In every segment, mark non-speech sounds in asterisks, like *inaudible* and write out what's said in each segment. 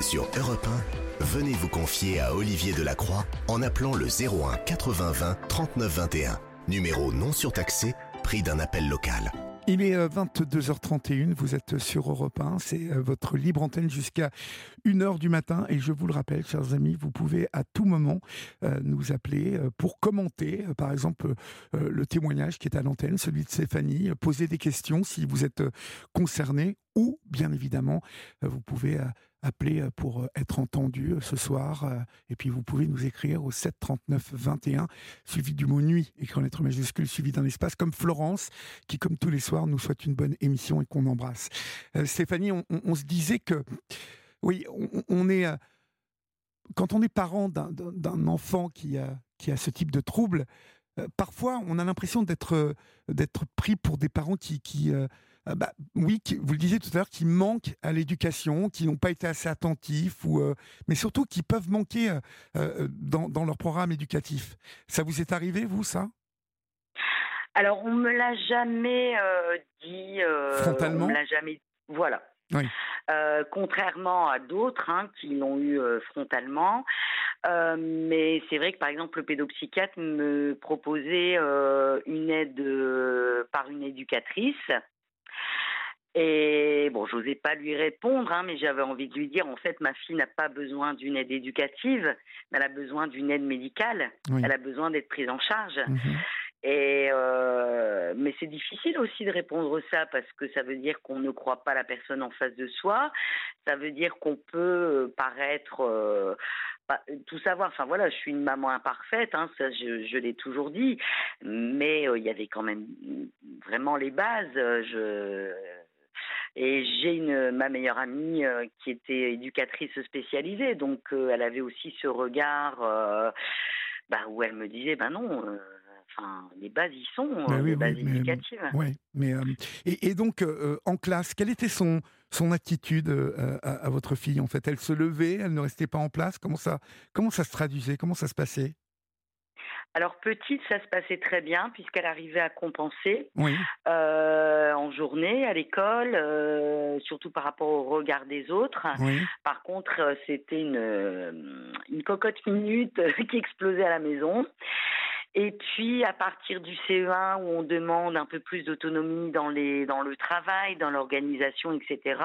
Sur Europe 1, venez vous confier à Olivier Delacroix en appelant le 01 80 20 39 21. Numéro non surtaxé, prix d'un appel local. Il est 22h31, euh, vous êtes sur Europe 1, c'est euh, votre libre antenne jusqu'à 1h du matin et je vous le rappelle, chers amis, vous pouvez à tout moment euh, nous appeler pour commenter, par exemple, le témoignage qui est à l'antenne, celui de Stéphanie, poser des questions si vous êtes concerné ou, bien évidemment, vous pouvez appeler euh, pour euh, être entendu euh, ce soir. Et puis vous pouvez nous écrire au 739 21, suivi du mot nuit, écrit en lettres majuscules, suivi d'un espace, comme Florence, qui, comme tous les soirs, nous souhaite une bonne émission et qu'on embrasse. Stéphanie, on, se disait que, oui, on, est. Quand on est parent d'un enfant qui a, qui a ce type de trouble, parfois on a l'impression d'être d'être pris pour des parents qui, qui euh, bah, oui, vous le disiez tout à l'heure, qui manquent à l'éducation, qui n'ont pas été assez attentifs, ou, euh, mais surtout qui peuvent manquer euh, dans, leur programme éducatif. Ça vous est arrivé, vous, ça? Alors, on me l'a jamais dit. Frontalement On me l'a jamais. Voilà. contrairement à d'autres hein, qui l'ont eu frontalement. mais c'est vrai que par exemple le pédopsychiatre me proposait une aide par une éducatrice et bon, j'osais pas lui répondre, hein, mais j'avais envie de lui dire, en fait, ma fille n'a pas besoin d'une aide éducative, mais elle a besoin d'une aide médicale. Elle a besoin d'être prise en charge. Mhm. Et euh, mais c'est difficile aussi de répondre ça parce que ça veut dire qu'on ne croit pas la personne en face de soi. Ça veut dire qu'on peut paraître euh, tout savoir. Enfin voilà, je suis une maman imparfaite, hein, ça je, je l'ai toujours dit. Mais euh, il y avait quand même vraiment les bases. Je et j'ai une ma meilleure amie euh, qui était éducatrice spécialisée, donc euh, elle avait aussi ce regard euh, bah, où elle me disait ben non. Enfin, les bases y sont, les bases éducatives. Oui, mais et, et, donc en classe, quelle était son son attitude à, à, votre fille en fait? Elle se levait, elle ne restait pas en place? Comment ça comment ça se traduisait? Comment ça se passait? Alors petite, ça se passait très bien puisqu'elle arrivait à compenser euh, en journée à l'école, euh, surtout par rapport au regard des autres. Par contre, euh, c'était une, une cocotte minute *laughs* qui explosait à la maison. Et puis à partir du CE1 où on demande un peu plus d'autonomie dans les dans le travail, dans l'organisation, etc.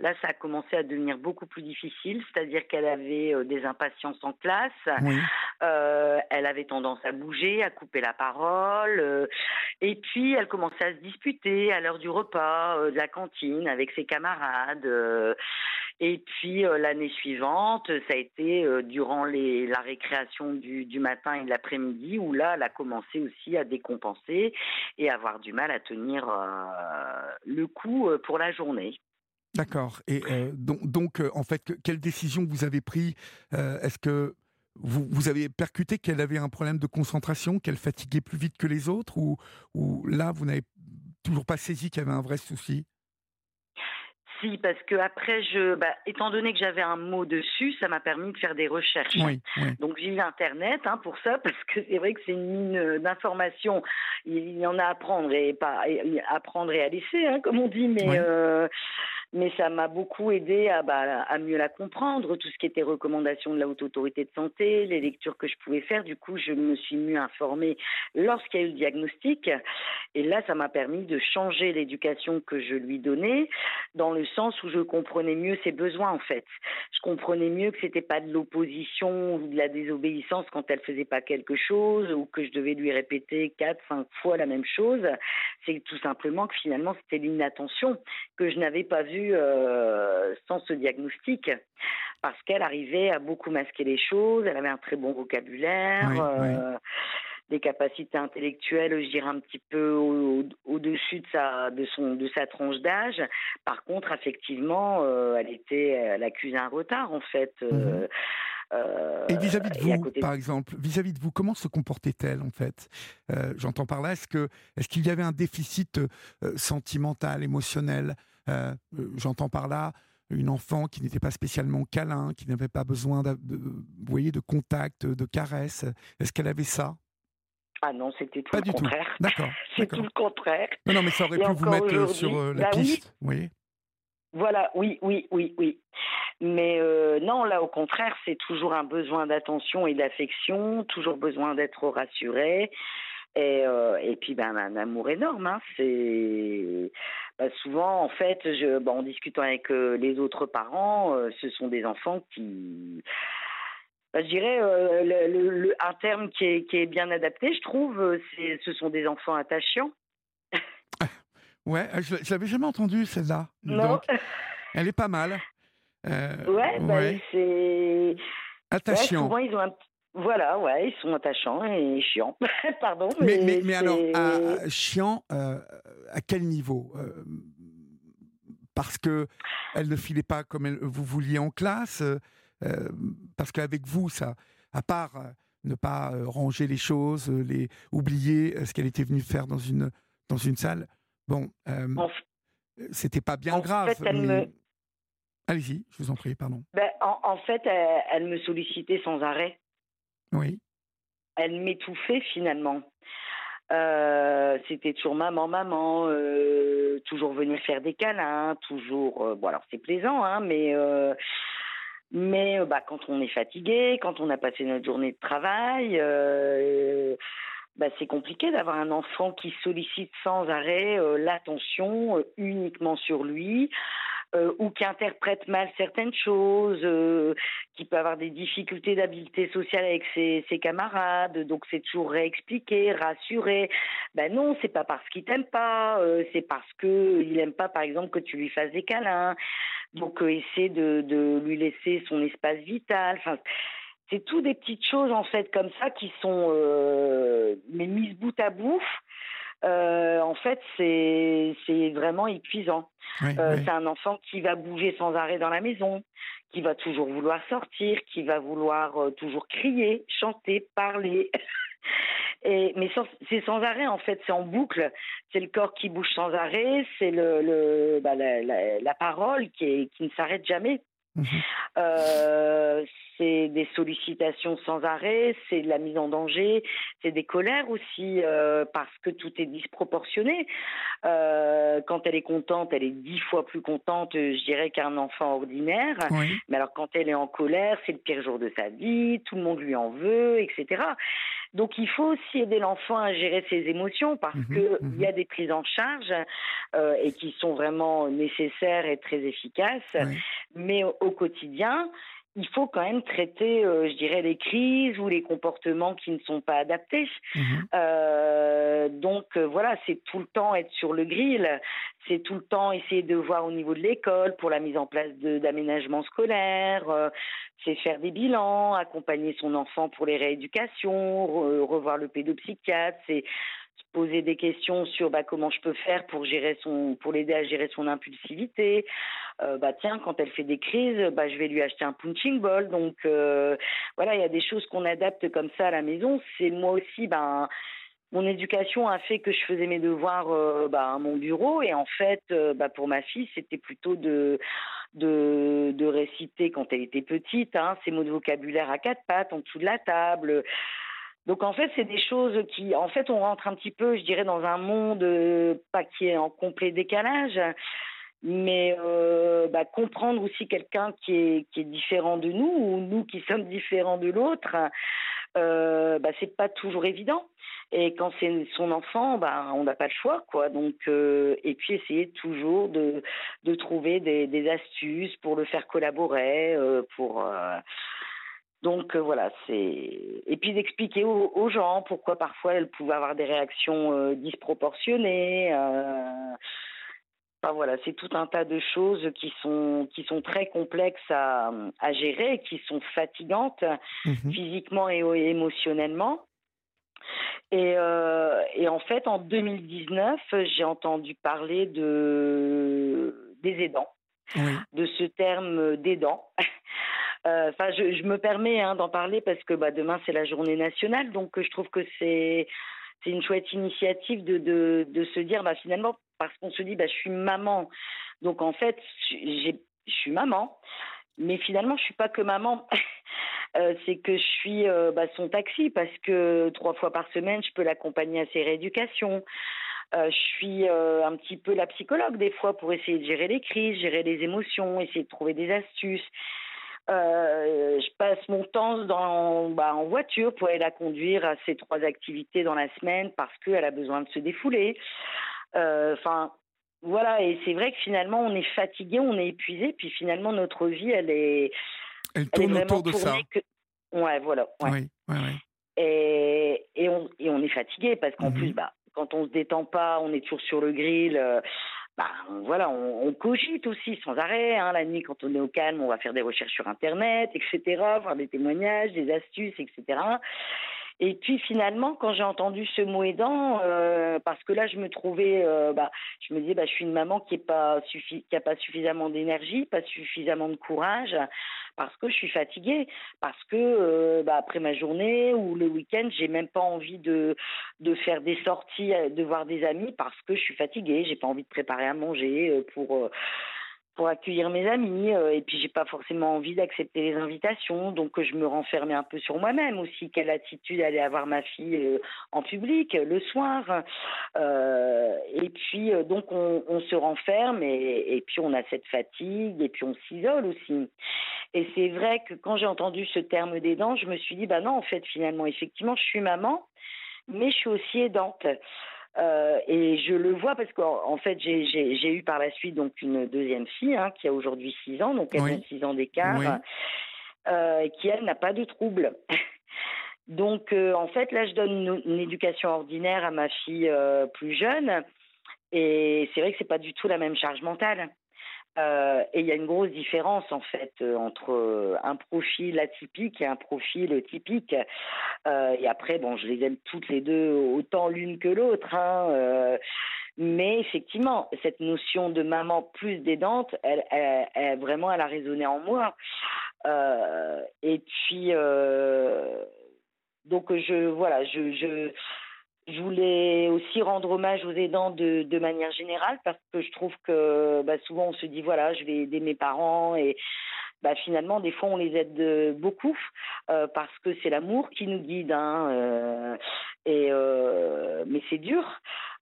Là, ça a commencé à devenir beaucoup plus difficile, c'est-à-dire qu'elle avait euh, des impatiences en classe, euh, elle avait tendance à bouger, à couper la parole, euh, et puis elle commençait à se disputer à l'heure du repas, de la cantine avec ses camarades. Et puis euh, l'année suivante, ça a été euh, durant la récréation du, matin et de l'après-midi où là, elle a commencé aussi à décompenser et avoir du mal à tenir euh, le coup pour la journée. D'accord. Et donc, en fait, quelle décision vous avez prise Est-ce que vous, vous, avez percuté qu'elle avait un problème de concentration, qu'elle fatiguait plus vite que les autres, ou, ou là, vous n'avez toujours pas saisi qu'il y avait un vrai souci? Si, parce que après, je, bah, étant donné que j'avais un mot dessus, ça m'a permis de faire des recherches. Donc j'ai eu Internet hein, pour ça, *laughs* parce que c'est vrai que c'est une mine d'informations. Il y en a à prendre et pas à prendre et à laisser, hein, comme on dit, mais euh, mais ça m'a beaucoup aidé à, bah, à mieux la comprendre, tout ce qui était recommandations de la haute autorité de santé, les lectures que je pouvais faire. Du coup, je me suis mieux informée lorsqu'il y a eu le diagnostic. Et là, ça m'a permis de changer l'éducation que je lui donnais, dans le sens où je comprenais mieux ses besoins, en fait. Je comprenais mieux que c'était pas de l'opposition ou de la désobéissance quand elle faisait pas quelque chose, ou que je devais lui répéter quatre, cinq fois la même chose. C'est tout simplement que finalement, c'était l'inattention que je n'avais pas vue euh, sans ce diagnostic parce qu'elle arrivait à beaucoup masquer les choses, elle avait un très bon vocabulaire, euh, des capacités intellectuelles, je dirais un petit peu au-dessus de sa de son de sa tranche d'âge. Par contre, effectivement, euh, elle était, elle accusait un retard en fait. Mhm. et vis-à-vis de vous, par exemple, vis-à-vis de vous, comment se comportait-elle en fait? J'entends par là, est-ce que est-ce qu'il y avait un déficit sentimental, émotionnel? Euh, euh, j'entends par là une enfant qui n'était pas spécialement câlin, qui n'avait pas besoin de, vous voyez, de contact, de caresses. Est-ce qu'elle avait ça? Ah non, c'était tout le contraire. D'accord. *laughs* C'est tout le contraire. Non, mais ça aurait pu vous mettre sur euh, la bah piste. Oui. Voilà, oui, oui, oui, oui. Mais non, là, au contraire, c'est toujours un besoin d'attention et d'affection, toujours besoin d'être rassuré. Et, euh, et puis, ben, un amour énorme. Hein. C'est bah, souvent, en fait, je, bon, en discutant avec euh, les autres parents, euh, ce sont des enfants qui, bah, je dirais, le, un terme qui est, qui est bien adapté, je trouve, c'est, ce sont des enfants attachants. ouais, je, je l'avais jamais entendu celle-là. Non. elle est pas mal. ouais, bah, c'est attachant. souvent, ils ont un voilà, ouais, ils sont attachants et chiants. *laughs* Pardon. Mais, mais, mais, alors, à, chiant, euh, à quel niveau euh, Parce que elle ne filait pas comme elle, vous vouliez en classe euh, Parce qu'avec vous, ça, à part ne pas ranger les choses, les oublier ce qu'elle était venue faire dans une, dans une salle, bon, c'était pas bien grave. Allez-y, je vous en prie, pardon. Ben, en, fait, elle me sollicitait sans arrêt. Oui. Elle m'étouffait finalement. Euh, c'était toujours maman, maman, euh, toujours venir faire des câlins, toujours. Euh, bon, alors c'est plaisant, hein, mais mais bah, quand on est fatigué, quand on a passé notre journée de travail, bah, c'est compliqué d'avoir un enfant qui sollicite sans arrêt l'attention uniquement sur lui. Euh, ou qui interprète mal certaines choses, euh, qui peut avoir des difficultés d'habileté sociale avec ses, ses camarades, donc c'est toujours réexpliquer, rassurer. Ben non, c'est pas parce qu'il t'aime pas, euh, c'est parce que il aime pas, par exemple, que tu lui fasses des câlins. Donc essaie de, de lui laisser son espace vital. Enfin, c'est tout des petites choses en fait comme ça qui sont mais mises bout à bout euh, en fait, c'est vraiment épuisant. euh, C'est un enfant qui va bouger sans arrêt dans la maison, qui va toujours vouloir sortir, qui va vouloir euh, toujours crier, chanter, parler. *laughs* Et, mais c'est sans arrêt en fait, c'est en boucle. C'est le corps qui bouge sans arrêt, c'est le, le bah, la, la, la, parole qui, est, qui ne s'arrête jamais. Euh, c'est des sollicitations sans arrêt, c'est de la mise en danger, c'est des colères aussi euh, parce que tout est disproportionné. Euh, quand elle est contente, elle est dix fois plus contente, je dirais, qu'un enfant ordinaire. Mais alors quand elle est en colère, c'est le pire jour de sa vie, tout le monde lui en veut, etc. Donc il faut aussi aider l'enfant à gérer ses émotions parce mhm, que il y a mhm. des prises en charge euh, et qui sont vraiment nécessaires et très efficaces. Mais au quotidien, il faut quand même traiter, euh, je dirais, les crises ou les comportements qui ne sont pas adaptés. Mhm. Euh, donc euh, voilà, c'est tout le temps être sur le grill, c'est tout le temps essayer de voir au niveau de l'école pour la mise en place d'aménagements scolaires, c'est faire des bilans, accompagner son enfant pour les rééducations, revoir le pédopsychiatre, c'est poser des questions sur bah, comment je peux faire pour gérer son, pour l'aider à gérer son impulsivité. Euh, bah tiens, quand elle fait des crises, bah je vais lui acheter un punching ball. Donc euh, voilà, il y a des choses qu'on adapte comme ça à la maison. C'est moi aussi, ben mon éducation a fait que je faisais mes devoirs euh, bah, à mon bureau et en fait, bah, pour ma fille, c'était plutôt de, de, de réciter quand elle était petite, hein, ses mots de vocabulaire à quatre pattes en dessous de la table. Donc en fait, c'est des choses qui, en fait, on rentre un petit peu, je dirais, dans un monde euh, pas qui est en complet décalage, mais euh, bah, comprendre aussi quelqu'un qui est qui est différent de nous ou nous qui sommes différents de l'autre, euh, bah, c'est pas toujours évident. Et quand c'est son enfant, bah, on n'a pas le choix, quoi. Donc, euh, et puis essayer toujours de de trouver des, des astuces pour le faire collaborer, pour donc euh, voilà, c'est et puis d'expliquer aux, gens pourquoi parfois elles pouvaient avoir des réactions euh, disproportionnées. Euh, enfin voilà, c'est tout un tas de choses qui sont qui sont très complexes à, à gérer, qui sont fatigantes mhm. physiquement et émotionnellement. Et, et en fait, en 2019, j'ai entendu parler de des aidants, de ce terme d'aidant. Euh, enfin, je, me permets hein, d'en parler parce que bah, demain c'est la journée nationale, donc je trouve que c'est une chouette initiative de, se dire bah, finalement parce qu'on se dit bah, je suis maman, donc en fait je suis maman, mais finalement je suis pas que maman. *laughs* Euh, c'est que je suis euh, son taxi parce que trois fois par semaine, je peux l'accompagner à ses rééducations. Euh, je suis euh, un petit peu la psychologue des fois pour essayer de gérer les crises, gérer les émotions, essayer de trouver des astuces. Je passe mon temps dans, bah, en voiture pour aller la conduire à ces trois activités dans la semaine parce qu'elle a besoin de se défouler. Enfin, voilà, et c'est vrai que finalement, on est fatigué, on est épuisé, puis finalement, notre vie, elle est. Elle tourne autour de ça. Ouais, voilà. Oui. Et, et, on, et on est fatigué parce qu'en plus, mhm. bah, quand on se détend pas, on est toujours sur le grill. Euh, bah, voilà, on, cogite aussi sans arrêt. Hein. La nuit, quand on est au calme, on va faire des recherches sur Internet, etc., voir des témoignages, des astuces, etc. Et puis finalement, quand j'ai entendu ce mot aidant, euh, parce que là, je me trouvais, euh, bah, je me disais, bah, je suis une maman qui n'a pas, suffi pas suffisamment d'énergie, pas suffisamment de courage, parce que je suis fatiguée, parce que euh, bah, après ma journée ou le week-end, j'ai même pas envie de, de faire des sorties, de voir des amis, parce que je suis fatiguée, j'ai pas envie de préparer à manger pour pour accueillir mes amis euh, et puis j'ai pas forcément envie d'accepter les invitations donc je me renfermais un peu sur moi-même aussi quelle attitude aller avoir ma fille euh, en public le soir euh, et puis donc on, se renferme et, et, puis on a cette fatigue et puis on s'isole aussi. Et c'est vrai que quand j'ai entendu ce terme d'aidant je me suis dit bah non en fait finalement effectivement je suis maman mais je suis aussi aidante euh, et je le vois parce qu'en fait, j'ai eu par la suite donc une deuxième fille hein, qui a aujourd'hui 6 ans, donc elle a 6 ans d'écart, euh, qui elle n'a pas de trouble. *laughs* donc euh, en fait, là, je donne une, éducation ordinaire à ma fille plus jeune, et c'est vrai que c'est pas du tout la même charge mentale. Euh, et il y a une grosse différence en fait euh, entre euh, un profil atypique et un profil typique. et après, bon, je les aime toutes les deux autant l'une que l'autre. Hein, mais effectivement, cette notion de maman plus d'aidante, elle, elle, vraiment, elle a résonné en moi. et puis, donc je voilà, je, je je voulais aussi rendre hommage aux aidants de, de manière générale parce que je trouve que bah, souvent on se dit voilà je vais aider mes parents et bah, finalement des fois on les aide beaucoup euh, parce que c'est l'amour qui nous guide hein, euh, et euh, mais c'est dur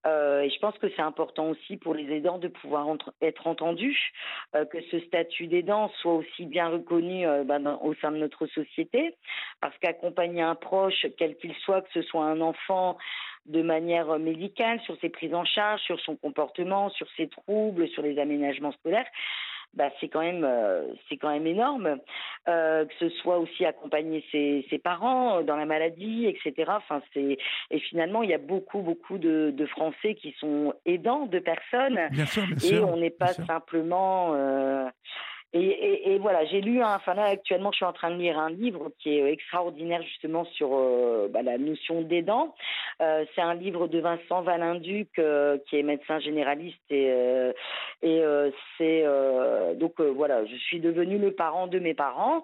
euh, et je pense que c'est important aussi pour les aidants de pouvoir être entendus, euh, que ce statut d'aidant soit aussi bien reconnu euh, ben, au sein de notre société, parce qu'accompagner un proche, quel qu'il soit, que ce soit un enfant, de manière médicale sur ses prises en charge, sur son comportement, sur ses troubles, sur les aménagements scolaires, bah, c'est quand même euh, c'est quand même énorme. Euh, que ce soit aussi accompagner ses, ses, parents dans la maladie etc enfin c'est et finalement il y a beaucoup beaucoup de, de Français qui sont aidants de personnes. Et on n'est pas simplement euh, et, et, voilà, j'ai lu, un, enfin là actuellement, je suis en train de lire un livre qui est extraordinaire justement sur euh, bah, la notion d'aidant. Euh, c'est un livre de Vincent Valinduc euh, qui est médecin généraliste et et c'est donc voilà, je suis devenue le parent de mes parents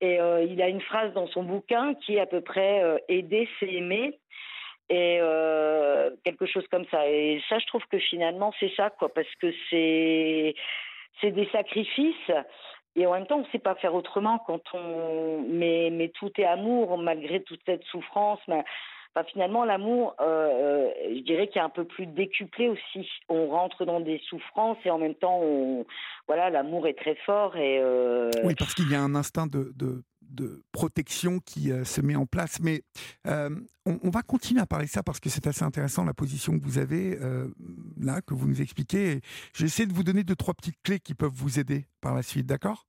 et il a une phrase dans son bouquin qui est à peu près aider, c'est aimer et quelque chose comme ça. Et ça, je trouve que finalement, c'est ça, quoi, parce que c'est c'est des sacrifices. Et en même temps, on ne sait pas faire autrement quand on. Mais, tout est amour, malgré toute cette souffrance. Mais... Enfin, finalement, l'amour, euh, euh, je dirais qu'il est un peu plus décuplé aussi. On rentre dans des souffrances et en même temps, on, voilà, l'amour est très fort. Et, euh, Oui, parce qu'il y a un instinct de, de de protection qui euh, se met en place. Mais euh, on, va continuer à parler de ça parce que c'est assez intéressant la position que vous avez euh, là, que vous nous expliquez. J'essaie de vous donner deux, trois petites clés qui peuvent vous aider par la suite, d'accord?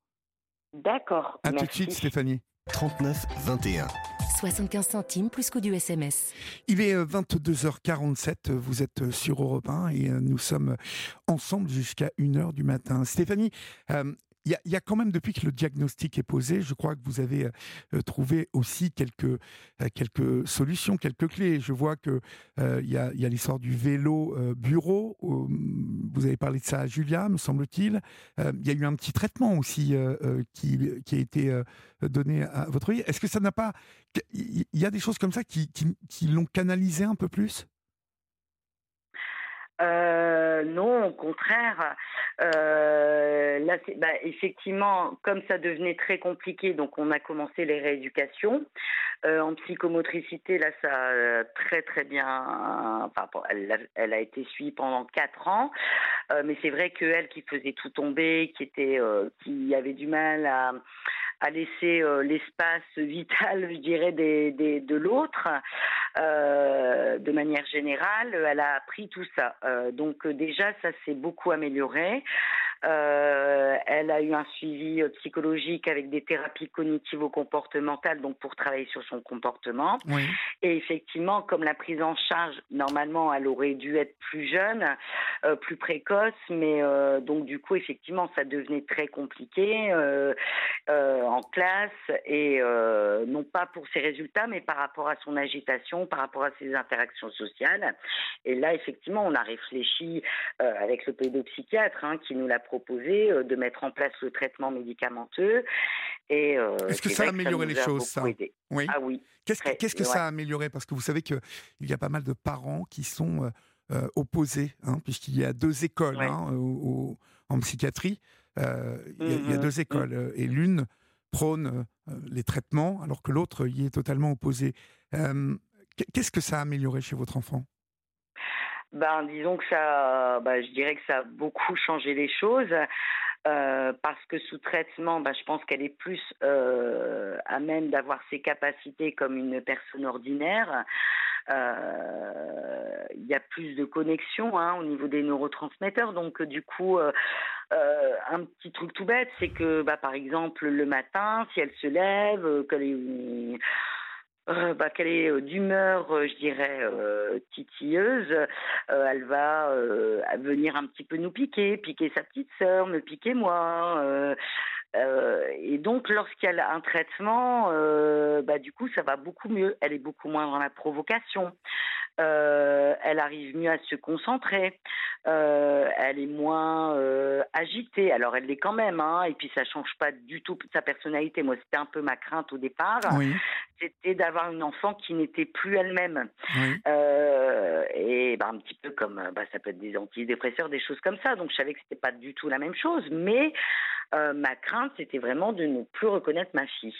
D'accord. À tout de suite, Stéphanie. 39 21. 75 centimes plus coût du SMS. Il est 22h47, vous êtes sur Europe 1 et nous sommes ensemble jusqu'à 1h du matin. Stéphanie, il y, a quand même, depuis que le diagnostic est posé, je crois que vous avez euh, euh, trouvé aussi quelques, euh, quelques solutions, quelques clés. Je vois qu'il il y a, l'histoire du vélo bureau. vous avez parlé de ça à Julia, me semble-t-il. Il y a eu un petit traitement aussi qui, qui, a été donné à votre vie. Est-ce que ça n'a pas. Il y a des choses comme ça qui, qui l'ont canalisé un peu plus? Euh, non, au contraire. Euh, là, bah, effectivement, comme ça devenait très compliqué, donc on a commencé les rééducations. Euh, en psychomotricité, là, ça a très très bien. Enfin, elle, a, été suivie pendant quatre ans, mais c'est vrai que elle qui faisait tout tomber, qui était, qui avait du mal à à laisser l'espace vital, je dirais, de l'autre. de manière générale, elle a appris tout ça. donc déjà, ça s'est beaucoup amélioré. Euh, elle a eu un suivi euh, psychologique avec des thérapies cognitivo-comportementales, donc pour travailler sur son comportement. Et effectivement, comme la prise en charge, normalement, elle aurait dû être plus jeune, euh, plus précoce, mais donc du coup, effectivement, ça devenait très compliqué en classe et non pas pour ses résultats, mais par rapport à son agitation, par rapport à ses interactions sociales. Et là, effectivement, on a réfléchi avec le pédopsychiatre hein, qui nous l'a proposé euh, de mettre en place le traitement médicamenteux. Et euh, Est-ce que ça a amélioré les choses, ça Oui. Ah oui. Qu'est-ce que, ça a amélioré? Parce que vous savez qu'il y a pas mal de parents qui sont euh, opposés, hein, puisqu'il y a deux écoles hein, en psychiatrie. il, y a, mmh deux mmh. écoles. Et l'une prône les traitements, alors que l'autre y est totalement opposé. Qu'est-ce que ça a amélioré chez votre enfant? Ben, disons que ça, ben, je dirais que ça a beaucoup changé les choses. Euh, parce que sous traitement, ben, je pense qu'elle est plus euh, à même d'avoir ses capacités comme une personne ordinaire. Euh, il y a plus de connexion hein, au niveau des neurotransmetteurs. Donc, du coup, euh, un petit truc tout bête, c'est que, bah, par exemple, le matin, si elle se lève, qu'elle est euh, bah, qu'elle est euh, d'humeur, euh, je dirais, titilleuse, elle va venir un petit peu nous piquer, piquer sa petite sœur, me piquer moi. et donc, lorsqu'elle a un traitement, bah, du coup, ça va beaucoup mieux. Elle est beaucoup moins dans la provocation. Euh, elle arrive mieux à se concentrer, euh, elle est moins euh, agitée. Alors elle l'est quand même, hein, et puis ça change pas du tout sa personnalité. Moi, c'était un peu ma crainte au départ, c'était d'avoir une enfant qui n'était plus elle-même. et bah, un petit peu comme, bah, ça peut être des antidépresseurs, des choses comme ça. Donc je savais que c'était pas du tout la même chose, mais ma crainte, c'était vraiment de ne plus reconnaître ma fille.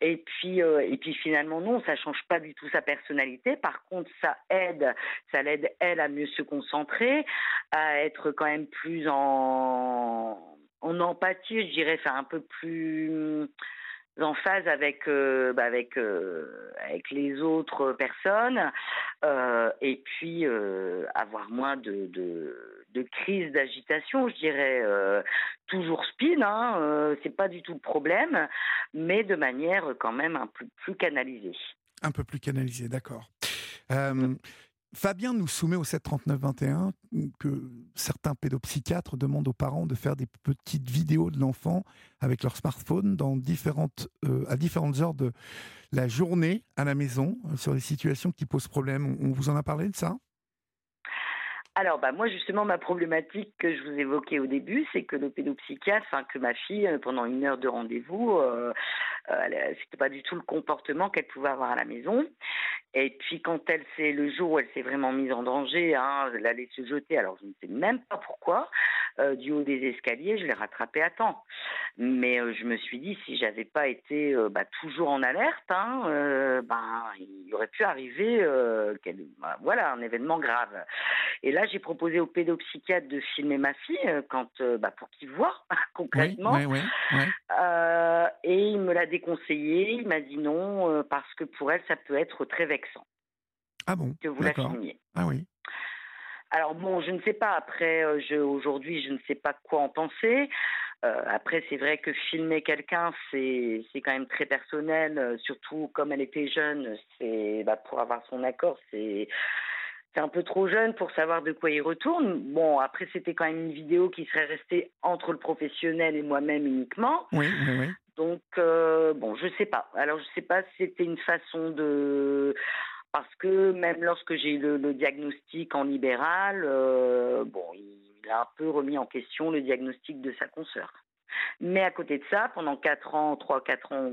Et puis, et puis finalement, non, ça change pas du tout sa personnalité. Par contre, ça aide, ça l'aide elle à mieux se concentrer, à être quand même plus en, empathie, je dirais, faire un peu plus en phase avec euh, bah avec euh, avec les autres personnes euh, et puis avoir moins de de, de d'agitation je dirais toujours spin hein, c'est pas du tout le problème mais de manière quand même un peu plus canalisée. Un peu plus canalisée d'accord Fabien nous soumet au 739-21 que certains pédopsychiatres demandent aux parents de faire des petites vidéos de l'enfant avec leur smartphone dans différentes, euh, à différentes heures de la journée à la maison euh, sur des situations qui posent problème. On vous en a parlé de ça? Alors, bah, moi, justement, ma problématique que je vous évoquais au début, c'est que le pédopsychiatre, enfin, que ma fille, euh, pendant une heure de rendez-vous, euh, euh, c'était pas du tout le comportement qu'elle pouvait avoir à la maison. Et puis, quand elle s'est, le jour où elle s'est vraiment mise en danger, hein, elle allait se jeter, alors je ne sais même pas pourquoi, euh, du haut des escaliers, je l'ai rattrapée à temps. Mais je me suis dit, si j'avais pas été bah, toujours en alerte, hein, ben, il aurait pu arriver, bah, voilà, un événement grave. Et là, j'ai proposé au pédopsychiatre de filmer ma fille euh, quand, euh, bah, pour qu'il voit *laughs* concrètement. Euh, et il me l'a déconseillé. Il m'a dit non parce que pour elle, ça peut être très vexant. Ah bon Que vous la filmiez. Ah oui. Alors bon, je ne sais pas. Après, aujourd'hui, je ne sais pas quoi en penser. après, c'est vrai que filmer quelqu'un, c'est quand même très personnel. surtout comme elle était jeune, c'est bah, pour avoir son accord, c'est c'est un peu trop jeune pour savoir de quoi il retourne. Bon, après, c'était quand même une vidéo qui serait restée entre le professionnel et moi-même uniquement. Oui, oui, oui. Donc, euh, bon, je sais pas. Alors, je sais pas si c'était une façon de. Parce que même lorsque j'ai eu le, diagnostic en libéral, euh, bon, il a un peu remis en question le diagnostic de sa consoeur. Mais à côté de ça, pendant 4 ans, 3-4 ans,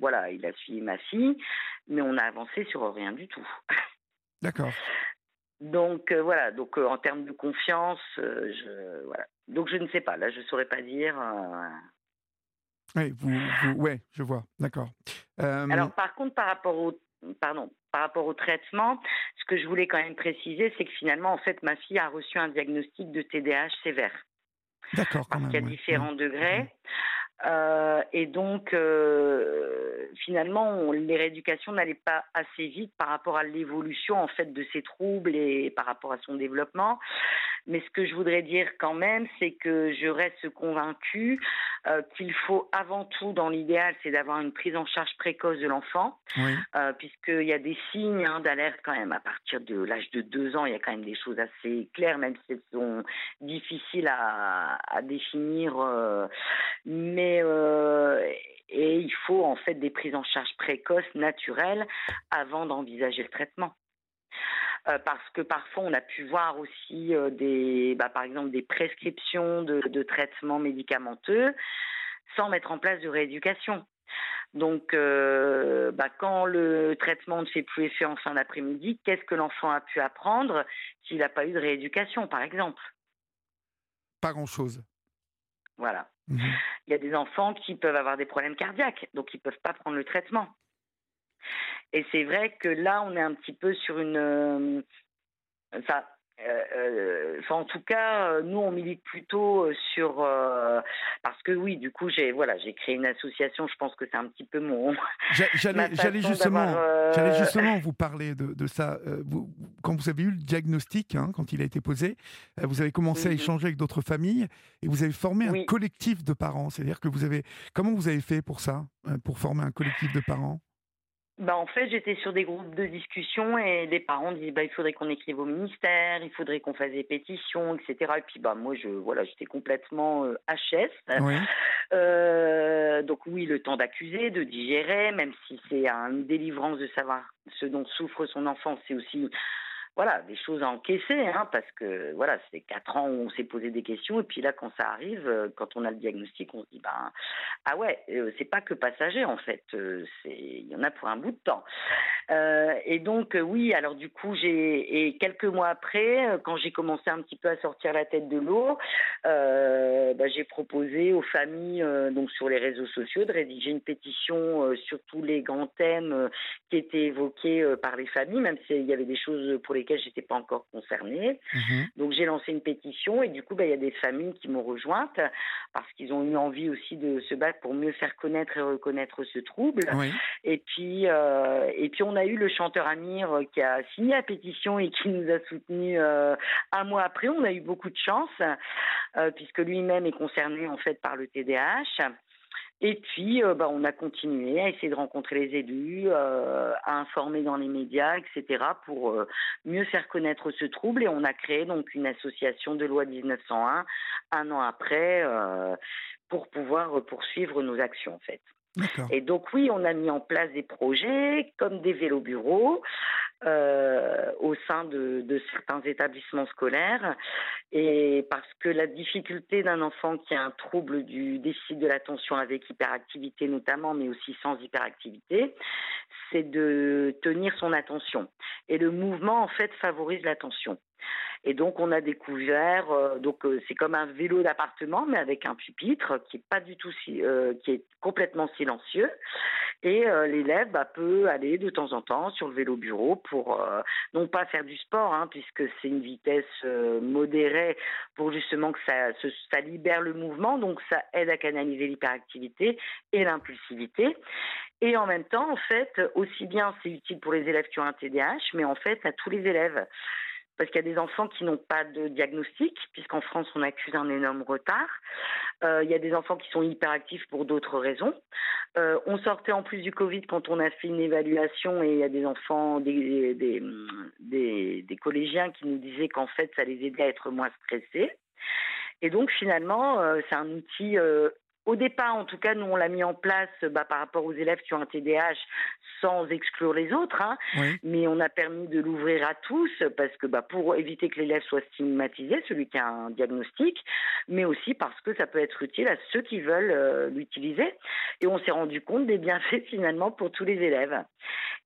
voilà, il a suivi ma fille, mais on a avancé sur rien du tout. D'accord. Donc euh, voilà, donc euh, en termes de confiance, euh, je voilà. Donc je ne sais pas, là je saurais pas dire. Oui, vous, ouais, je vois, d'accord. Alors par contre, par rapport au pardon, par rapport au traitement, ce que je voulais quand même préciser, c'est que finalement, en fait, ma fille a reçu un diagnostic de TDAH sévère. D'accord. Parce qu'il y a différents degrés. Euh, et donc, euh, finalement, les rééducations n'allaient pas assez vite par rapport à l'évolution en fait de ces troubles et par rapport à son développement. Mais ce que je voudrais dire quand même, c'est que je reste convaincue euh, qu'il faut avant tout, dans l'idéal, c'est d'avoir une prise en charge précoce de l'enfant, puisqu'il y a des signes hein, d'alerte quand même à partir de l'âge de deux ans. Il y a quand même des choses assez claires, même si elles sont difficiles à, à définir. mais euh, et il faut en fait des prises en charge précoces, naturelles, avant d'envisager le traitement. Euh, parce que parfois on a pu voir aussi euh, bah, par exemple des prescriptions de, traitements médicamenteux sans mettre en place de rééducation. Donc, bah, quand le traitement ne fait plus effet en fin d'après-midi, qu'est-ce que l'enfant a pu apprendre s'il n'a pas eu de rééducation, par exemple? Pas grand-chose. Voilà. Mhm. Il y a des enfants qui peuvent avoir des problèmes cardiaques, donc ils ne peuvent pas prendre le traitement. Et c'est vrai que là, on est un petit peu sur une. Euh, euh, enfin, en tout cas, euh, nous on milite plutôt sur parce que oui, du coup j'ai voilà j'ai créé une association. Je pense que c'est un petit peu mon. J'allais *laughs* justement j'allais justement vous parler de, de ça. Vous, quand vous avez eu le diagnostic, hein, quand il a été posé, vous avez commencé à mhm. échanger avec d'autres familles et vous avez formé un collectif de parents. C'est-à-dire que vous avez comment vous avez fait pour ça, pour former un collectif de parents? Bah en fait, j'étais sur des groupes de discussion et des parents disaient bah il faudrait qu'on écrive au ministère, il faudrait qu'on fasse des pétitions, etc. Et puis bah moi je voilà j'étais complètement euh, HS. Euh, donc oui le temps d'accuser, de digérer, même si c'est une délivrance de savoir ce dont souffre son enfant, c'est aussi voilà, des choses à encaisser, hein, parce que voilà, c'est quatre ans où on s'est posé des questions, et puis là, quand ça arrive, euh, quand on a le diagnostic, on se dit, ben, ah ouais, euh, c'est pas que passager, en fait, euh, c'est, il y en a pour un bout de temps. et donc, oui, alors du coup, j'ai, et quelques mois après, quand j'ai commencé un petit peu à sortir la tête de l'eau, ben, j'ai proposé aux familles, donc sur les réseaux sociaux, de rédiger une pétition sur tous les grands thèmes qui étaient évoqués par les familles, même s'il y avait des choses pour les lesquelles j'étais pas encore concernée. Mhm. Donc j'ai lancé une pétition et du coup, bah, il y a des familles qui m'ont rejointe parce qu'ils ont eu envie aussi de se battre pour mieux faire connaître et reconnaître ce trouble. Et puis, euh, et puis on a eu le chanteur Amir qui a signé la pétition et qui nous a soutenus euh, un mois après. On a eu beaucoup de chance euh, puisque lui-même est concerné en fait par le TDAH. Et puis, euh, bah, on a continué à essayer de rencontrer les élus, euh, à informer dans les médias, etc., pour euh, mieux faire connaître ce trouble. Et on a créé donc une association de loi 1901 un an après pour pouvoir poursuivre nos actions, en fait. Et donc oui, on a mis en place des projets comme des vélos bureaux euh, au sein de, certains établissements scolaires. Et parce que la difficulté d'un enfant qui a un trouble du déficit de l'attention avec hyperactivité notamment, mais aussi sans hyperactivité, c'est de tenir son attention. Et le mouvement, en fait, favorise l'attention. Et donc on a découvert, euh, donc euh, c'est comme un vélo d'appartement, mais avec un pupitre qui est pas du tout, euh, qui est complètement silencieux. Et l'élève bah, peut aller de temps en temps sur le vélo bureau pour non pas faire du sport, hein, puisque c'est une vitesse modérée pour justement que ça, ça libère le mouvement, donc ça aide à canaliser l'hyperactivité et l'impulsivité. Et en même temps, en fait, aussi bien c'est utile pour les élèves qui ont un TDAH, mais en fait à tous les élèves parce qu'il y a des enfants qui n'ont pas de diagnostic, puisqu'en France on accuse un énorme retard. Euh, il y a des enfants qui sont hyperactifs pour d'autres raisons. Euh, on sortait en plus du Covid quand on a fait une évaluation et il y a des enfants, des, des, des, collégiens qui nous disaient qu'en fait ça les aidait à être moins stressés. Et donc finalement, euh, c'est un outil au départ, en tout cas, nous, on l'a mis en place bah, par rapport aux élèves qui ont un TDAH sans exclure les autres, hein. mais on a permis de l'ouvrir à tous parce que bah, pour éviter que l'élève soit stigmatisé, celui qui a un diagnostic, mais aussi parce que ça peut être utile à ceux qui veulent euh, l'utiliser. Et on s'est rendu compte des bienfaits *laughs* finalement pour tous les élèves.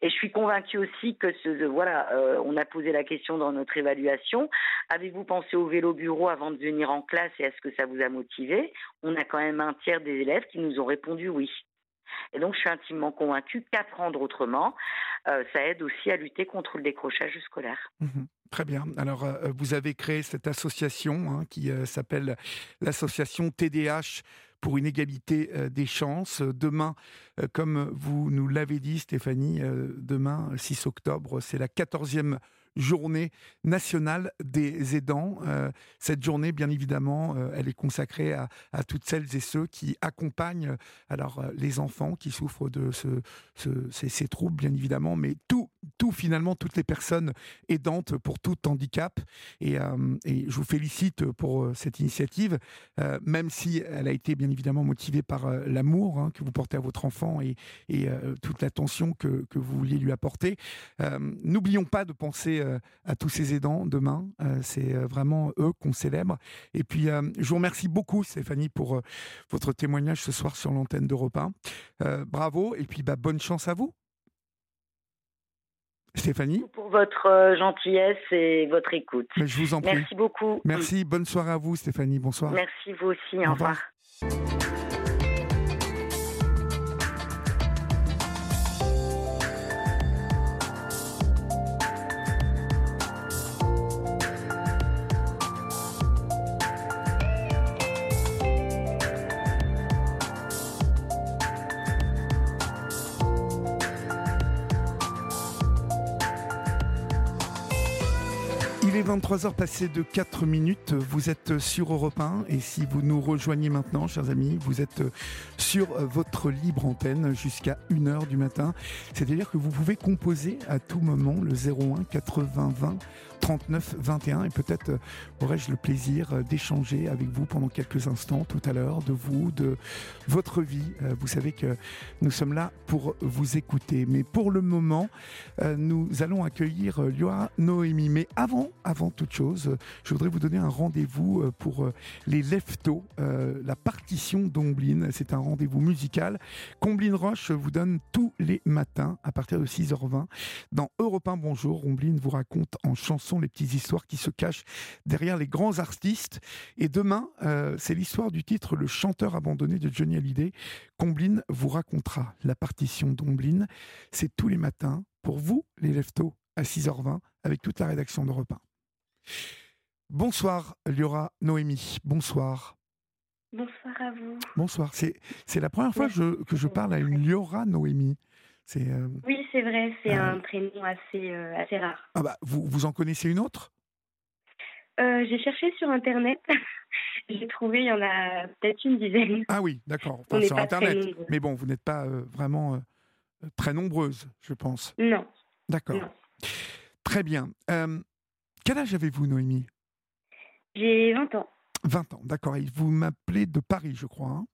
Et je suis convaincue aussi que ce, voilà, euh, on a posé la question dans notre évaluation. Avez-vous pensé au vélo bureau avant de venir en classe et est-ce que ça vous a motivé? On a quand même un tiers des élèves qui nous ont répondu oui. Et donc, je suis intimement convaincue qu'apprendre autrement, euh, ça aide aussi à lutter contre le décrochage scolaire. Mmh Très bien. Alors, euh, vous avez créé cette association hein, qui s'appelle l'association TDH pour une égalité des chances. Demain, comme vous nous l'avez dit, Stéphanie, demain, 6 octobre, c'est la 14e journée nationale des aidants. Euh, cette journée, bien évidemment, euh, elle est consacrée à, toutes celles et ceux qui accompagnent alors euh, les enfants qui souffrent de ce, ces, troubles, bien évidemment, mais tout, tout finalement, toutes les personnes aidantes pour tout handicap. Et, je vous félicite pour cette initiative, même si elle a été bien évidemment motivée par l'amour hein, que vous portez à votre enfant et, toute l'attention que, vous vouliez lui apporter. N'oublions pas de penser à tous ces aidants demain. Euh, c'est euh, vraiment eux qu'on célèbre. Et puis, je vous remercie beaucoup, Stéphanie, pour votre témoignage ce soir sur l'antenne d'Europe 1. bravo, et puis bah, bonne chance à vous. Stéphanie? Pour votre gentillesse et votre écoute. Mais je vous en prie. Merci beaucoup. Merci, bonne soirée à vous, Stéphanie. Bonsoir. Merci, vous aussi. Au, revoir. Est 23h passé de 4 minutes, vous êtes sur Europe 1 et si vous nous rejoignez maintenant, chers amis, vous êtes sur votre libre antenne jusqu'à 1h du matin. C'est-à-dire que vous pouvez composer à tout moment le 01 80 20 39 21 et peut-être euh, aurais-je le plaisir euh, d'échanger avec vous pendant quelques instants tout à l'heure de vous, de votre vie. Euh, vous savez que nous sommes là pour vous écouter. Mais pour le moment, nous allons accueillir Lioa Noémie. Mais avant, avant toute chose, je voudrais vous donner un rendez-vous pour les Leftos, la partition d'Omblin. C'est un rendez-vous musical. Combline Roche vous donne tous les matins à partir de 6h20 dans Europe 1 Bonjour. Omblin vous raconte en chanson sont les petites histoires qui se cachent derrière les grands artistes. Et demain, euh, c'est l'histoire du titre Le chanteur abandonné de Johnny Hallyday. Combline vous racontera la partition d'Omblin. C'est tous les matins pour vous, les Leftos, à 6h20, avec toute la rédaction de 1. Bonsoir, Liora Noémie. Bonsoir. Bonsoir à vous. Bonsoir. C'est la première fois que je parle à une Liora Noémie. Euh, oui, c'est vrai, c'est euh, un prénom assez, euh, assez rare. Ah bah, vous, vous en connaissez une autre? J'ai cherché sur Internet. *laughs* J'ai trouvé, il y en a peut-être une dizaine. Ah oui, d'accord. sur Internet. Mais bon, vous n'êtes pas vraiment très nombreuses, je pense. Non. D'accord. Très bien. quel âge avez-vous, Noémie? J'ai 20 ans. 20 ans, d'accord. Et vous m'appelez de Paris, je crois. Hein?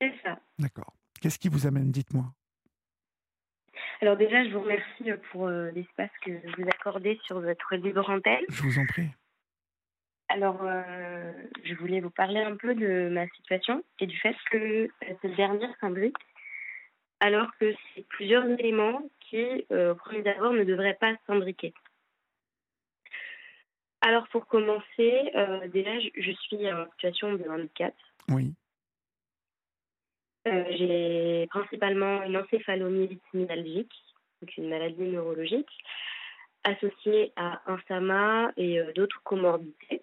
C'est ça. D'accord. Qu'est-ce qui vous amène? Dites-moi. Alors déjà, je vous remercie pour euh, l'espace que vous accordez sur votre libre antenne. Je vous en prie. Alors, euh, je voulais vous parler un peu de ma situation et du fait que euh, cette dernière s'imbrique, alors que c'est plusieurs éléments qui, au premier abord, ne devraient pas s'imbriquer. Alors, pour commencer, déjà, je suis en situation de handicap. Oui. Euh, j'ai principalement une encéphalomyélite myalgique, donc une maladie neurologique, associée à un SAMA et euh, d'autres comorbidités.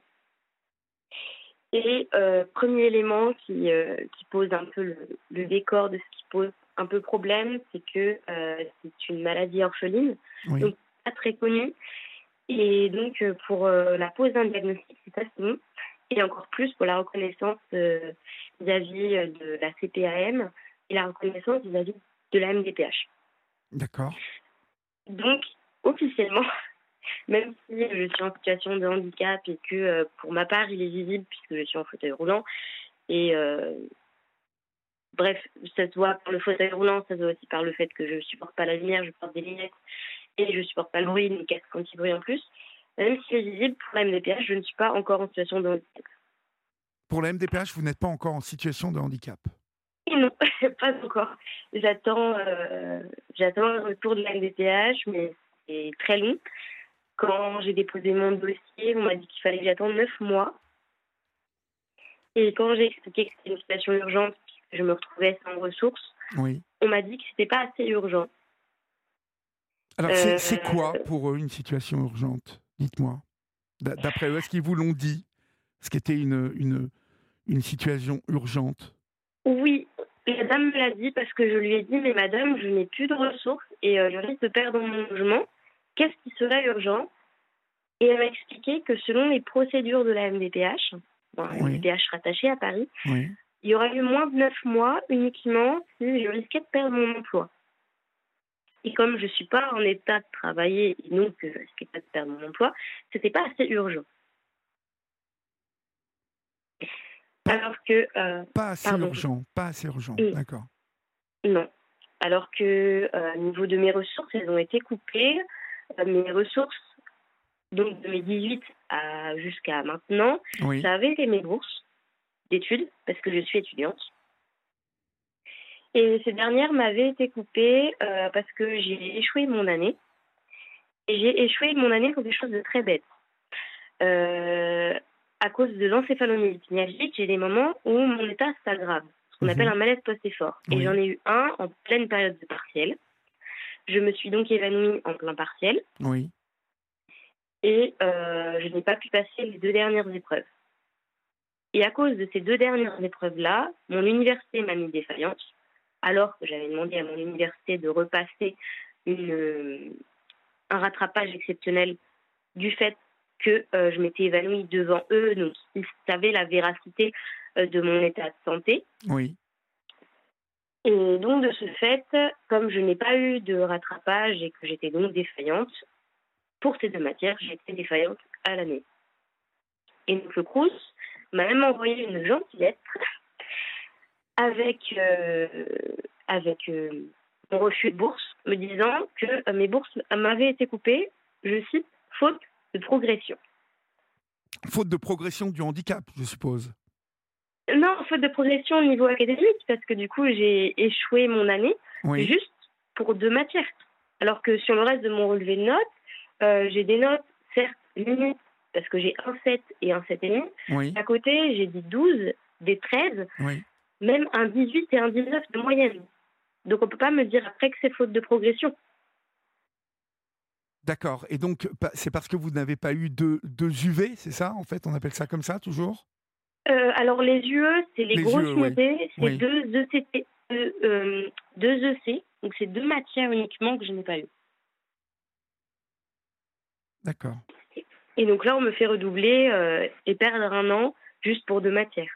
Et euh, premier élément qui, qui pose un peu le, décor de ce qui pose un peu problème, c'est que c'est une maladie orpheline, donc pas très connue. Et donc, pour la pose d'un diagnostic, c'est assez long. Et encore plus pour la reconnaissance vis-à-vis euh, de la CPAM et la reconnaissance vis-à-vis de la MDPH. D'accord. Donc, officiellement, *laughs* même si je suis en situation de handicap et que euh, pour ma part, il est visible puisque je suis en fauteuil roulant, et euh, bref, ça se voit par le fauteuil roulant, ça se voit aussi par le fait que je ne supporte pas la lumière, je porte des lunettes et je ne supporte pas le bruit, ni casque anti-bruit en plus. Même si c'est visible, pour la MDPH, je ne suis pas encore en situation de handicap. Pour la MDPH, vous n'êtes pas encore en situation de handicap Non, *laughs* pas encore. J'attends, euh, j'attends le retour de la MDPH, mais c'est très long. Quand j'ai déposé mon dossier, on m'a dit qu'il fallait que j'attende neuf mois. Et quand j'ai expliqué que c'était une situation urgente, que je me retrouvais sans ressources, oui. on m'a dit que c'était pas assez urgent. Alors, c'est quoi pour eux une situation urgente? Dites-moi. D'après eux, est-ce qu'ils vous l'ont dit Ce qu'était une, une, une situation urgente? Oui, la dame me l'a dit parce que je lui ai dit Mais madame, je n'ai plus de ressources et je risque de perdre mon logement. Qu'est-ce qui serait urgent? Et elle m'a expliqué que selon les procédures de la MDPH, bon, la MDPH rattachée à Paris, il y aurait eu moins de 9 mois uniquement si je risquais de perdre mon emploi. Et comme je ne suis pas en état de travailler et donc je risquais pas de perdre mon emploi, c'était pas assez urgent. Alors que. Euh, pas assez urgent, pas assez urgent, d'accord. Non. Alors que, euh, au niveau de mes ressources, elles ont été coupées. Euh, mes ressources, donc de mes 18 à jusqu'à maintenant, ça avait été mes bourses d'études, parce que je suis étudiante. Et ces dernières m'avaient été coupées parce que j'ai échoué mon année. Et j'ai échoué mon année pour quelque chose de très bête. Euh, à cause de l'encéphalomyélite myalgique, j'ai des moments où mon état s'aggrave, ce qu'on mhm. appelle un malaise post-effort. Et j'en ai eu un en pleine période de partiel. Je me suis donc évanouie en plein partiel. Oui. Et euh, je n'ai pas pu passer les deux dernières épreuves. Et à cause de ces deux dernières épreuves-là, mon université m'a mis défaillante, alors que j'avais demandé à mon université de repasser une, euh, un rattrapage exceptionnel du fait que euh, je m'étais évanouie devant eux, donc ils savaient la véracité euh, de mon état de santé. Oui. Et donc, de ce fait, comme je n'ai pas eu de rattrapage et que j'étais donc défaillante, pour ces deux matières, j'étais défaillante à l'année. Et donc, le CRUS m'a même envoyé une gentille lettre avec, euh, avec mon refus de bourse, me disant que mes bourses m'avaient été coupées, je cite, faute de progression. Faute de progression du handicap, je suppose. Non, faute de progression au niveau académique, parce que du coup, j'ai échoué mon année juste pour deux matières. Alors que sur le reste de mon relevé de notes, euh, j'ai des notes, certes, limites, parce que j'ai un 7 et un 7,5. Oui. À côté, j'ai des 12, des 13, même un 18 et un 19 de moyenne. Donc on ne peut pas me dire après que c'est faute de progression. D'accord. Et donc, c'est parce que vous n'avez pas eu de, UV, c'est ça, en fait? On appelle ça comme ça, toujours? Euh, Alors, les UE, c'est les, grosses unités, c'est deux, ECT, euh, deux EC. Donc, c'est deux matières uniquement que je n'ai pas eu. D'accord. Et donc là, on me fait redoubler euh, et perdre un an juste pour deux matières.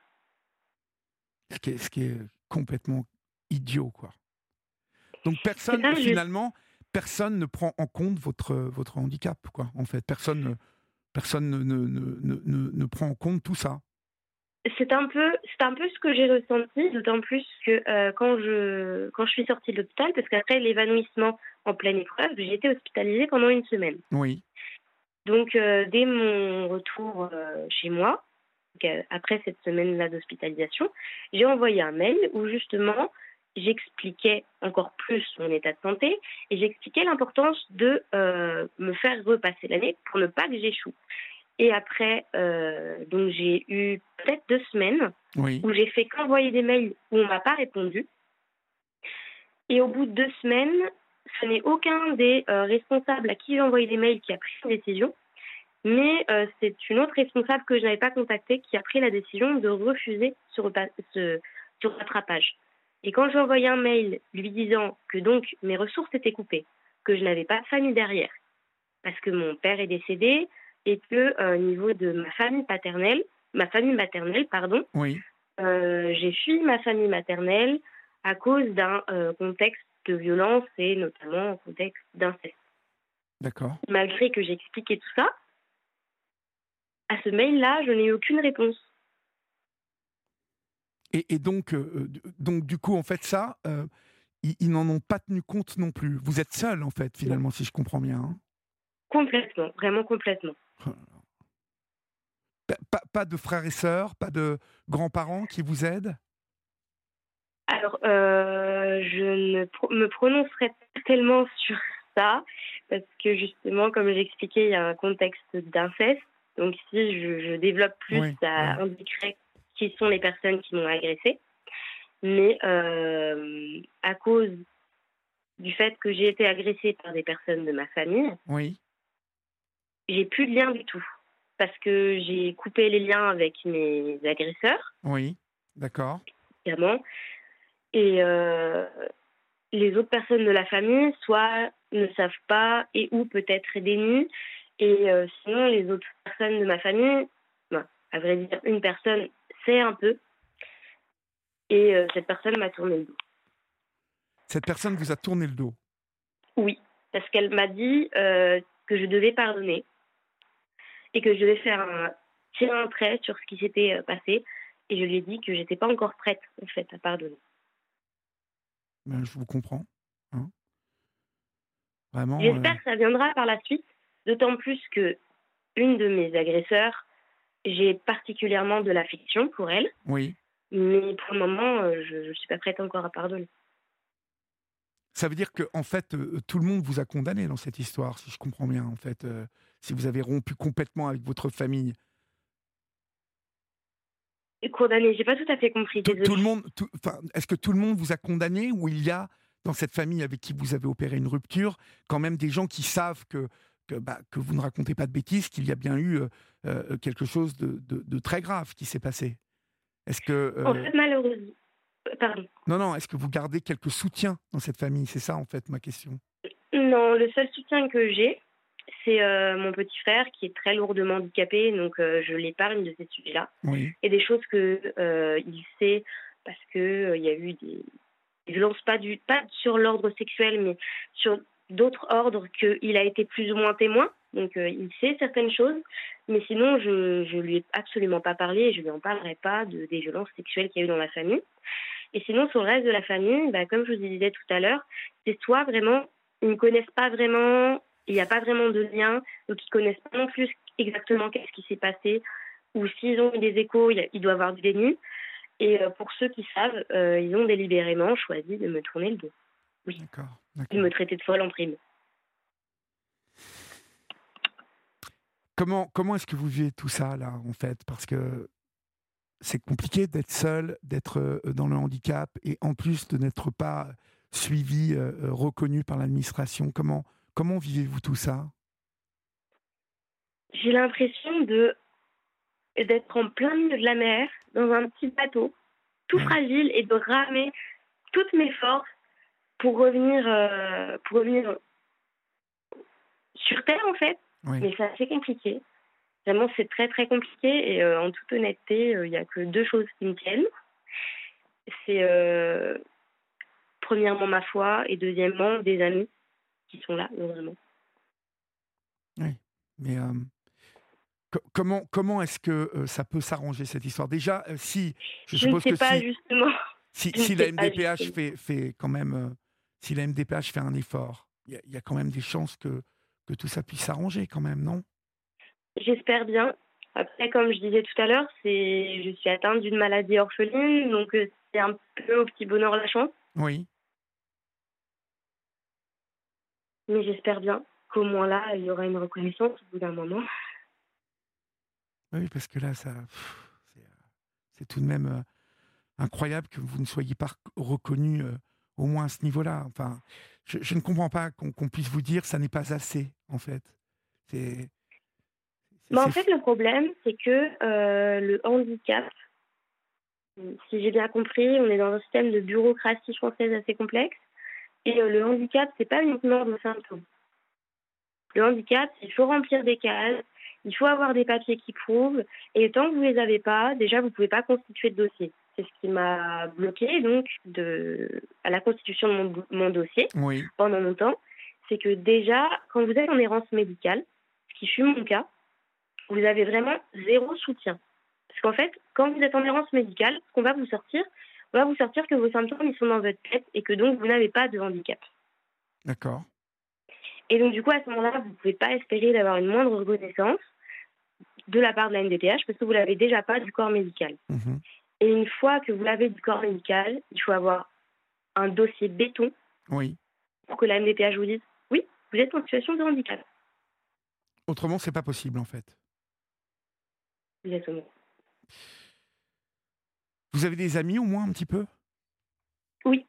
Ce qui est, ce qui est complètement idiot, quoi. Donc personne, finalement, personne ne prend en compte votre, votre handicap, quoi, en fait. Personne, personne ne, ne, ne, ne, prend en compte tout ça. C'est un peu, c'est un peu ce que j'ai ressenti, d'autant plus que euh, quand je quand je suis sortie de l'hôpital, parce qu'après l'évanouissement en pleine épreuve, j'ai été hospitalisée pendant une semaine. Oui. Donc euh, dès mon retour euh, chez moi, après cette semaine-là d'hospitalisation, j'ai envoyé un mail où justement j'expliquais encore plus mon état de santé et j'expliquais l'importance de euh, me faire repasser l'année pour ne pas que j'échoue. Et après, euh, donc j'ai eu peut-être deux semaines où j'ai fait qu'envoyer des mails où on m'a pas répondu. Et au bout de deux semaines, ce n'est aucun des euh, responsables à qui j'ai envoyé des mails qui a pris une décision, mais c'est une autre responsable que je n'avais pas contactée qui a pris la décision de refuser ce, ce, ce rattrapage. Et quand j'ai envoyé un mail lui disant que donc mes ressources étaient coupées, que je n'avais pas de famille derrière, parce que mon père est décédé et que euh, au niveau de ma famille paternelle, ma famille maternelle, pardon, oui. Euh, j'ai fui ma famille maternelle à cause d'un euh, contexte de violence et notamment un contexte d'inceste. D'accord. Malgré que j'ai expliqué tout ça, à ce mail-là, je n'ai eu aucune réponse. Et, donc, euh, donc, du coup, en fait, ça, euh, ils, n'en ont pas tenu compte non plus. Vous êtes seul, en fait, finalement, si je comprends bien. Hein. complètement, vraiment complètement. Oh pas, de frères et sœurs, pas de grands-parents qui vous aident? Alors, euh, je ne me prononcerai pas tellement sur ça, parce que justement, comme j'expliquais, il y a un contexte d'inceste. Donc, si je, développe plus, ça indiquerait qui sont les personnes qui m'ont agressé. mais à cause du fait que j'ai été agressée par des personnes de ma famille, oui. j'ai plus de lien du tout. Parce que j'ai coupé les liens avec mes agresseurs. Oui, d'accord. Évidemment. Et euh, les autres personnes de la famille, soit ne savent pas et ou peut-être dénient. Et euh, sinon, les autres personnes de ma famille, à vrai dire, une personne sait un peu. Et euh, cette personne m'a tourné le dos. Cette personne vous a tourné le dos? Oui, parce qu'elle m'a dit euh, que je devais pardonner et que je devais faire un, tirer un trait sur ce qui s'était passé. Et je lui ai dit que j'étais pas encore prête, en fait, à pardonner. Ben, je vous comprends. Hein. Vraiment. J'espère que ça viendra par la suite, d'autant plus que une de mes agresseurs, j'ai particulièrement de l'affection pour elle. Oui. Mais pour le moment, je ne suis pas prête encore à pardonner. Ça veut dire que en fait, euh, tout le monde vous a condamné dans cette histoire, si je comprends bien, en fait, euh, si vous avez rompu complètement avec votre famille. Condamné, j'ai pas tout à fait compris. Tout, le monde, est-ce que tout le monde vous a condamné ou il y a dans cette famille avec qui vous avez opéré une rupture quand même des gens qui savent que que, bah, que vous ne racontez pas de bêtises, qu'il y a bien eu euh, quelque chose de, de, très grave qui s'est passé Est-ce que en fait, malheureusement, non, non, est-ce que vous gardez quelques soutiens dans cette famille? C'est ça, en fait, ma question. Non, le seul soutien que j'ai, c'est euh, mon petit frère qui est très lourdement handicapé, donc euh, je l'épargne de ces sujets-là. Oui. Et des choses que euh, il sait parce que il y a eu des, violences pas du pas sur l'ordre sexuel, mais sur d'autres ordres qu'il a été plus ou moins témoin. Donc il sait certaines choses, mais sinon je je lui ai absolument pas parlé et je lui en parlerai pas de, des violences sexuelles qu'il y a eu dans la famille. Et sinon, sur le reste de la famille, bah, comme je vous disais tout à l'heure, c'est soit vraiment, ils ne connaissent pas vraiment, il n'y a pas vraiment de lien, donc ils ne connaissent pas non plus exactement qu'est-ce qui s'est passé, ou s'ils ont eu des échos, il doit avoir du déni. Et euh, pour ceux qui savent, euh, ils ont délibérément choisi de me tourner le dos. Oui. D'accord. De me traiter de folle en prime. Comment, comment est-ce que vous vivez tout ça, là, en fait? Parce que c'est compliqué d'être seul, d'être euh, dans le handicap et en plus de n'être pas suivi, euh, euh, reconnu par l'administration. Comment, comment vivez-vous tout ça? J'ai l'impression de d'être en plein milieu de la mer, dans un petit bateau, tout fragile, et de ramer toutes mes forces pour revenir, pour revenir sur Terre, en fait. Mais c'est assez compliqué. Vraiment, c'est très très compliqué et euh, en toute honnêteté, euh, il n'y a que deux choses qui me tiennent. C'est euh, premièrement ma foi et deuxièmement des amis qui sont là, heureusement. Oui, mais comment, comment est-ce que ça peut s'arranger cette histoire? Déjà, si je, suppose ne sais pas si, justement. Si, la MDPH fait, fait quand même, si la MDPH fait un effort, il y, y, a quand même des chances que, que tout ça puisse s'arranger quand même, non? J'espère bien. Après, comme je disais tout à l'heure, c'est je suis atteinte d'une maladie orpheline, donc euh, c'est un peu au petit bonheur la chance. Oui. Mais j'espère bien qu'au moins là, il y aura une reconnaissance au bout d'un moment. Oui, parce que là, ça, c'est tout de même euh, incroyable que vous ne soyez pas reconnu euh, au moins à ce niveau-là. Enfin, je, ne comprends pas qu'on puisse vous dire ça n'est pas assez, en fait. C'est bah, en fait, le problème, c'est que euh, le handicap, si j'ai bien compris, on est dans un système de bureaucratie française assez complexe. Et euh, le handicap, c'est pas uniquement des symptômes. Le handicap, il faut remplir des cases, il faut avoir des papiers qui prouvent. Et tant que vous les avez pas, déjà, vous pouvez pas constituer de dossier. C'est ce qui m'a bloqué donc de, à la constitution de mon, mon dossier pendant longtemps. C'est que déjà, quand vous êtes en errance médicale, ce qui fut mon cas, vous avez vraiment zéro soutien. Parce qu'en fait, quand vous êtes en errance médicale, ce qu'on va vous sortir, on va vous sortir que vos symptômes ils sont dans votre tête et que donc vous n'avez pas de handicap. D'accord. Et donc du coup, à ce moment-là, vous ne pouvez pas espérer d'avoir une moindre reconnaissance de la part de la NDPH parce que vous l'avez déjà pas du corps médical. Mhm. Et une fois que vous l'avez du corps médical, il faut avoir un dossier béton oui. pour que la MDPH vous dise oui, vous êtes en situation de handicap. Autrement, c'est pas possible en fait. Exactement. Vous avez des amis au moins un petit peu? Oui.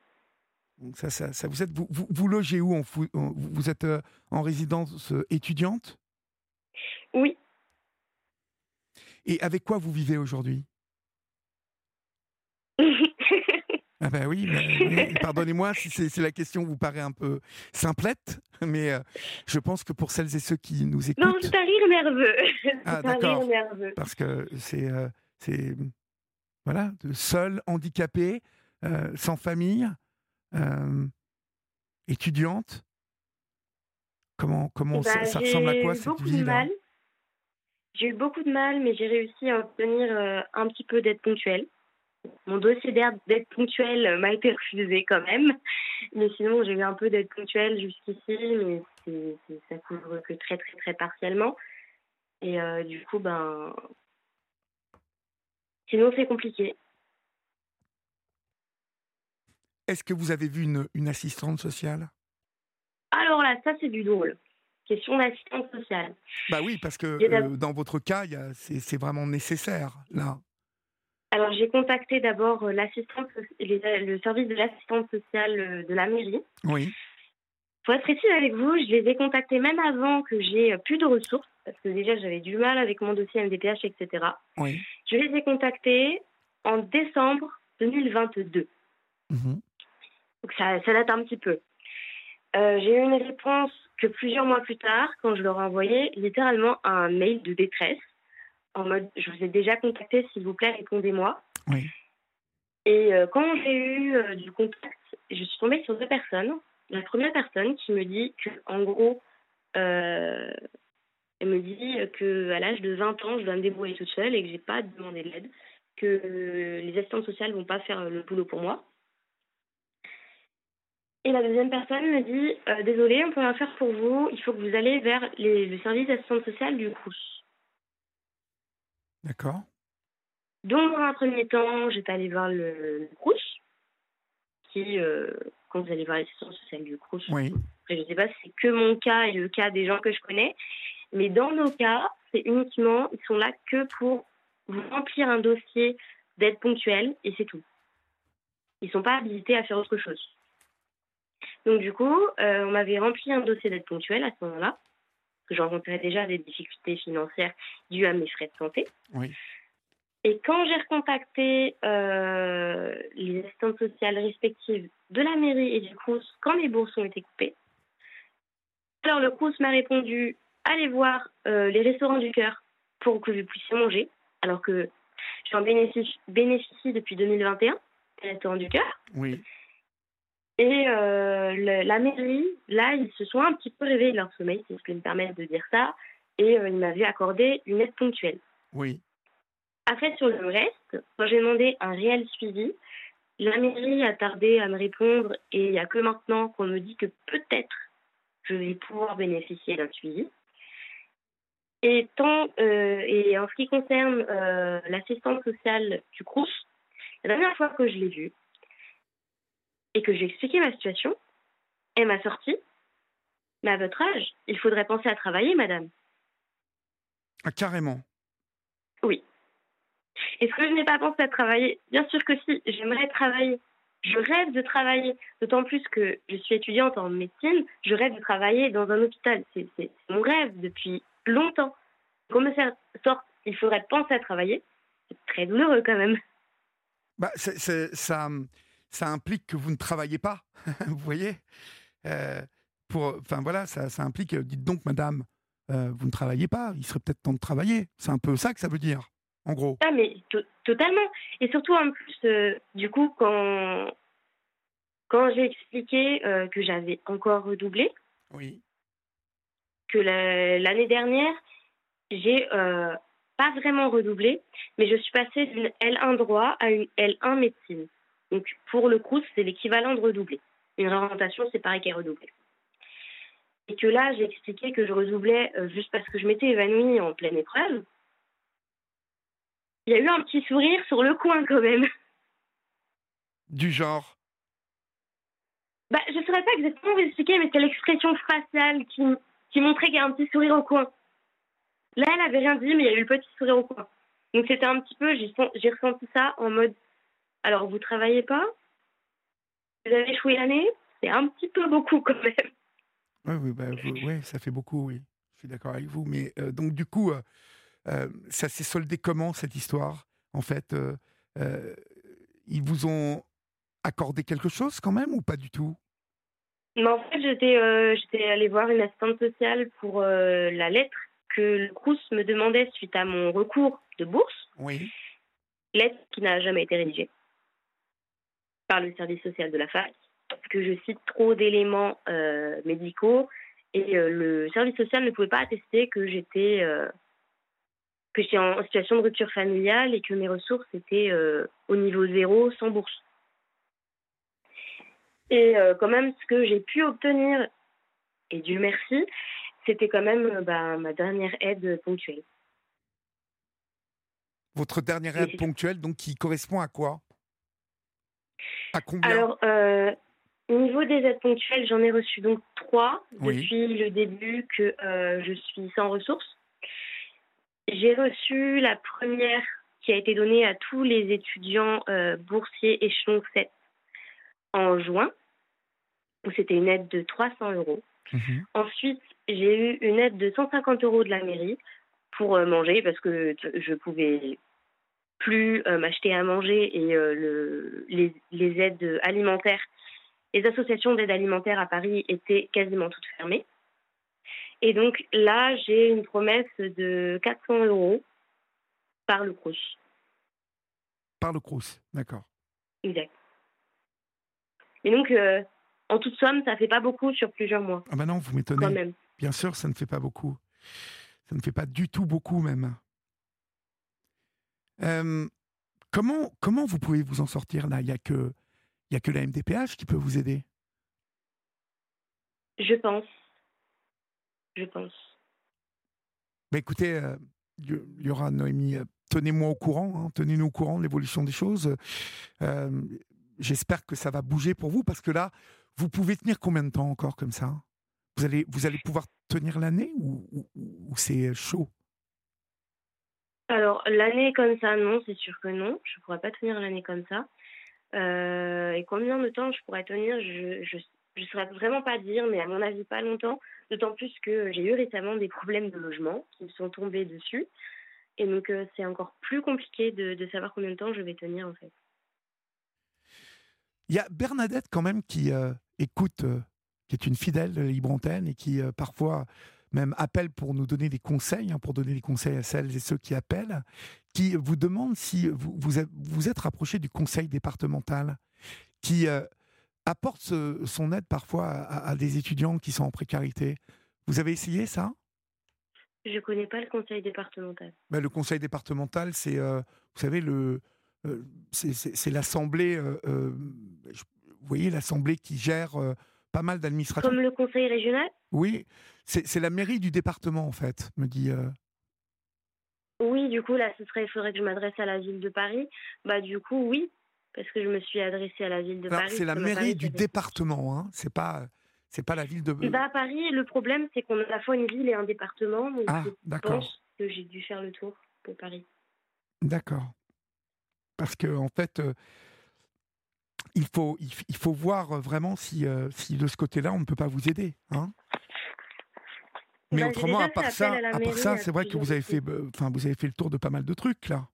Donc ça, ça, vous êtes vous, vous, logez où vous, vous êtes en résidence étudiante? Oui. Et avec quoi vous vivez aujourd'hui? Ah ben oui, pardonnez-moi si c'est la question vous paraît un peu simplette, mais euh, je pense que pour celles et ceux qui nous écoutent... Non, c'est un rire nerveux. Ah *laughs* d'accord, parce que c'est... Euh, c'est voilà, seul, handicapé, euh, sans famille, étudiante. Comment, comment ça, bah, ressemble à quoi cette vie là J'ai eu beaucoup de mal, mais j'ai réussi à obtenir un petit peu d'aide ponctuelle. Mon dossier d'aide ponctuelle m'a été refusé quand même. Mais sinon, j'ai eu un peu d'aide ponctuelle jusqu'ici, mais ça couvre que très, très, très partiellement. Et euh, du coup, ben. Sinon, c'est compliqué. Est-ce que vous avez vu une, une assistante sociale? Alors là, ça, c'est du drôle. Question d'assistante sociale. Bah oui, parce que euh, dans votre cas, c'est vraiment nécessaire, là. Alors, j'ai contacté d'abord euh, l'assistante, le service de l'assistante sociale euh, de la mairie. Oui. Pour être précise avec vous, je les ai contactés même avant que j'ai euh, plus de ressources, parce que déjà j'avais du mal avec mon dossier MDPH, etc. Oui. Je les ai contactés en décembre 2022. Mhm. Donc ça, ça, date un petit peu. j'ai eu une réponse que plusieurs mois plus tard, quand je leur ai envoyé littéralement un mail de détresse en mode je vous ai déjà contacté, s'il vous plaît, répondez-moi. Oui. Et euh, quand j'ai eu euh, du contact, je suis tombée sur deux personnes. La première personne qui me dit que, en gros, euh, elle me dit qu'à l'âge de 20 ans, je dois me débrouiller toute seule et que j'ai pas demandé de l'aide, que les assistantes sociales vont pas faire le boulot pour moi. Et la deuxième personne me dit Désolée, on peut rien faire pour vous, il faut que vous allez vers le service d'assistante sociale du CRUS. D'accord. Donc, dans un premier temps, j'étais allée voir le, le qui, euh, quand vous allez voir l'assistance sociale du Crous, oui. je ne sais pas si c'est que mon cas et le cas des gens que je connais, mais dans nos cas, c'est uniquement, ils sont là que pour vous remplir un dossier d'aide ponctuelle et c'est tout. Ils ne sont pas habilités à faire autre chose. Donc, du coup, euh, on m'avait rempli un dossier d'aide ponctuelle à ce moment-là que je rencontrais déjà des difficultés financières dues à mes frais de santé. Oui. Et quand j'ai recontacté euh, les assistantes sociales respectives de la mairie et du CRUS quand les bourses ont été coupées, alors le CRUS m'a répondu allez voir euh, les restaurants du cœur pour que vous puissiez manger, alors que j'en bénéficie, bénéficie depuis 2021, les restaurants du cœur. Oui. Et euh, la mairie, là, ils se sont un petit peu réveillés de leur sommeil, si je peux me permettre de dire ça, et euh, ils m'avaient accordé une aide ponctuelle. Oui. Après, sur le reste, quand j'ai demandé un réel suivi, la mairie a tardé à me répondre et il n'y a que maintenant qu'on me dit que peut-être je vais pouvoir bénéficier d'un suivi. Et, tant, euh, et en ce qui concerne l'assistance sociale du CRUS, la dernière fois que je l'ai vue, et que j'ai expliqué ma situation, elle m'a sorti Mais à votre âge, il faudrait penser à travailler, madame. Ah, carrément. Oui. Est-ce que je n'ai pas pensé à travailler? Bien sûr que si, j'aimerais travailler. Je rêve de travailler, d'autant plus que je suis étudiante en médecine, je rêve de travailler dans un hôpital. C'est mon rêve depuis longtemps. Qu'on me sorte, il faudrait penser à travailler. C'est très douloureux quand même. Bah, c'est ça ça implique que vous ne travaillez pas, *laughs* vous voyez? Euh, pour, Enfin voilà, ça, ça, implique, euh, dites donc madame, euh, vous ne travaillez pas, il serait peut-être temps de travailler. C'est un peu ça que ça veut dire, en gros. Ah mais totalement. Et surtout en plus, du coup, quand, quand j'ai expliqué que j'avais encore redoublé, oui. que l'année dernière, j'ai pas vraiment redoublé, mais je suis passée d'une L1 droit à une L1 médecine. Donc pour le CRUS, c'est l'équivalent de redoubler. Une réorientation, c'est pareil qu'un redoubler. Et que là, j'ai expliqué que je redoublais euh, juste parce que je m'étais évanouie en pleine épreuve. Il y a eu un petit sourire sur le coin quand même. Du genre? Bah, Je ne saurais pas exactement vous expliquer, mais c'est l'expression faciale qui, qui montrait qu'il y a un petit sourire au coin. Là, elle n'avait rien dit, mais il y a eu le petit sourire au coin. Donc c'était un petit peu, j'ai ressenti ça en mode alors, vous travaillez pas? Vous avez échoué l'année, c'est un petit peu beaucoup quand même. Oui, oui, bah, ouais, ça fait beaucoup, oui. Je suis d'accord avec vous. Mais donc, du coup, ça s'est soldé comment cette histoire? En fait, ils vous ont accordé quelque chose quand même ou pas du tout? En fait, j'étais j'étais allée voir une assistante sociale pour la lettre que le CRUS me demandait suite à mon recours de bourse. Oui. Lettre qui n'a jamais été rédigée par le service social de la fac, parce que je cite trop d'éléments euh, médicaux et euh, le service social ne pouvait pas attester que j'étais euh, que j'étais en situation de rupture familiale et que mes ressources étaient au niveau zéro sans bourse. Et quand même, ce que j'ai pu obtenir, et Dieu merci, c'était quand même bah, ma dernière aide ponctuelle. Votre dernière aide ponctuelle, donc qui correspond à quoi? À combien Alors, euh, au niveau des aides ponctuelles, j'en ai reçu donc trois depuis le début que euh, je suis sans ressources. J'ai reçu la première qui a été donnée à tous les étudiants euh, boursiers échelon 7 en juin, où c'était une aide de 300 euros. Mhm. Ensuite, j'ai eu une aide de 150 euros de la mairie pour manger parce que je pouvais plus euh, m'acheter à manger et euh, le, les, les, aides alimentaires, les associations d'aide alimentaire à Paris étaient quasiment toutes fermées. Et donc là, j'ai une promesse de 400 euros par le Crous. Par le Crous, d'accord. Exact. Et donc, euh, en toute somme, ça ne fait pas beaucoup sur plusieurs mois. Ah ben non, vous m'étonnez. Bien sûr, ça ne fait pas beaucoup. Ça ne fait pas du tout beaucoup même comment, comment vous pouvez vous en sortir là? Il n'y a, que, a que la MDPH qui peut vous aider Je pense. Je pense. Bah écoutez, il y aura Noémie, tenez-moi au courant, hein, tenez-nous au courant de l'évolution des choses. J'espère que ça va bouger pour vous parce que là, vous pouvez tenir combien de temps encore comme ça? Vous allez, vous allez pouvoir tenir l'année ou c'est chaud? Alors, l'année comme ça, non, c'est sûr que non. Je ne pourrais pas tenir l'année comme ça. Euh, et combien de temps je pourrais tenir, je ne saurais vraiment pas dire, mais à mon avis, pas longtemps. D'autant plus que j'ai eu récemment des problèmes de logement qui me sont tombés dessus. Et donc, euh, c'est encore plus compliqué de, savoir combien de temps je vais tenir, en fait. Il y a Bernadette, quand même, qui euh, écoute, qui est une fidèle de et qui, parfois, même appelle pour nous donner des conseils, hein, pour donner des conseils à celles et ceux qui appellent, qui vous demande si vous vous êtes, rapproché du conseil départemental, qui euh, apporte son aide parfois à, des étudiants qui sont en précarité. Vous avez essayé ça? Je ne connais pas le conseil départemental. Ben, le conseil départemental, c'est, euh, vous savez, le, euh, c'est, l'assemblée, vous voyez, l'assemblée qui gère pas mal d'administrations. Comme le conseil régional? Oui, c'est la mairie du département, en fait, me dit. Euh. Oui, du coup, là, ce serait, il faudrait que je m'adresse à la ville de Paris. Bah, du coup, oui, parce que je me suis adressée à la ville de Paris. C'est la mairie du département, hein. C'est pas, c'est pas la ville de. Bah, à Paris, le problème, c'est qu'on a à la fois une ville et un département. Donc ah, d'accord. que j'ai dû faire le tour pour Paris. D'accord. Parce que, en fait. Euh, il faut, il, faut voir vraiment si, euh, si de ce côté-là, on ne peut pas vous aider. Hein mais bah, autrement, à part ça, à, part ça, c'est vrai que vous avez fait, euh, enfin, vous avez fait le tour de pas mal de trucs là.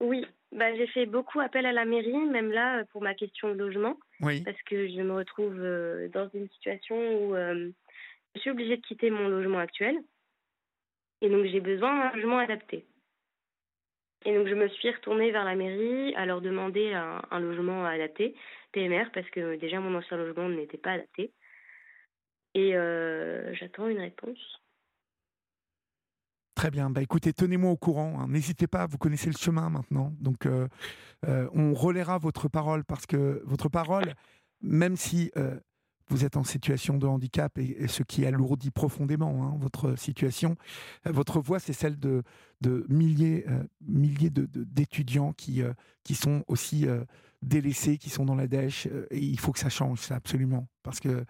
Oui, bah, j'ai fait beaucoup appel à la mairie, même là pour ma question de logement, oui. parce que je me retrouve euh, dans une situation où euh, je suis obligée de quitter mon logement actuel, et donc j'ai besoin d'un logement adapté. Et donc je me suis retournée vers la mairie à leur demander un, un logement adapté, PMR, parce que déjà mon ancien logement n'était pas adapté. Et euh, j'attends une réponse. Très bien. Bah, écoutez, tenez-moi au courant. Hein. N'hésitez pas, vous connaissez le chemin maintenant. Donc, euh, euh, on relaiera votre parole parce que votre parole, même si vous êtes en situation de handicap et, ce qui alourdit profondément hein, votre situation, votre voix, c'est celle de, de milliers, milliers d'étudiants de, qui, qui sont aussi délaissés, qui sont dans la dèche. et il faut que ça change, ça, absolument. Parce que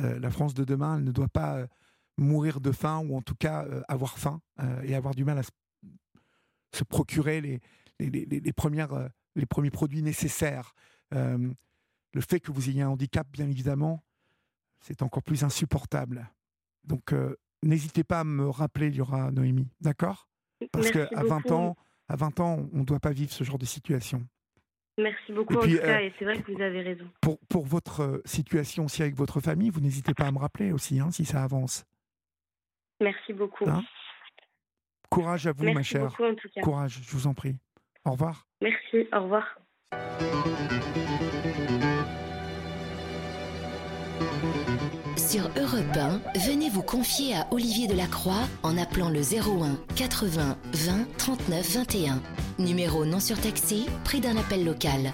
la France de demain, elle ne doit pas euh, mourir de faim ou en tout cas euh, avoir faim et avoir du mal à se, procurer les, les, premières, les premiers produits nécessaires. le fait que vous ayez un handicap, bien évidemment, c'est encore plus insupportable. Donc, euh, n'hésitez pas à me rappeler, il y aura Noémie, d'accord? Parce qu'à 20 ans, à 20 ans, on ne doit pas vivre ce genre de situation. Merci beaucoup en tout cas, et c'est vrai que vous avez raison. Pour, pour votre situation aussi avec votre famille, vous n'hésitez pas à me rappeler aussi, hein, si ça avance. Merci beaucoup. Hein? Courage à vous, ma chère. Beaucoup, en tout cas. Courage, je vous en prie. Au revoir. Merci, au revoir. Sur Europe 1, venez vous confier à Olivier Delacroix en appelant le 01 80 20 39 21. Numéro non surtaxé, prix d'un appel local.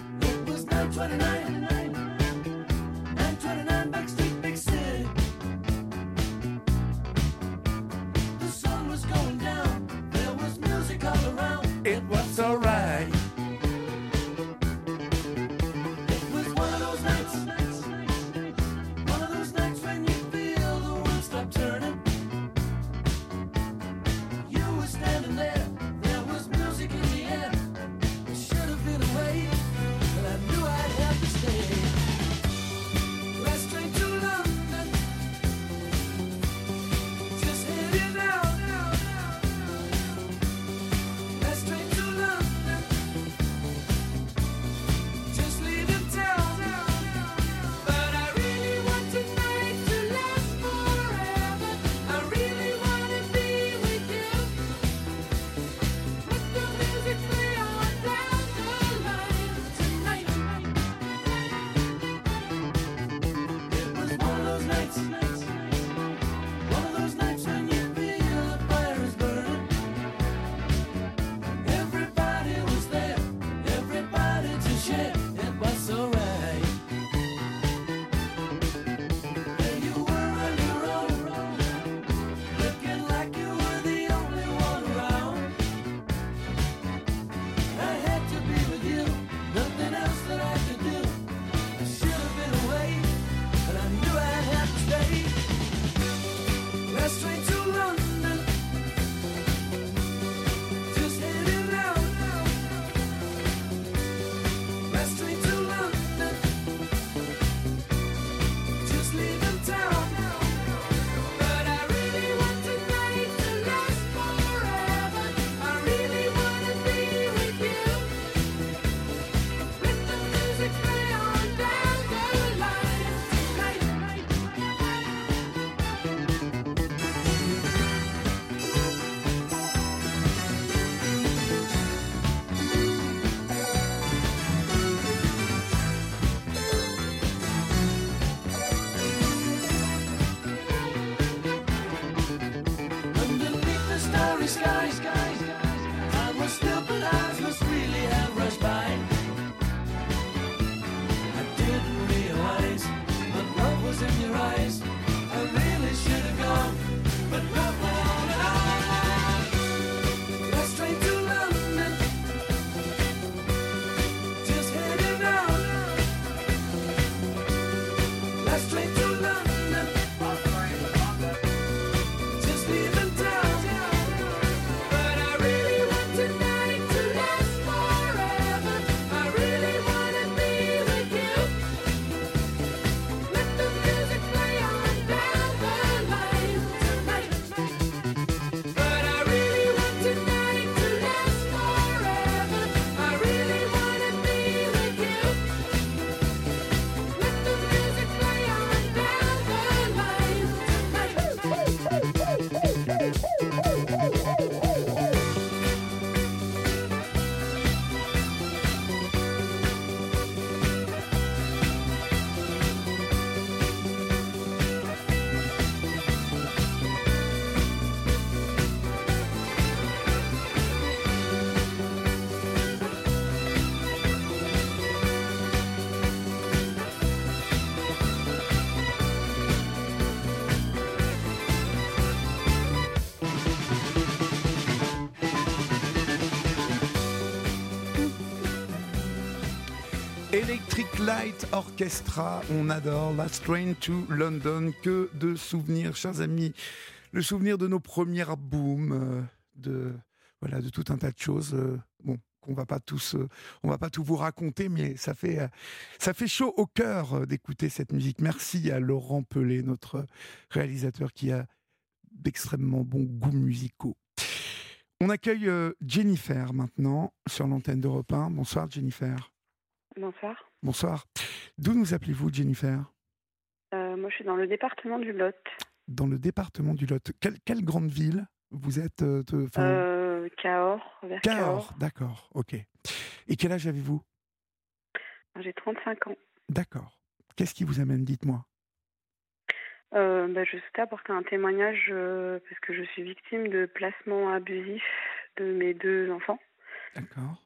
sky. sky. Light Orchestra, on adore Last Train to London, que de souvenirs, chers amis. Le souvenir de nos premiers booms, euh, de, voilà, de tout un tas de choses. Euh, bon, qu'on va pas tous, on va pas tout vous raconter, mais ça fait, ça fait chaud au cœur d'écouter cette musique. Merci à Laurent Pelé, notre réalisateur qui a d'extrêmement bons goûts musicaux. On accueille Jennifer maintenant sur l'antenne d'Europe 1. Bonsoir Jennifer. Bonsoir. Bonsoir. D'où nous appelez-vous Jennifer? Moi je suis dans le département du Lot. Dans le département du Lot. Quelle, grande ville vous êtes Cahors, vers Cahors. d'accord, ok. Et quel âge avez-vous? J'ai 35 ans. D'accord. Qu'est-ce qui vous amène, dites-moi? Euh, bah, Je souhaitais apporter un témoignage euh, parce que je suis victime de placement abusif de mes deux enfants. D'accord.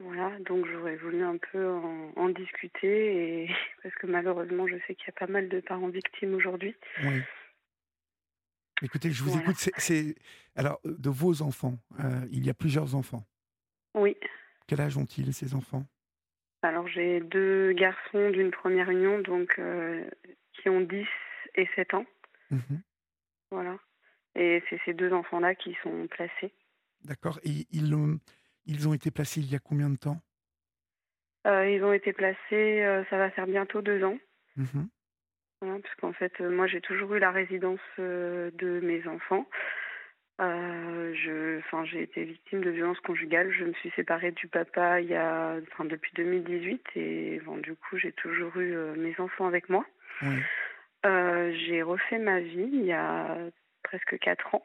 Voilà, donc j'aurais voulu un peu en, discuter et *laughs* parce que malheureusement je sais qu'il y a pas mal de parents victimes aujourd'hui. Oui. Écoutez, je vous écoute. C'est alors de vos enfants. Euh, il y a plusieurs enfants. Oui. Quel âge ont-ils ces enfants? Alors j'ai deux garçons d'une première union, donc euh, qui ont 10 et 7 ans. Mhm. Voilà. Et c'est ces deux enfants-là qui sont placés. D'accord. Et ils ils ont été placés il y a combien de temps? Euh, Ils ont été placés, ça va faire bientôt deux ans. Mhm parce qu'en fait, euh, moi, j'ai toujours eu la résidence euh, de mes enfants. Euh, je, enfin, j'ai été victime de violences conjugales. Je me suis séparée du papa il y a, enfin, depuis 2018 et bon, du coup, j'ai toujours eu mes enfants avec moi. j'ai refait ma vie il y a presque quatre ans.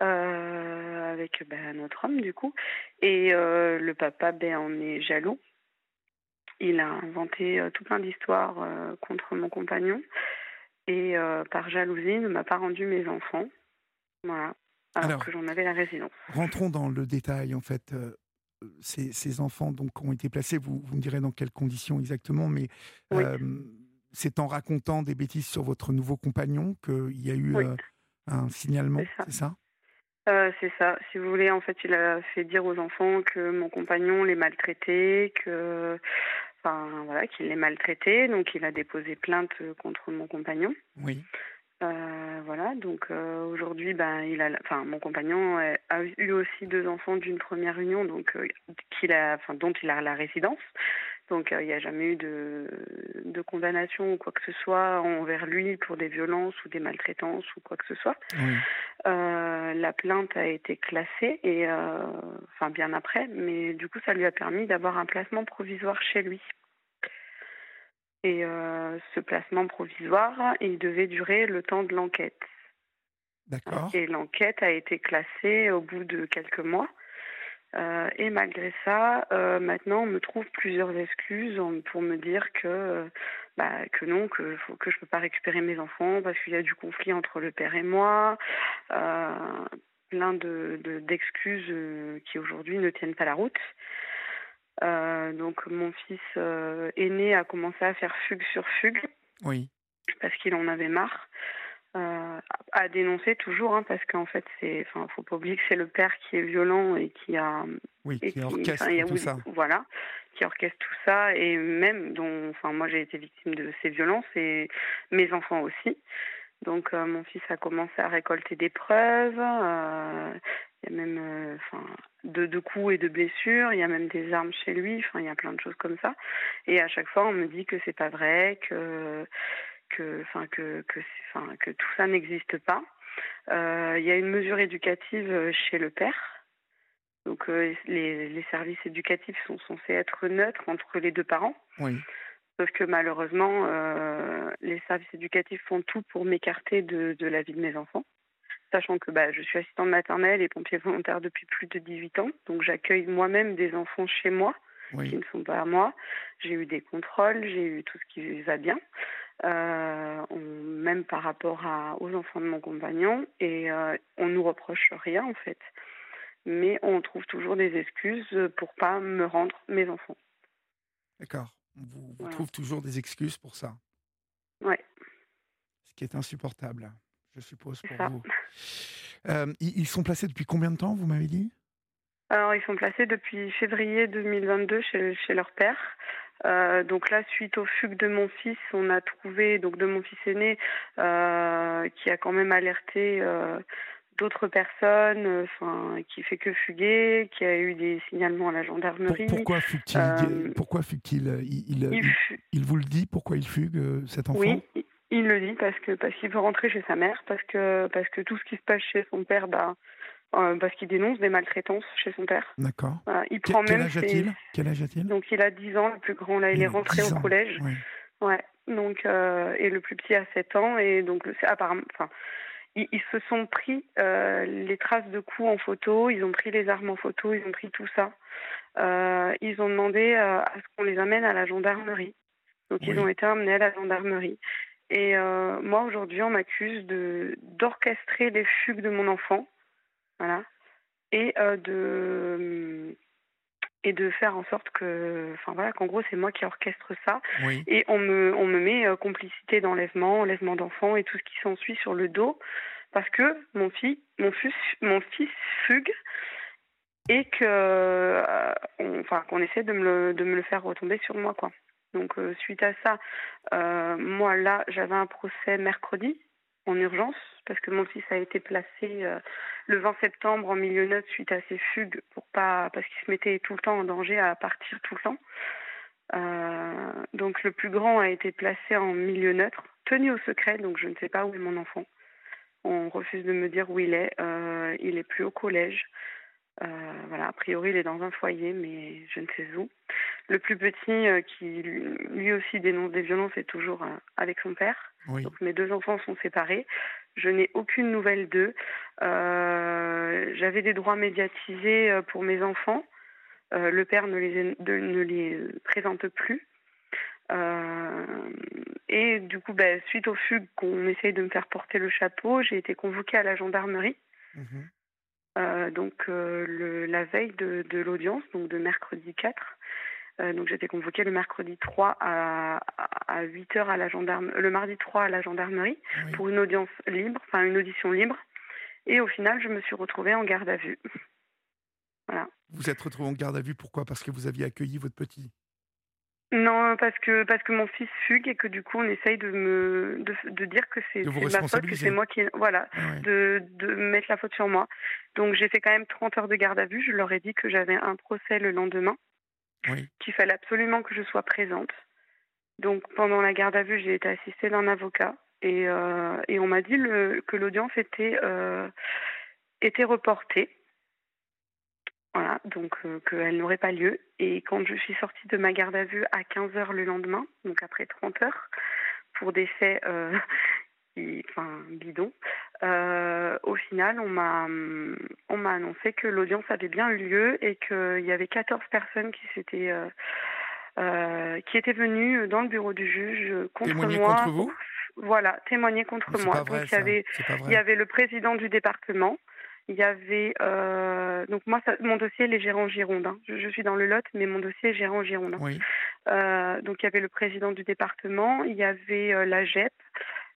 Avec ben, notre homme du coup et le papa ben en est jaloux il a inventé euh, tout plein d'histoires euh, contre mon compagnon et euh, par jalousie ne m'a pas rendu mes enfants. Voilà. Alors, que j'en avais la résidence. Rentrons dans le détail en fait. Ces, enfants donc ont été placés, vous, vous me direz dans quelles conditions exactement, mais c'est en racontant des bêtises sur votre nouveau compagnon qu'il y a eu un signalement, c'est ça, c'est ça. Si vous voulez, en fait, il a fait dire aux enfants que mon compagnon les maltraitait, que voilà, qu'il les maltraitait. Donc, il a déposé plainte contre mon compagnon. Oui. Euh, voilà, donc euh, aujourd'hui, ben, il a, enfin, mon compagnon a eu aussi deux enfants d'une première union, donc euh, qu'il a, enfin, dont il a la résidence. Donc il n'y a jamais eu de, de, condamnation ou quoi que ce soit envers lui pour des violences ou des maltraitances ou quoi que ce soit. la plainte a été classée et enfin bien après, mais du coup ça lui a permis d'avoir un placement provisoire chez lui. Et euh, ce placement provisoire, il devait durer le temps de l'enquête. D'accord. Et l'enquête a été classée au bout de quelques mois. Euh, et malgré ça, euh, maintenant, on me trouve plusieurs excuses pour me dire que, bah, que non, que, que je ne peux pas récupérer mes enfants parce qu'il y a du conflit entre le père et moi. plein de, d'excuses qui aujourd'hui ne tiennent pas la route. Euh, donc mon fils euh, aîné a commencé à faire fugue sur fugue. Oui. Parce qu'il en avait marre. Euh, à dénoncer toujours, hein, parce qu'en fait, c'est, enfin, faut pas oublier que c'est le père qui est violent et qui a, oui, qui, orchestre tout ça. Voilà, qui orchestre tout ça et même dont, enfin, moi j'ai été victime de ces violences et mes enfants aussi. Donc euh, mon fils a commencé à récolter des preuves. Euh, il y a même enfin de, de, coups et de blessures. Il y a même des armes chez lui. Enfin, il y a plein de choses comme ça. Et à chaque fois, on me dit que c'est pas vrai, que que enfin que que, enfin, que tout ça n'existe pas. il y a une mesure éducative chez le père. Donc les, les services éducatifs sont censés être neutres entre les deux parents. Oui. Sauf que malheureusement, euh, les services éducatifs font tout pour m'écarter de, de, la vie de mes enfants. Sachant que bah, je suis assistante maternelle et pompier volontaire depuis plus de 18 ans. Donc j'accueille moi-même des enfants chez moi qui ne sont pas à moi. J'ai eu des contrôles, j'ai eu tout ce qui va bien. Euh, même par rapport à, aux enfants de mon compagnon. Et euh, on nous reproche rien en fait. Mais on trouve toujours des excuses pour pas me rendre mes enfants. D'accord. On vous, trouve toujours des excuses pour ça. Oui. Ce qui est insupportable, je suppose, pour vous. *laughs* Euh, ils sont placés depuis combien de temps, vous m'avez dit? Alors, ils sont placés depuis février 2022 chez, chez leur père. Euh, donc là, suite aux fugues de mon fils, on a trouvé, donc de mon fils aîné, euh, qui a quand même alerté d'autres personnes, enfin, qui fait que fuguer, qui a eu des signalements à la gendarmerie. pourquoi fugue-t-il Pourquoi fugue-t-il il, il, vous le dit Pourquoi il fugue cet enfant Oui, il le dit parce que parce qu'il veut rentrer chez sa mère, parce que parce que tout ce qui se passe chez son père, bah, euh, parce qu'il dénonce des maltraitances chez son père. D'accord. il prend quel, même âge a-t-il? Quel âge a-t-il? Donc il a 10 ans, le plus grand là, il est rentré au collège. Ouais. Donc euh, et le plus petit a 7 ans et donc c'est apparemment, enfin, ils, se sont pris euh, les traces de coups en photo, ils ont pris les armes en photo, ils ont pris tout ça. ils ont demandé à ce qu'on les amène à la gendarmerie. Donc ils ont été amenés à la gendarmerie. Et moi, aujourd'hui, on m'accuse de d'orchestrer les fugues de mon enfant, voilà, et euh, de et de faire en sorte que, enfin voilà, qu'en gros, c'est moi qui orchestre ça. Et on me on me met euh, complicité d'enlèvement, enlèvement d'enfants et tout ce qui s'ensuit sur le dos, parce que mon fils, mon fils, mon fils fugue et que, enfin, qu'on essaie de me le de me le faire retomber sur moi, quoi. Donc euh, suite à ça, euh, moi là, j'avais un procès mercredi en urgence parce que mon fils a été placé euh, le 20 septembre en milieu neutre suite à ses fugues pour pas parce qu'il se mettait tout le temps en danger à partir tout le temps. donc le plus grand a été placé en milieu neutre, tenu au secret, donc je ne sais pas où est mon enfant. On refuse de me dire où il est. il est plus au collège. Euh, voilà, a priori, il est dans un foyer, mais je ne sais où. Le plus petit, euh, qui lui aussi dénonce des violences, est toujours euh, avec son père. Donc mes deux enfants sont séparés. Je n'ai aucune nouvelle d'eux. J'avais des droits médiatisés pour mes enfants. le père ne les, ne les présente plus. et du coup, ben, suite aux fugues qu'on essaye de me faire porter le chapeau, j'ai été convoquée à la gendarmerie. Mhm. Euh, donc euh, le, la veille de, de l'audience, donc de mercredi 4. Euh, donc j'étais convoquée le mercredi 3 à, à 8 heures à la gendarme, le mardi 3 à la gendarmerie pour une audience libre, enfin une audition libre. Et au final, je me suis retrouvée en garde à vue. voilà. Vous êtes retrouvée en garde à vue, pourquoi? Parce que vous aviez accueilli votre petit? Non, parce que parce que mon fils fugue et que du coup on essaye de me de, dire que c'est ma faute, que c'est moi qui voilà, ah de, de mettre la faute sur moi. Donc j'ai fait quand même 30 heures de garde à vue. Je leur ai dit que j'avais un procès le lendemain, qu'il fallait absolument que je sois présente. Donc pendant la garde à vue, j'ai été assistée d'un avocat et euh, et on m'a dit le, que l'audience était euh, était reportée voilà, donc euh, qu'elle n'aurait pas lieu. Et quand je suis sortie de ma garde à vue à 15 heures le lendemain, donc après 30 heures, pour des faits euh, enfin, bidons, euh, au final, on m'a, on m'a annoncé que l'audience avait bien eu lieu et qu'il y avait 14 personnes qui s'étaient. qui étaient venues dans le bureau du juge contre témoigner moi. contre vous Voilà, témoigner contre moi. donc il y avait, il y avait le président du département, il y avait euh, donc moi mon dossier est gérant Gironde. Hein. Je, suis dans le Lot, mais mon dossier est gérant Gironde. Hein. Oui. Euh, donc il y avait le président du département, il y avait euh, la GEP,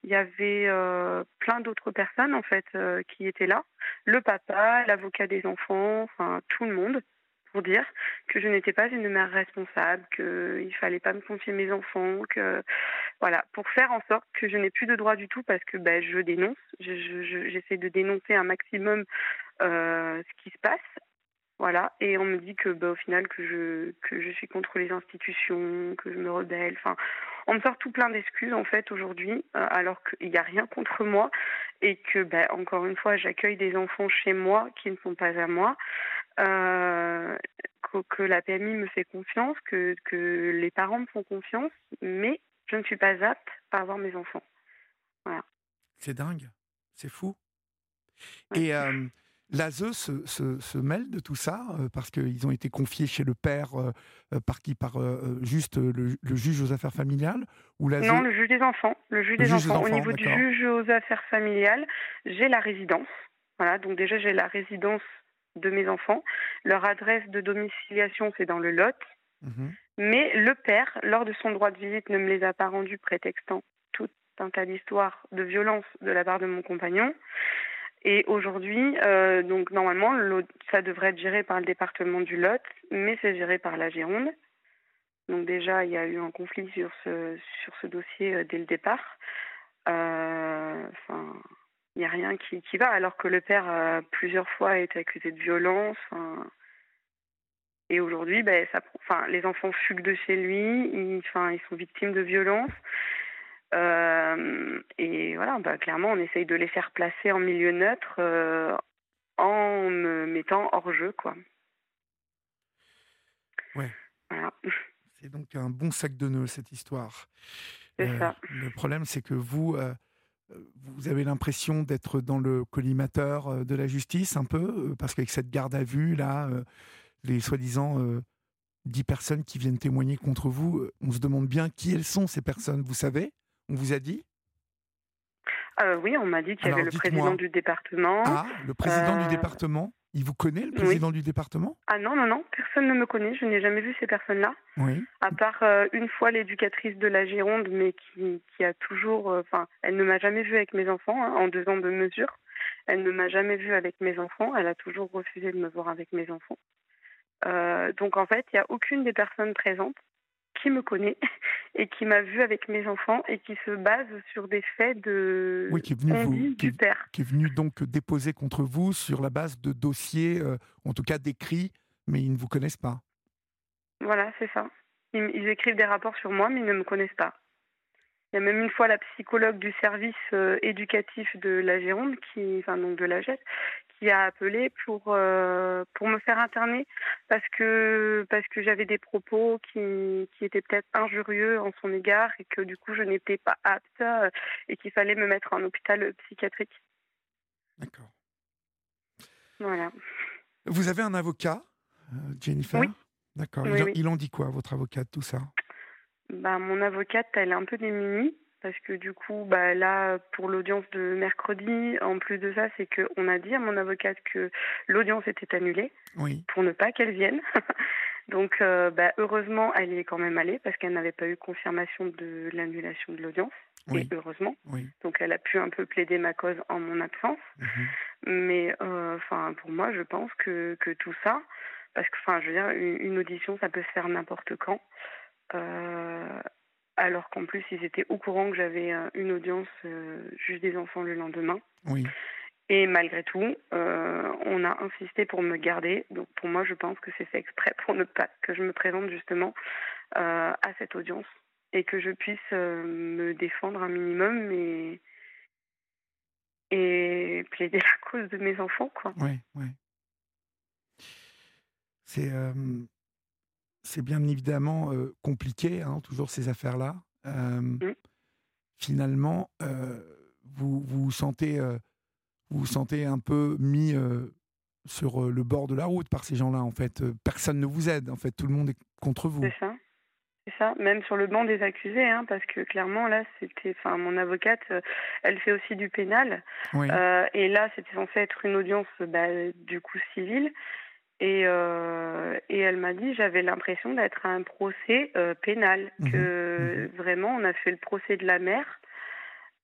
il y avait euh, plein d'autres personnes en fait euh, qui étaient là, le papa, l'avocat des enfants, enfin tout le monde pour dire que je n'étais pas une mère responsable, qu'il fallait pas me confier mes enfants, que voilà, pour faire en sorte que je n'ai plus de droit du tout parce que ben, je dénonce, j'essaie de dénoncer un maximum euh, ce qui se passe. Voilà, et on me dit que bah, au final que je que je suis contre les institutions, que je me rebelle. Enfin, on me sort tout plein d'excuses en fait aujourd'hui, euh, alors qu'il n'y a rien contre moi et que ben, encore une fois j'accueille des enfants chez moi qui ne sont pas à moi. Euh, que, la PMI me fait confiance, que, que les parents me font confiance, mais je ne suis pas apte à avoir mes enfants. Voilà. C'est dingue, c'est fou. Et euh, l'ASE se, se, mêle de tout ça euh, parce qu'ils ont été confiés chez le père par qui Par juste le, juge aux affaires familiales ou Non, le juge des enfants. Le juge, des, enfants. Au niveau du juge aux affaires familiales, j'ai la résidence. Voilà, donc déjà j'ai la résidence de mes enfants. Leur adresse de domiciliation, c'est dans le Lot. Mhm. Mais le père, lors de son droit de visite, ne me les a pas rendus, prétextant tout un tas d'histoires de violence de la part de mon compagnon. Et aujourd'hui, euh, donc normalement, ça devrait être géré par le département du Lot, mais c'est géré par la Gironde. Donc déjà, il y a eu un conflit sur ce, sur ce dossier euh, dès le départ. Euh, enfin, n'y a rien qui, qui, va, alors que le père a plusieurs fois été accusé de violence. et aujourd'hui, ben, ça, les enfants fuguent de chez lui, ils, ils sont victimes de violences. Euh, et voilà, bah, clairement, on essaye de les faire placer en milieu neutre euh, en me mettant hors jeu, quoi. Ouais. Voilà. C'est donc un bon sac de nœuds, cette histoire. C'est ça. Le problème, c'est que vous, vous avez l'impression d'être dans le collimateur de la justice, un peu, parce qu'avec cette garde à vue, là, les soi-disant dix personnes qui viennent témoigner contre vous, on se demande bien qui elles sont, ces personnes, vous savez? On vous a dit? Euh, Oui, on m'a dit qu'il y avait le président du département. Ah, le président du euh, département? Il vous connaît, le président du département? Ah non, non, non, personne ne me connaît. Je n'ai jamais vu ces personnes-là. Oui. À part euh, une fois l'éducatrice de la Gironde, mais qui, qui a toujours. Enfin, elle ne m'a jamais vue avec mes enfants hein, en deux ans de mesure. Elle ne m'a jamais vue avec mes enfants. Elle a toujours refusé de me voir avec mes enfants. Donc en fait, il n'y a aucune des personnes présentes qui me connaît *laughs* et qui m'a vu avec mes enfants et qui se base sur des faits de oui, qui est venu vous, qui, père. Qui est venu donc déposer contre vous sur la base de dossiers, euh, en tout cas d'écrits, mais ils ne vous connaissent pas. Voilà, c'est ça. ils, écrivent des rapports sur moi, mais ils ne me connaissent pas. Il y a même une fois la psychologue du service euh, éducatif de la Gironde, qui, enfin donc de la GET, qui a appelé pour euh, pour me faire interner parce que parce que j'avais des propos qui qui étaient peut-être injurieux en son égard et que du coup je n'étais pas apte euh, et qu'il fallait me mettre en hôpital psychiatrique. D'accord. Voilà. Vous avez un avocat, Jennifer? Oui. D'accord. il, en dit quoi, votre avocat, tout ça? Bah, Mon avocate, elle est un peu démunie parce que du coup, bah, là, pour l'audience de mercredi, en plus de ça, c'est qu'on a dit à mon avocate que l'audience était annulée oui. pour ne pas qu'elle vienne. *laughs* Donc, euh, bah, heureusement, elle y est quand même allée parce qu'elle n'avait pas eu confirmation de l'annulation de l'audience. Oui. Et heureusement. Oui. Donc, elle a pu un peu plaider ma cause en mon absence. Mhm. Mais, euh, pour moi, je pense que, que tout ça, parce que, enfin, je veux dire, une, audition, ça peut se faire n'importe quand. Euh, alors qu'en plus ils étaient au courant que j'avais euh, une audience euh, juste des enfants le lendemain. Oui. Et malgré tout, euh, on a insisté pour me garder. Donc pour moi, je pense que c'est fait exprès pour ne pas que je me présente justement à cette audience et que je puisse me défendre un minimum et et plaider la cause de mes enfants, quoi. Oui, oui. C'est c'est bien évidemment compliqué, hein, toujours ces affaires-là. Mmh. Finalement, vous, vous sentez, vous, vous sentez un peu mis sur le bord de la route par ces gens-là. En fait, personne ne vous aide. En fait, tout le monde est contre vous. C'est ça. C'est ça, même sur le banc des accusés, hein, parce que clairement là, c'était, enfin, mon avocate, elle fait aussi du pénal, et là, c'était censé être une audience, bah, du coup civile, et, euh, et elle m'a dit j'avais l'impression d'être à un procès euh, pénal, mmh que mmh vraiment on a fait le procès de la mère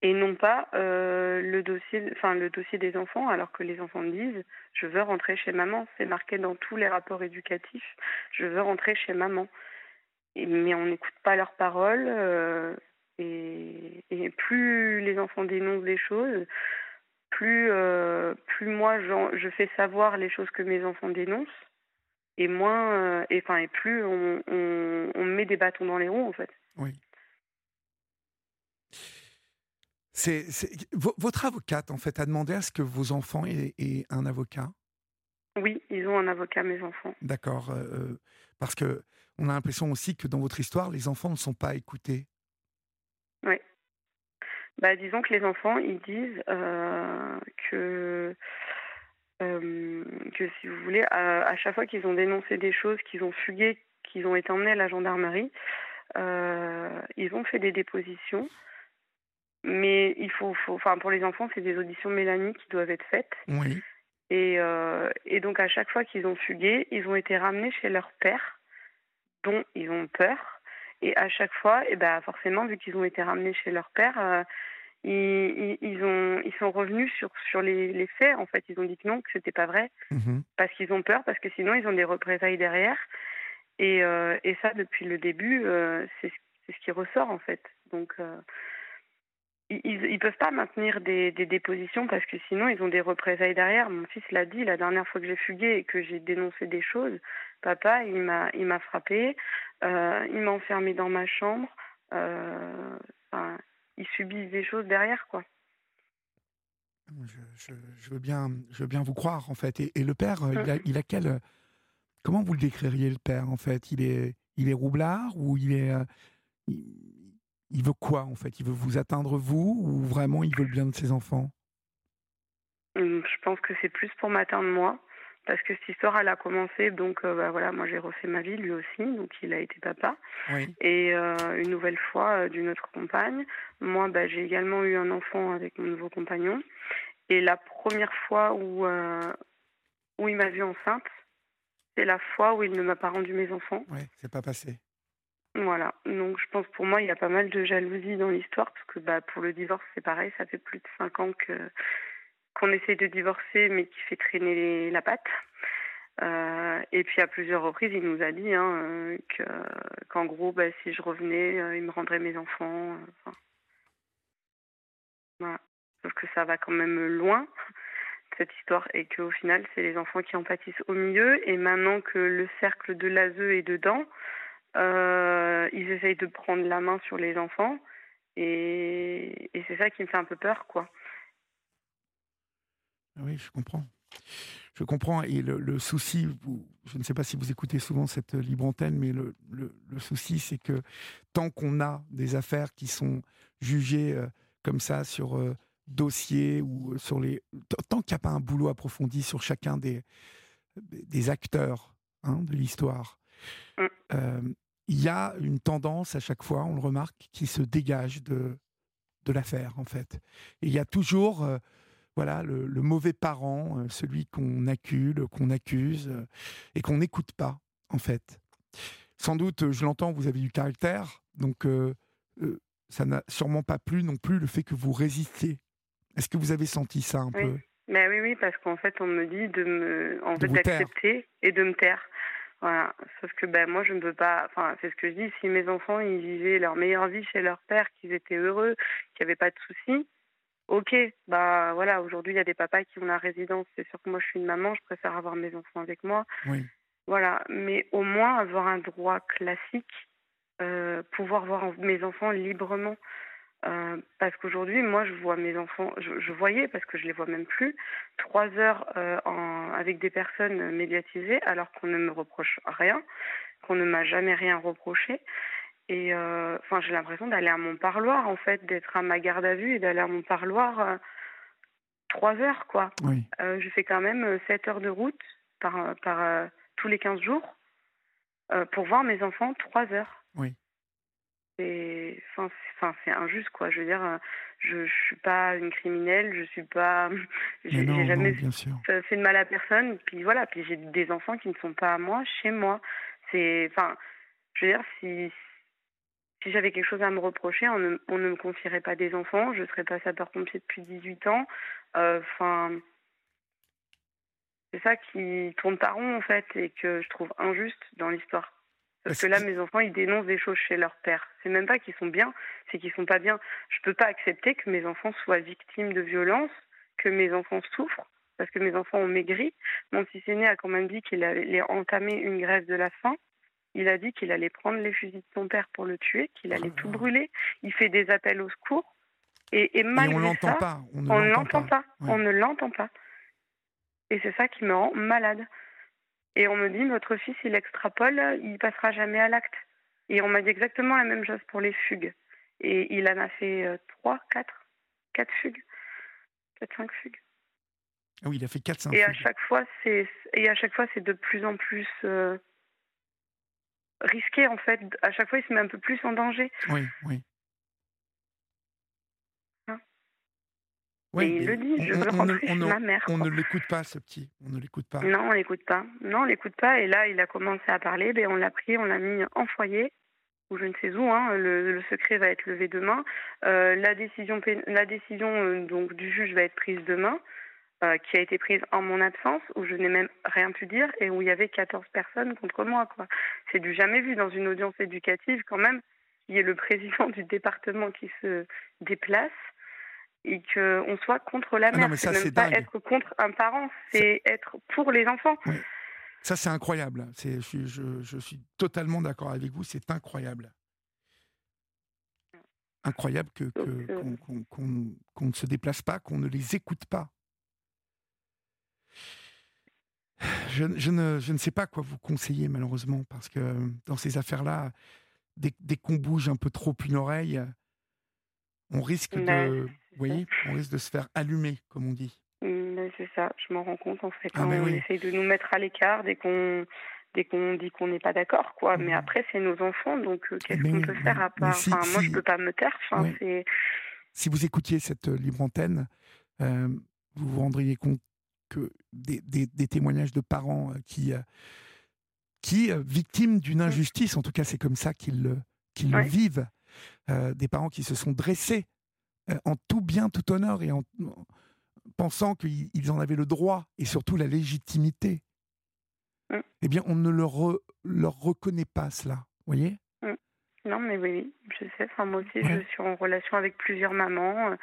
et non pas euh, le dossier, enfin le dossier des enfants, alors que les enfants disent je veux rentrer chez maman. C'est marqué dans tous les rapports éducatifs, je veux rentrer chez maman. Et, mais on n'écoute pas leurs paroles et, et plus les enfants dénoncent des choses, plus, euh, plus moi je fais savoir les choses que mes enfants dénoncent, et moins, euh, et, enfin, et plus on, on, met des bâtons dans les roues en fait. Oui. C'est, votre avocate en fait a demandé à ce que vos enfants aient, un avocat? Oui, ils ont un avocat, mes enfants. D'accord, euh, parce que on a l'impression aussi que dans votre histoire, les enfants ne sont pas écoutés. Oui bah, Disons que les enfants, ils disent euh, que, euh, que, si vous voulez, à, chaque fois qu'ils ont dénoncé des choses, qu'ils ont fugué, qu'ils ont été emmenés à la gendarmerie, euh, ils ont fait des dépositions. Mais il faut, faut enfin pour les enfants, c'est des auditions Mélanie qui doivent être faites. Oui. Et, et donc à chaque fois qu'ils ont fugué, ils ont été ramenés chez leur père, dont ils ont peur. Et à chaque fois, et eh ben forcément, vu qu'ils ont été ramenés chez leur père, euh, ils, ils, ont, ils sont revenus sur, sur les, les, faits. En fait, ils ont dit que non, que c'était pas vrai, mhm. parce qu'ils ont peur, parce que sinon ils ont des représailles derrière. Et, euh, et ça, depuis le début, euh, c'est ce qui ressort en fait. Donc ils ne peuvent pas maintenir des, des, dépositions parce que sinon ils ont des représailles derrière. Mon fils l'a dit la dernière fois que j'ai fugué et que j'ai dénoncé des choses. Papa, il m'a, il m'a frappé, euh, il m'a enfermé dans ma chambre. Euh, enfin, ils subissent des choses derrière, quoi. Je, je, veux bien, je veux bien vous croire en fait. Et, le père, il, a, hum. il a quel Comment vous le décririez le père en fait? Il est, il est roublard ou il est, euh, il veut quoi en fait? Il veut vous atteindre vous ou vraiment il veut le bien de ses enfants? Hum, Je pense que c'est plus pour m'atteindre moi. Parce que cette histoire, elle a commencé, donc euh, bah, voilà, moi j'ai refait ma vie, lui aussi, donc il a été papa. Et euh, une nouvelle fois euh, d'une autre compagne. Moi, bah, j'ai également eu un enfant avec mon nouveau compagnon. Et la première fois où, où il m'a vue enceinte, c'est la fois où il ne m'a pas rendu mes enfants. Oui, c'est pas passé. Voilà, donc je pense pour moi il y a pas mal de jalousie dans l'histoire parce que bah, pour le divorce c'est pareil, ça fait plus de cinq ans que qu'on essaie de divorcer mais qui fait traîner la patte. Euh, et puis à plusieurs reprises il nous a dit hein, que qu'en gros bah, si je revenais euh, il me rendrait mes enfants. Euh, voilà. Sauf que ça va quand même loin *laughs* cette histoire et qu'au final c'est les enfants qui en pâtissent au milieu et maintenant que le cercle de l'ASE est dedans euh, ils essayent de prendre la main sur les enfants et, c'est ça qui me fait un peu peur, quoi. Ah oui, je comprends. Je comprends. Et le, souci, je ne sais pas si vous écoutez souvent cette libre antenne, mais le, souci, c'est que tant qu'on a des affaires qui sont jugées euh, comme ça sur euh, dossier ou sur les. Tant qu'il n'y a pas un boulot approfondi sur chacun des, des acteurs hein, de l'histoire, mmh il y a une tendance à chaque fois, on le remarque, qui se dégage de, de l'affaire, en fait. Et il y a toujours euh, voilà, le, mauvais parent, euh, celui qu'on accule, qu'on accuse, euh, et qu'on n'écoute pas, en fait. Sans doute, je l'entends, vous avez du caractère, donc ça n'a sûrement pas plu non plus le fait que vous résistiez. Est-ce que vous avez senti ça un peu? Mais oui, oui, parce qu'en fait, on me dit de me, en fait, d'accepter et de me taire. Voilà. Sauf que ben, moi, je ne peux pas. Enfin, c'est ce que je dis. Si mes enfants, ils vivaient leur meilleure vie chez leur père, qu'ils étaient heureux, qu'il n'y avait pas de soucis, ok. Bah voilà, aujourd'hui, il y a des papas qui ont la résidence. C'est sûr que moi, je suis une maman, je préfère avoir mes enfants avec moi. Oui. Voilà. Mais au moins, avoir un droit classique, euh, pouvoir voir mes enfants librement. Euh, parce qu'aujourd'hui, moi, je vois mes enfants, je, voyais, parce que je les vois même plus, trois heures euh, en, avec des personnes médiatisées, alors qu'on ne me reproche rien, qu'on ne m'a jamais rien reproché. Et euh, enfin, j'ai l'impression d'aller à mon parloir, en fait, d'être à ma garde à vue et d'aller à mon parloir trois heures, quoi. Oui. je fais quand même sept heures de route par, par tous les quinze jours pour voir mes enfants trois heures. Oui c'est enfin c'est injuste quoi je veux dire euh, je je suis pas une criminelle je suis pas j'ai jamais fait de mal à personne puis voilà puis j'ai des enfants qui ne sont pas à moi chez moi c'est enfin je veux dire si si j'avais quelque chose à me reprocher on ne, on ne me confierait pas des enfants je serais pas sapeur-pompier depuis 18 ans euh, enfin c'est ça qui tourne par rond en fait et que je trouve injuste dans l'histoire parce que là, mes enfants, ils dénoncent des choses chez leur père. C'est même pas qu'ils sont bien, c'est qu'ils sont pas bien. Je peux pas accepter que mes enfants soient victimes de violences, que mes enfants souffrent, parce que mes enfants ont maigri. Mon fils aîné a quand même dit qu'il allait entamer une grève de la faim. Il a dit qu'il allait prendre les fusils de son père pour le tuer, qu'il allait tout brûler. Il fait des appels au secours. Et, et malgré on ça, pas. on ne l'entend pas. On ne l'entend pas. Et c'est ça qui me rend malade. Et on me dit, votre fils, il extrapole, il passera jamais à l'acte. Et on m'a dit exactement la même chose pour les fugues. Et il en a fait euh, trois, quatre, quatre fugues, quatre, cinq fugues. Ah oui, il a fait quatre, cinq. Et à chaque fois, c'est et à chaque fois, c'est de plus en plus euh, risqué en fait. À chaque fois, il se met un peu plus en danger. Oui, oui. il le dit, je veux rentrer chez ma mère. On ne l'écoute pas, ce petit. On ne l'écoute pas. Non, on l'écoute pas. Non, on l'écoute pas. Et là, il a commencé à parler. Ben, on l'a pris, on l'a mis en foyer, ou je ne sais où. Hein. Le, secret va être levé demain. Euh, la décision, la décision euh, donc du juge va être prise demain, euh, qui a été prise en mon absence, où je n'ai même rien pu dire et où il y avait 14 personnes contre moi. Quoi. C'est du jamais vu dans une audience éducative quand même. Il y ait le *laughs* président du département qui se déplace et qu'on soit contre la ah mère. c'est même pas être contre un parent, c'est être pour les enfants. Ça, c'est incroyable. Je, je, je, suis totalement d'accord avec vous, c'est incroyable. Incroyable que, euh, qu'on, ne se déplace pas, qu'on ne les écoute pas. Je, ne, je, ne, sais pas quoi vous conseiller, malheureusement, parce que dans ces affaires-là, dès, dès qu'on bouge un peu trop une oreille, on risque de, voyez, on risque de se faire allumer, comme on dit. Mmh, c'est ça, je m'en rends compte en fait. Ah, on essaye de nous mettre à l'écart dès qu'on dès qu'on dit qu'on n'est pas d'accord, quoi. Mais mmh. après, c'est nos enfants, donc euh, qu'est-ce qu'on peut faire à part? Moi, je peux pas me taire. Si vous écoutiez cette euh, libre antenne, euh, vous vous rendriez compte que des, des, témoignages de parents qui, qui victimes d'une mmh. injustice, en tout cas, c'est comme ça qu'ils qu'ils le vivent, des parents qui se sont dressés en tout bien, tout honneur et en, pensant qu'ils en avaient le droit et surtout la légitimité, mm. eh bien, on ne leur, leur reconnaît pas cela. voyez? Non, mais oui, je sais. Enfin, moi aussi, je suis en relation avec plusieurs mamans, euh,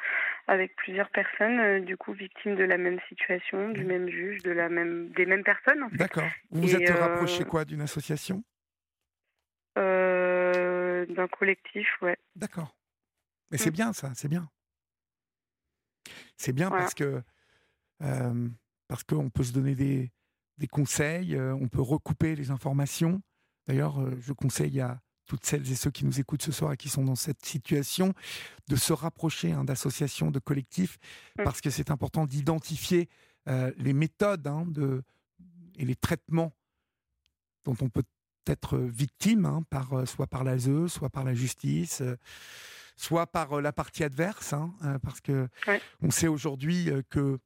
avec plusieurs personnes, euh, du coup, victimes de la même situation, du même juge, de la même, des mêmes personnes. D'accord. Vous vous êtes rapproché euh, quoi d'une association? D'un collectif, ouais. D'accord. Mais c'est mm. bien ça, c'est bien. C'est bien parce que euh, parce qu'on peut se donner des, des conseils, euh, on peut recouper les informations. D'ailleurs, euh, je conseille à toutes celles et ceux qui nous écoutent ce soir et qui sont dans cette situation de se rapprocher hein, d'associations, de collectifs, mmh. parce que c'est important d'identifier les méthodes hein, de, et les traitements dont on peut être victime, hein, par, soit par l'ASE, soit par la justice soit par euh, la partie adverse, hein, euh, parce que on sait aujourd'hui euh, que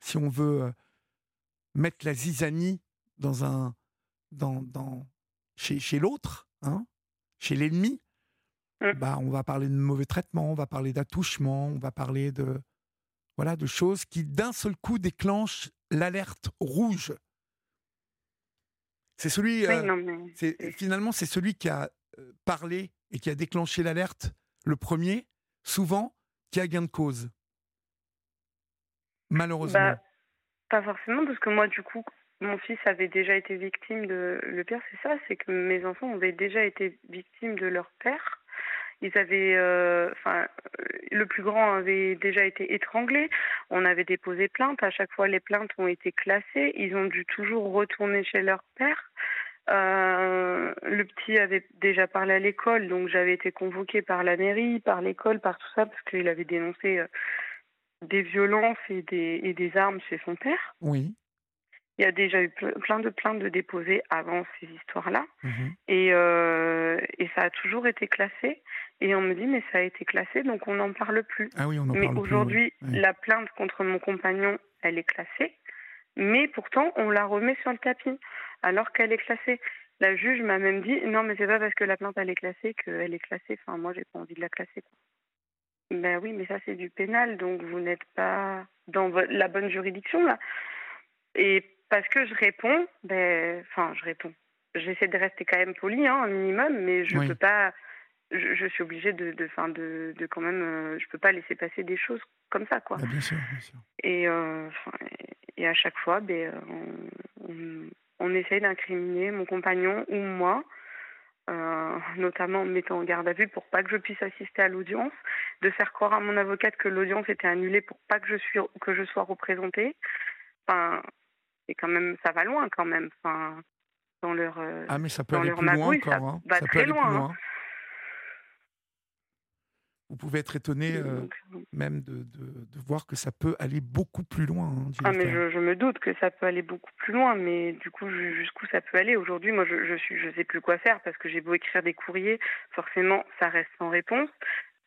si on veut mettre la zizanie dans un, dans, dans chez, chez l'autre, hein, chez l'ennemi, mmh. bah, on va parler de mauvais traitement, on va parler d'attouchement, on va parler de voilà de choses qui d'un seul coup déclenchent l'alerte rouge. C'est celui, finalement, c'est celui qui a parlé et qui a déclenché l'alerte le premier, souvent, qui a gain de cause Malheureusement. Bah, pas forcément, parce que moi, du coup, mon fils avait déjà été victime de. Le pire, c'est ça, c'est que mes enfants avaient déjà été victimes de leur père. Ils avaient, euh, enfin, le plus grand avait déjà été étranglé. On avait déposé plainte. À chaque fois, les plaintes ont été classées. Ils ont dû toujours retourner chez leur père. Euh, le petit avait déjà parlé à l'école, donc j'avais été convoquée par la mairie, par l'école, par tout ça, parce qu'il avait dénoncé euh, des violences et des armes chez son père. Oui. Il y a déjà eu plein de plaintes de déposées avant ces histoires-là. Mhm. Et, euh, et ça a toujours été classé. Et on me dit, mais ça a été classé, donc on n'en parle plus. Ah oui, on en mais aujourd'hui, la plainte contre mon compagnon, elle est classée. Mais pourtant, on la remet sur le tapis alors qu'elle est classée. La juge m'a même dit non, mais c'est pas parce que la plainte elle est classée qu'elle est classée. Enfin, moi, j'ai pas envie de la classer. Ben oui, mais ça c'est du pénal, donc vous n'êtes pas dans la bonne juridiction là. Et parce que je réponds, ben, enfin, je réponds. J'essaie de rester quand même poli, hein, un minimum, mais je ne peux pas. Je, suis obligée de, de, fin, de, de quand même. Euh, je peux pas laisser passer des choses comme ça, quoi. Ah, bien sûr, bien sûr. Et, euh, et à chaque fois, ben, on, on essaye d'incriminer mon compagnon ou moi, euh, notamment en me mettant en garde à vue pour pas que je puisse assister à l'audience, de faire croire à mon avocate que l'audience était annulée pour pas que je, suis, que je sois représentée. Enfin, c'est quand même, ça va loin quand même. Enfin, dans leur, euh, ah mais ça peut aller plus loin encore. Hein. va très loin. Hein. loin vous pouvez être étonné euh, même de, de, voir que ça peut aller beaucoup plus loin. Hein, ah, mais je, me doute que ça peut aller beaucoup plus loin, mais du coup, jusqu'où ça peut aller? Aujourd'hui, moi, je, je suis, je sais plus quoi faire parce que j'ai beau écrire des courriers, forcément, ça reste sans réponse.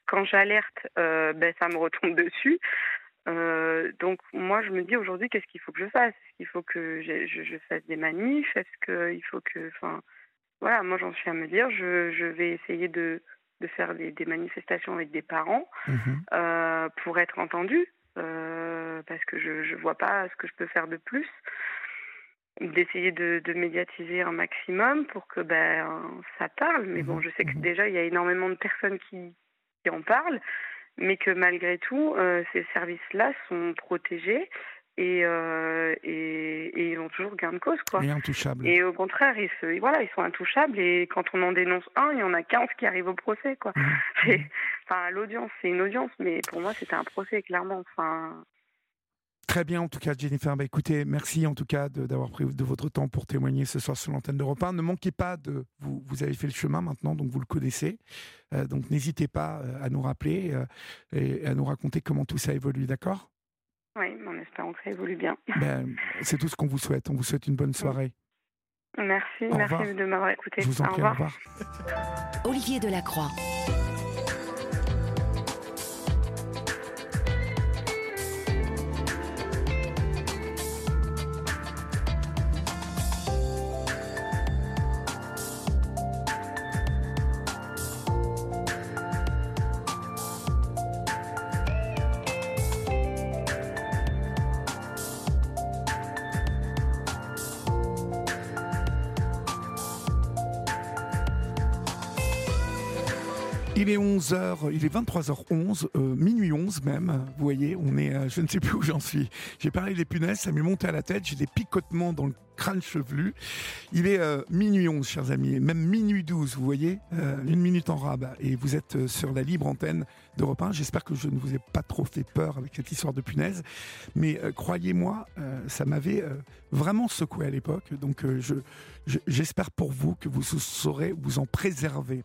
Quand j'alerte, euh, ben, ça me retombe *laughs* dessus. Euh, donc moi, je me dis aujourd'hui, qu'est-ce qu'il faut que je fasse? Est-ce qu'il faut que je, je, fasse des manifs? Est-ce qu'il faut que, enfin, voilà, moi j'en suis à me dire, je, je vais essayer de de faire des, manifestations avec des parents mhm. euh, pour être entendu, euh, parce que je ne vois pas ce que je peux faire de plus. D'essayer de, médiatiser un maximum pour que ben, ça parle. Mais bon, mhm. je sais que mhm. déjà, il y a énormément de personnes qui, en parlent. Mais que malgré tout, ces services-là sont protégés et, euh, et, et, ils ont toujours gain de cause quoi. Et intouchables. Et au contraire, ils se, voilà, ils sont intouchables et quand on en dénonce un, il y en a 15 qui arrivent au procès quoi. Mmh. *laughs* Enfin, l'audience, c'est une audience, mais pour moi, c'était un procès clairement. Enfin. Très bien, en tout cas, Jennifer. Bah, écoutez, merci en tout cas d'avoir pris de votre temps pour témoigner ce soir sur l'antenne d'Europe 1. Ne manquez pas de. Vous, vous avez fait le chemin maintenant, donc vous le connaissez. Euh, donc n'hésitez pas euh, à nous rappeler euh, et à nous raconter comment tout ça évolue, d'accord? Oui, en espérant que ça évolue bien. Ben, c'est tout ce qu'on vous souhaite. On vous souhaite une bonne soirée. Merci, merci de m'avoir écouté. Je vous en prie, au revoir. Olivier Delacroix. 11h, il est 23h11, euh, minuit 11 même. Vous voyez, on est, euh, je ne sais plus où j'en suis. J'ai parlé des punaises, ça m'est monté à la tête, j'ai des picotements dans le crâne chevelu. Il est euh, minuit 11, chers amis, même minuit 12, vous voyez, une minute en rab. Et vous êtes sur la libre antenne d'Europe 1. J'espère que je ne vous ai pas trop fait peur avec cette histoire de punaise. Mais croyez-moi, ça m'avait vraiment secoué à l'époque. Donc j'espère pour vous que vous saurez vous en préserver.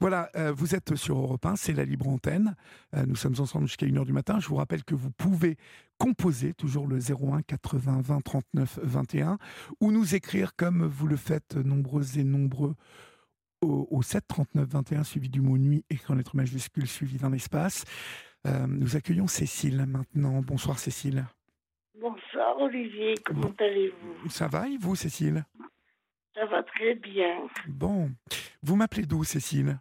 Voilà, euh, vous êtes sur Europe 1, c'est la libre antenne. Euh, nous sommes ensemble jusqu'à 1h du matin. Je vous rappelle que vous pouvez composer toujours le 01 80 20 39 21 ou nous écrire comme vous le faites nombreux et nombreux au, 7 39 21 suivi du mot nuit écrit en lettres majuscules suivi dans l'espace. Euh, nous accueillons Cécile maintenant. Bonsoir Cécile. Bonsoir Olivier, comment allez-vous? Ça va et vous Cécile? Ça va très bien. Bon, vous m'appelez d'où Cécile?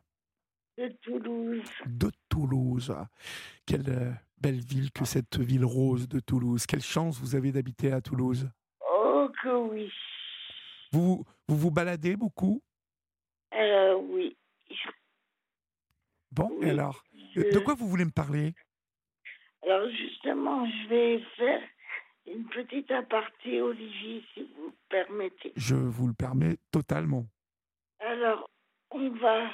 De Toulouse. De Toulouse. Quelle euh, belle ville que cette ville rose de Toulouse. Quelle chance vous avez d'habiter à Toulouse. Oh que oui. Vous vous, vous baladez beaucoup? Euh, Oui. Bon, et alors De quoi vous voulez me parler? Alors justement, je vais faire une petite aparté, Olivier, si vous permettez. Je vous le permets totalement. Alors, on va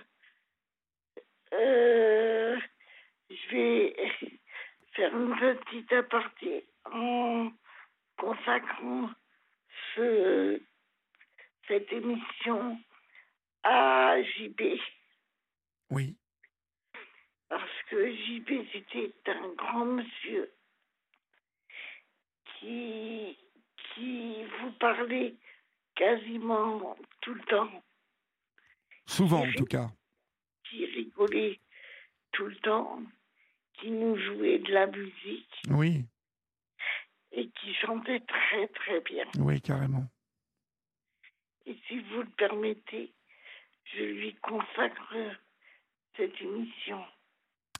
euh, je vais faire une petite aparté en consacrant ce, cette émission à JB. Oui. Parce que JB, c'était un grand monsieur qui, qui vous parlait quasiment tout le temps. Souvent, en tout cas qui rigolait tout le temps, qui nous jouait de la musique. Oui. Et qui chantait très très bien. Oui, carrément. Et si vous le permettez, je lui consacre cette émission.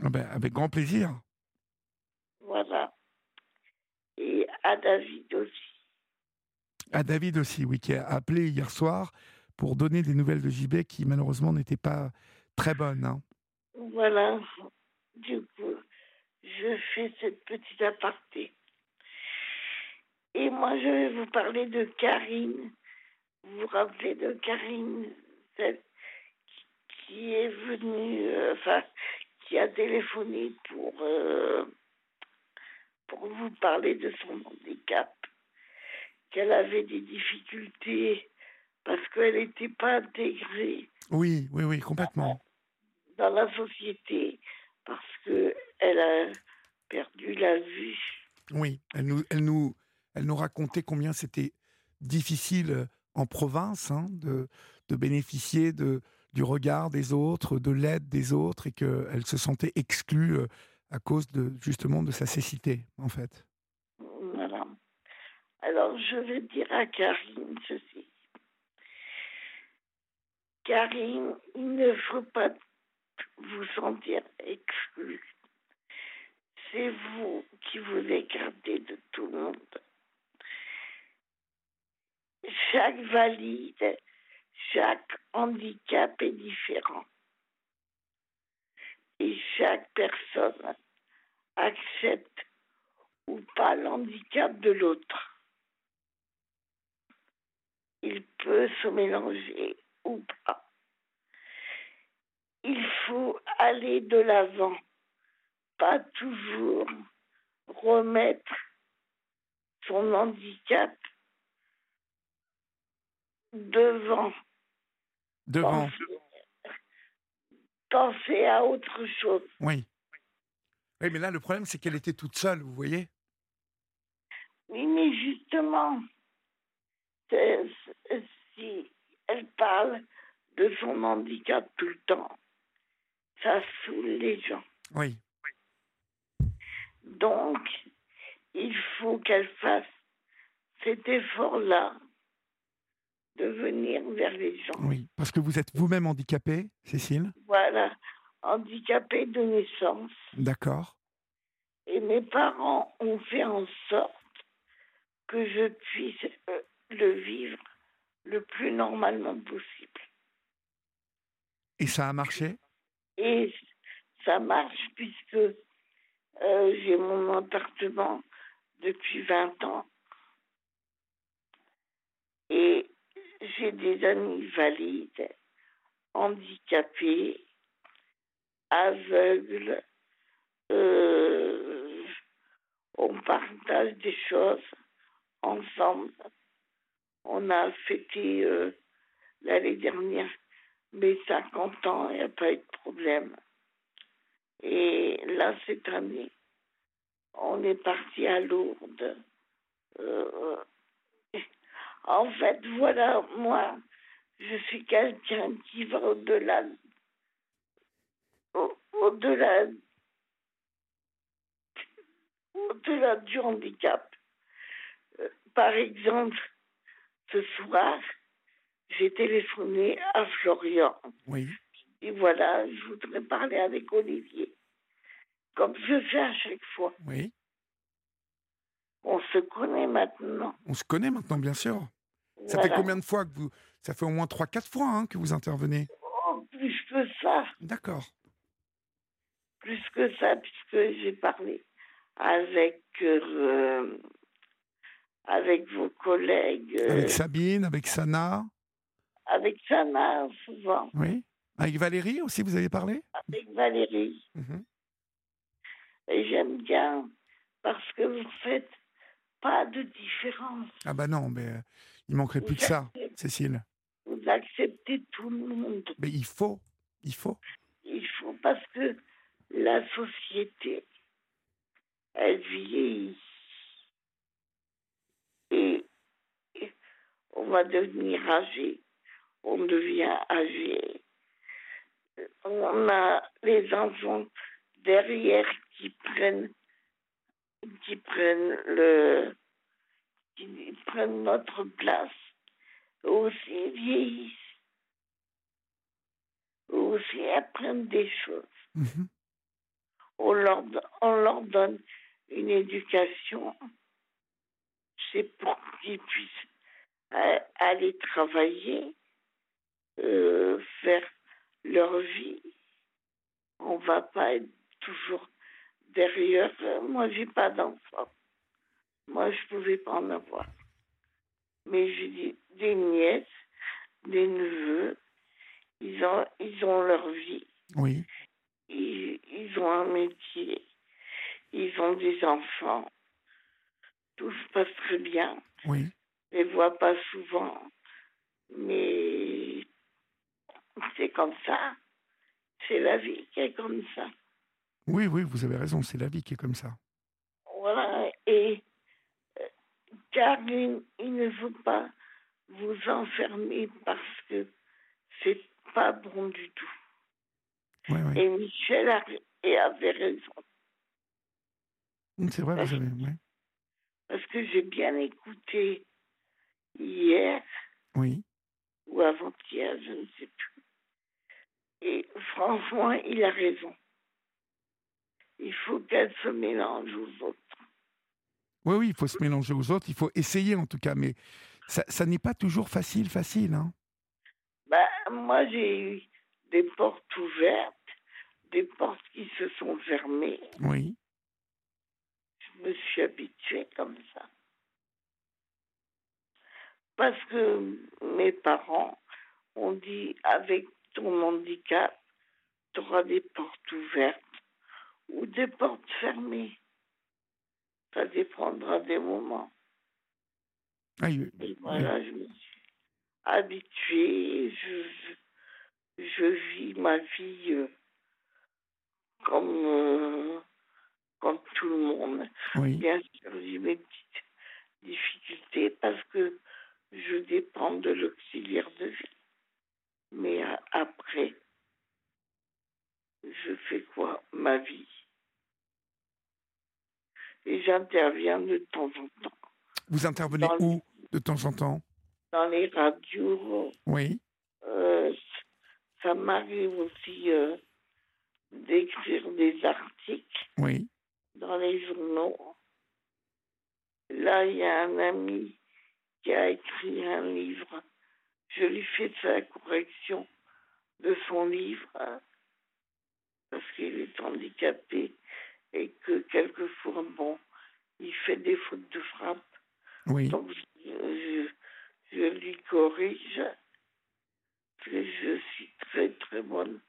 Ah ben, avec grand plaisir. Voilà. Et à David aussi. À David aussi, oui, qui a appelé hier soir pour donner des nouvelles de JB qui malheureusement n'étaient pas Très bonne, hein Voilà. Du coup, je fais cette petite aparté. Et moi, je vais vous parler de Karine. Vous vous rappelez de Karine, celle qui est venue, euh, enfin, qui a téléphoné pour, euh, pour vous parler de son handicap, qu'elle avait des difficultés parce qu'elle n'était pas intégrée. Oui, oui, oui, complètement dans la société parce qu'elle a perdu la vue. Oui, elle nous, elle nous, elle nous racontait combien c'était difficile euh, en province hein, de, de bénéficier de, du regard des autres, de l'aide des autres, et qu'elle se sentait exclue euh, à cause de justement de sa cécité, en fait. Voilà. Alors je vais dire à Karine ceci. Karine, il ne faut pas vous sentir exclu. C'est vous qui vous écartez de tout le monde. Chaque valide, chaque handicap est différent. Et chaque personne accepte ou pas l'handicap de l'autre. Il peut se mélanger ou pas. Il faut aller de l'avant, pas toujours remettre son handicap devant. Devant. Penser, à autre chose. Oui. Oui, mais là, le problème, c'est qu'elle était toute seule, vous voyez Oui, mais justement, si elle parle de son handicap tout le temps, ça saoule les gens. Oui. Donc, il faut qu'elle fasse cet effort-là de venir vers les gens. Oui, parce que vous êtes vous-même handicapée, Cécile Voilà, handicapée de naissance. D'accord. Et mes parents ont fait en sorte que je puisse euh, le vivre le plus normalement possible. Et ça a marché? Et ça marche puisque euh, j'ai mon appartement depuis 20 ans. Et j'ai des amis valides, handicapés, aveugles. Euh, on partage des choses ensemble. On a fêté euh, l'année dernière mes 50 ans, il n'y a pas eu de problème. Et là, cette année, on est parti à Lourdes. Euh, en fait, voilà, moi, je suis quelqu'un qui va au-delà, au-delà, au-delà du handicap. Euh, par exemple, ce soir, j'ai téléphoné à Florian. Oui. Et voilà, je voudrais parler avec Olivier, comme je fais à chaque fois. Oui. On se connaît maintenant. On se connaît maintenant, bien sûr. Ça fait combien de fois que vous... Ça fait au moins 3-4 fois hein, que vous intervenez? Oh, Plus que ça. D'accord. Plus que ça, puisque j'ai parlé avec, euh, avec vos collègues. Euh, avec Sabine, avec Sana Avec Sana, souvent. Oui. Avec Valérie aussi, vous avez parlé? Avec Valérie. Mhm. Et j'aime bien parce que vous faites pas de différence. Ah bah non, mais euh, il manquerait plus que ça, Cécile. Vous acceptez tout le monde. Mais il faut, il faut. Il faut parce que la société, elle vieillit. Et, on va devenir âgé. On devient âgé. On a les enfants derrière qui prennent qui prennent le qui prennent notre place. Aussi vieillissent. Aussi apprennent des choses. Mhm. on, leur, on leur donne une éducation. C'est pour qu'ils puissent euh, aller travailler euh, faire leur vie on va pas être toujours derrière, moi, j'ai pas d'enfant. Moi, je pouvais pas en avoir. Mais j'ai des nièces, des neveux. Ils ont, ils ont leur vie. Oui. Ils, ils ont un métier. Ils ont des enfants. Tout se passe très bien. Oui. Je les vois pas souvent. Mais c'est comme ça. C'est la vie qui est comme ça. Oui, oui, vous avez raison, c'est la vie qui est comme ça. Voilà, et euh, car il, ne faut pas vous enfermer parce que c'est pas bon du tout. Et Michel avait raison. Hum, c'est vrai, vous avez. Oui. Parce que j'ai bien écouté hier. Oui. Ou avant-hier, je ne sais plus. Franchement, il a raison il faut qu'elle se mélange aux autres. Oui, oui, il faut se mélanger aux autres, il faut essayer en tout cas, mais ça, ça n'est pas toujours facile, facile. Hein. Ben, moi, j'ai eu des portes ouvertes des portes qui se sont fermées. Oui. Je me suis habituée comme ça. Parce que mes parents ont dit avec ton handicap, tu auras des portes ouvertes ou des portes fermées. Ça dépendra des moments. Ah, Et voilà, je me suis habituée. Je, je, vis ma vie euh, comme, euh, comme tout le monde. Bien sûr, j'ai mes petites difficultés parce que je dépends de l'auxiliaire de vie. Mais après, je fais quoi? Ma vie. Et j'interviens de temps en temps. Vous intervenez où de temps en temps? Dans les radios. Oui. Euh, ça m'arrive aussi euh, d'écrire des articles. Oui. Dans les journaux. Là, il y a un ami qui a écrit un livre. Je lui fais sa correction de son livre parce qu'il est handicapé et que quelquefois, bon, il fait des fautes de frappe. Oui. Donc, je, lui corrige. que je suis très, très bonne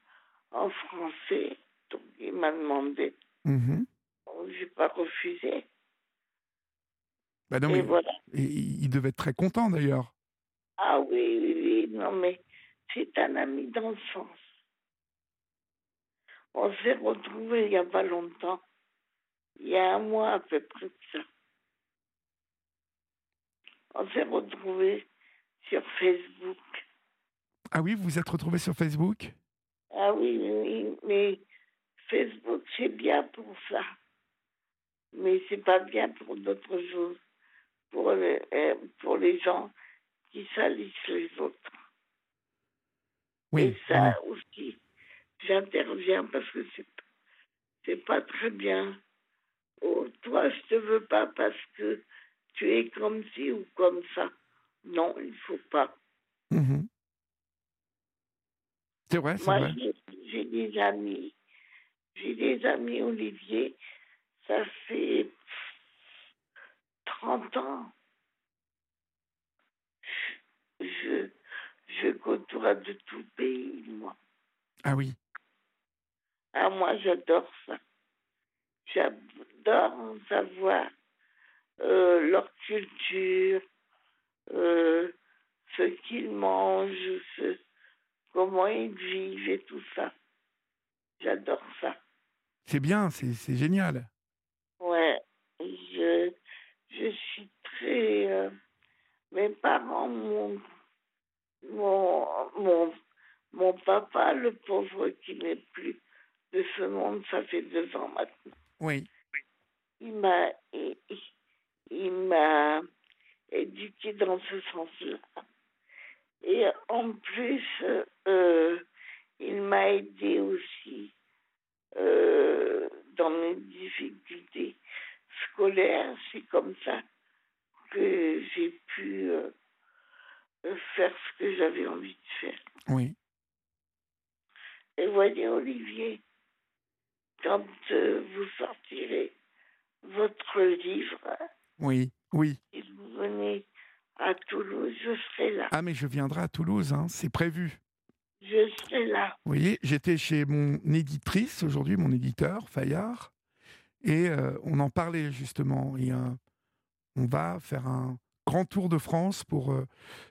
en français. Donc, il m'a demandé. Mm Je n'ai pas refusé. Bah non, et voilà. Et il devait être très content d'ailleurs. Ah oui, oui, oui. Non, mais c'est un ami d'enfance. On s'est retrouvés il n'y a pas longtemps. Il y a un mois à peu près de ça. On s'est retrouvés sur Facebook. Ah oui, vous vous êtes retrouvés sur Facebook? Ah oui, oui, mais Facebook, c'est bien pour ça. Mais c'est pas bien pour d'autres choses. Pour les, euh, pour les gens qui salissent les autres. Oui. Et ça aussi, j'interviens parce que c'est, c'est pas très bien. Oh, toi, je te veux pas parce que tu es comme ci ou comme ça. Non, il faut pas. Mhm. C'est vrai, c'est vrai. J'ai des amis. J'ai des amis, Olivier. Ça fait 30 ans. Je, je côtoie de tout pays, moi. Ah oui. Ah, moi, j'adore ça. J'adore savoir euh, leur culture, euh, ce qu'ils mangent, ce, comment ils vivent et tout ça. J'adore ça. C'est bien, c'est génial. Ouais, je, je suis très. Euh, mes parents, mon, mon, mon, mon papa, le pauvre qui n'est plus de ce monde, ça fait deux ans maintenant. Oui. Il m'a, il, il m'a éduqué dans ce sens-là. Et en plus, euh, il m'a aidé aussi euh, dans mes difficultés scolaires. C'est comme ça que j'ai pu euh, faire ce que j'avais envie de faire. Oui. Et voyez, Olivier, quand vous sortirez votre livre, oui, oui. Si vous venez à Toulouse, je serai là. Ah, mais je viendrai à Toulouse, hein, c'est prévu. Je serai là. Vous voyez, j'étais chez mon éditrice aujourd'hui, mon éditeur, Fayard, et euh, on en parlait justement. Et euh, on va faire un grand tour de France pour euh,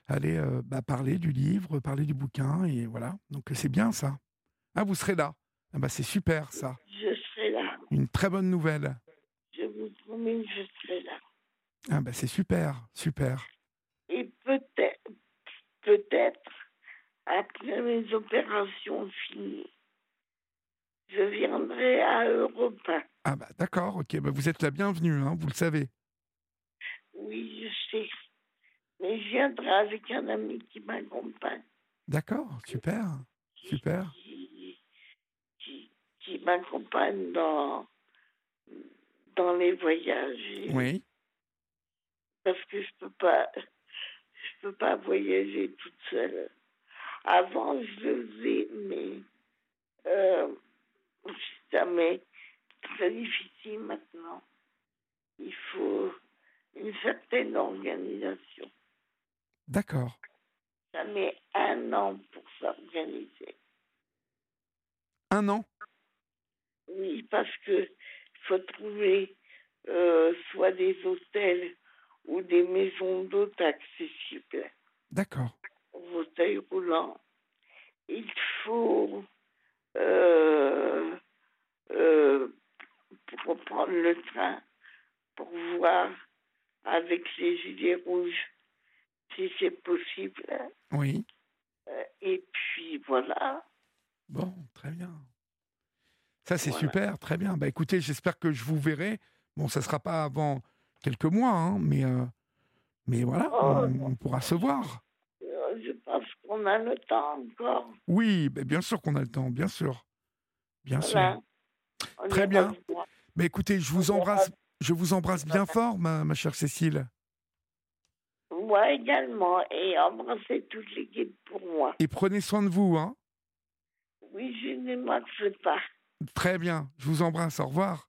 aller bah, parler du livre, parler du bouquin, et voilà. Donc c'est bien ça. Ah, vous serez là. Ah, bah, c'est super ça. Je. Une très bonne nouvelle. Je vous promets, je serai là. Ah ben c'est super, super. Et peut-être, peut-être, après mes opérations finies, je viendrai à Europa. Ah bah d'accord, ok, bah vous êtes la bienvenue, hein, vous le savez. Oui, je sais. Mais je viendrai avec un ami qui m'accompagne. D'accord, super, super. Qui, m'accompagne dans, dans les voyages. Oui parce que je peux pas je peux pas voyager toute seule. Avant je le faisais, mais euh, jamais très difficile maintenant. Il faut une certaine organisation. D'accord. Ça met un an pour s'organiser. Un an? Oui, parce que faut trouver euh, soit des hôtels ou des maisons d'hôtes accessibles. D'accord. Fauteuil roulant. Il faut euh, euh, pour prendre le train pour voir avec les gilets rouges si c'est possible. Oui. Euh, et puis voilà. Bon, très bien. Ça, c'est super, très bien. Bah, écoutez, j'espère que je vous verrai. Bon, ça ne sera pas avant quelques mois, hein, mais, euh, mais voilà, oh. on, pourra se voir. Euh, je pense qu'on a le temps encore. Oui, bien sûr qu'on a le temps, bien sûr. Bien sûr. Très bien. Mais écoutez, je vous embrasse, je vous embrasse bien fort, ma, ma chère Cécile. Moi également, et embrassez toute l'équipe pour moi. Et prenez soin de vous, hein. Oui, je ne manquerai pas. Très bien, je vous embrasse, au revoir.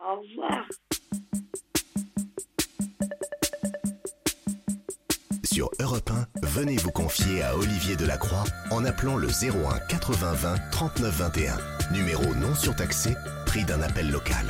Au revoir. Sur Europe 1, venez vous confier à Olivier Delacroix en appelant le 01 80 20 39 21. Numéro non surtaxé, prix d'un appel local.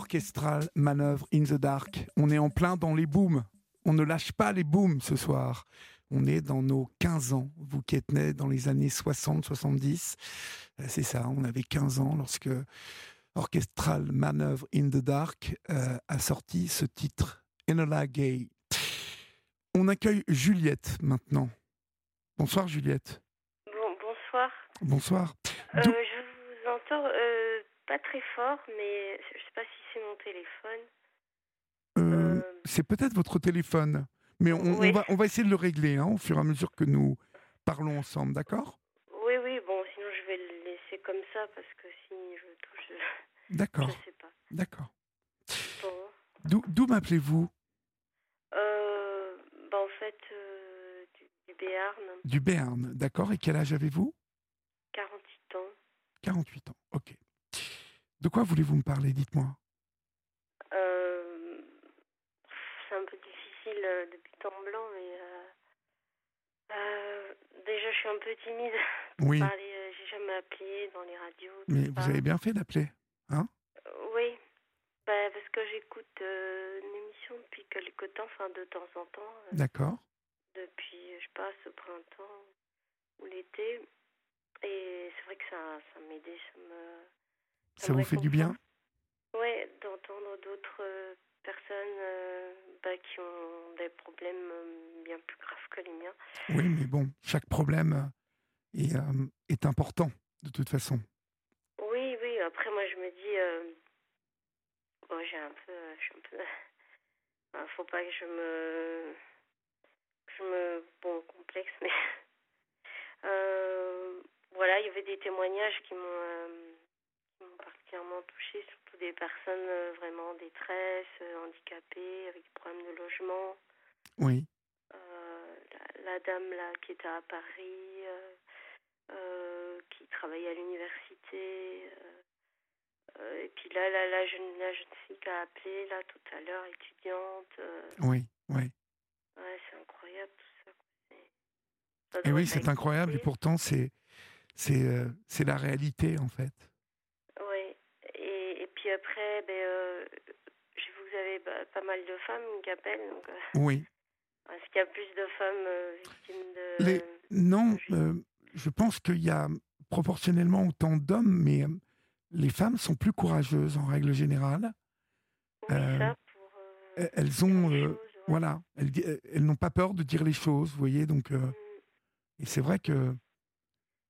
Orchestrale manœuvre in the dark. On est en plein dans les booms. On ne lâche pas les booms ce soir. On est dans nos 15 ans. Vous qui êtes nés dans les années 60, 70, euh, c'est ça, on avait 15 ans lorsque orchestral Manœuvre in the Dark a sorti ce titre, Enola Gay. On accueille Juliette maintenant. Bonsoir Juliette. Bon, bonsoir. Bonsoir. je entends pas très fort, mais je sais pas si c'est mon téléphone. C'est peut-être votre téléphone. Mais on, va, on va essayer de le régler hein, au fur et à mesure que nous parlons ensemble, d'accord? Oui, oui, bon, sinon je vais le laisser comme ça parce que si je touche. D'accord. Je sais pas. D'accord. D'où m'appelez-vous? Euh, bah, En fait, euh, du, Béarn. Du Béarn, d'accord. Et quel âge avez-vous? 48 ans. 48 ans, ok. De quoi voulez-vous me parler Dites-moi? Euh, c'est un peu difficile depuis temps blanc, mais euh, euh, déjà je suis un peu timide. *laughs* Oui. Euh, j'ai jamais appelé dans les radios. Mais vous avez bien fait d'appeler, hein? Oui, bah, parce que j'écoute une émission depuis quelque temps, enfin de temps en temps. D'accord. Depuis, je sais pas, ce printemps ou l'été. Et c'est vrai que ça, ça m'aidait, ça me. Ça, vous fait du bien? Oui, d'entendre d'autres personnes euh, bah, qui ont des problèmes euh, bien plus graves que les miens. Oui, mais bon, chaque problème est, euh, est important, de toute façon. Oui, oui, après moi je me dis, bon, j'ai un peu, je un peu, *laughs* ne faut pas que je me, je me, bon, complexe, mais *laughs* voilà, il y avait des témoignages qui m'ont particulièrement touchée, surtout des personnes euh, vraiment en détresse, euh, handicapées, avec des problèmes de logement. Oui. Euh, la, dame là qui était à Paris, qui travaillait à l'université. et puis là, la, jeune, la jeune fille qui a appelé là tout à l'heure, étudiante. oui, oui. Ouais, c'est incroyable tout ça. Et oui, c'est incroyable et pourtant c'est c'est la réalité en fait après, ben, euh, vous avez bah, pas mal de femmes qui appellent. Donc, euh, oui. *laughs* Est-ce qu'il y a plus de femmes euh, victimes de... Non, je pense qu'il y a proportionnellement autant d'hommes, mais les femmes sont plus courageuses en règle générale. Oui, ça, pour, elles ont, voilà, elles, elles n'ont pas peur de dire les choses, vous voyez, donc, mm. et c'est vrai que,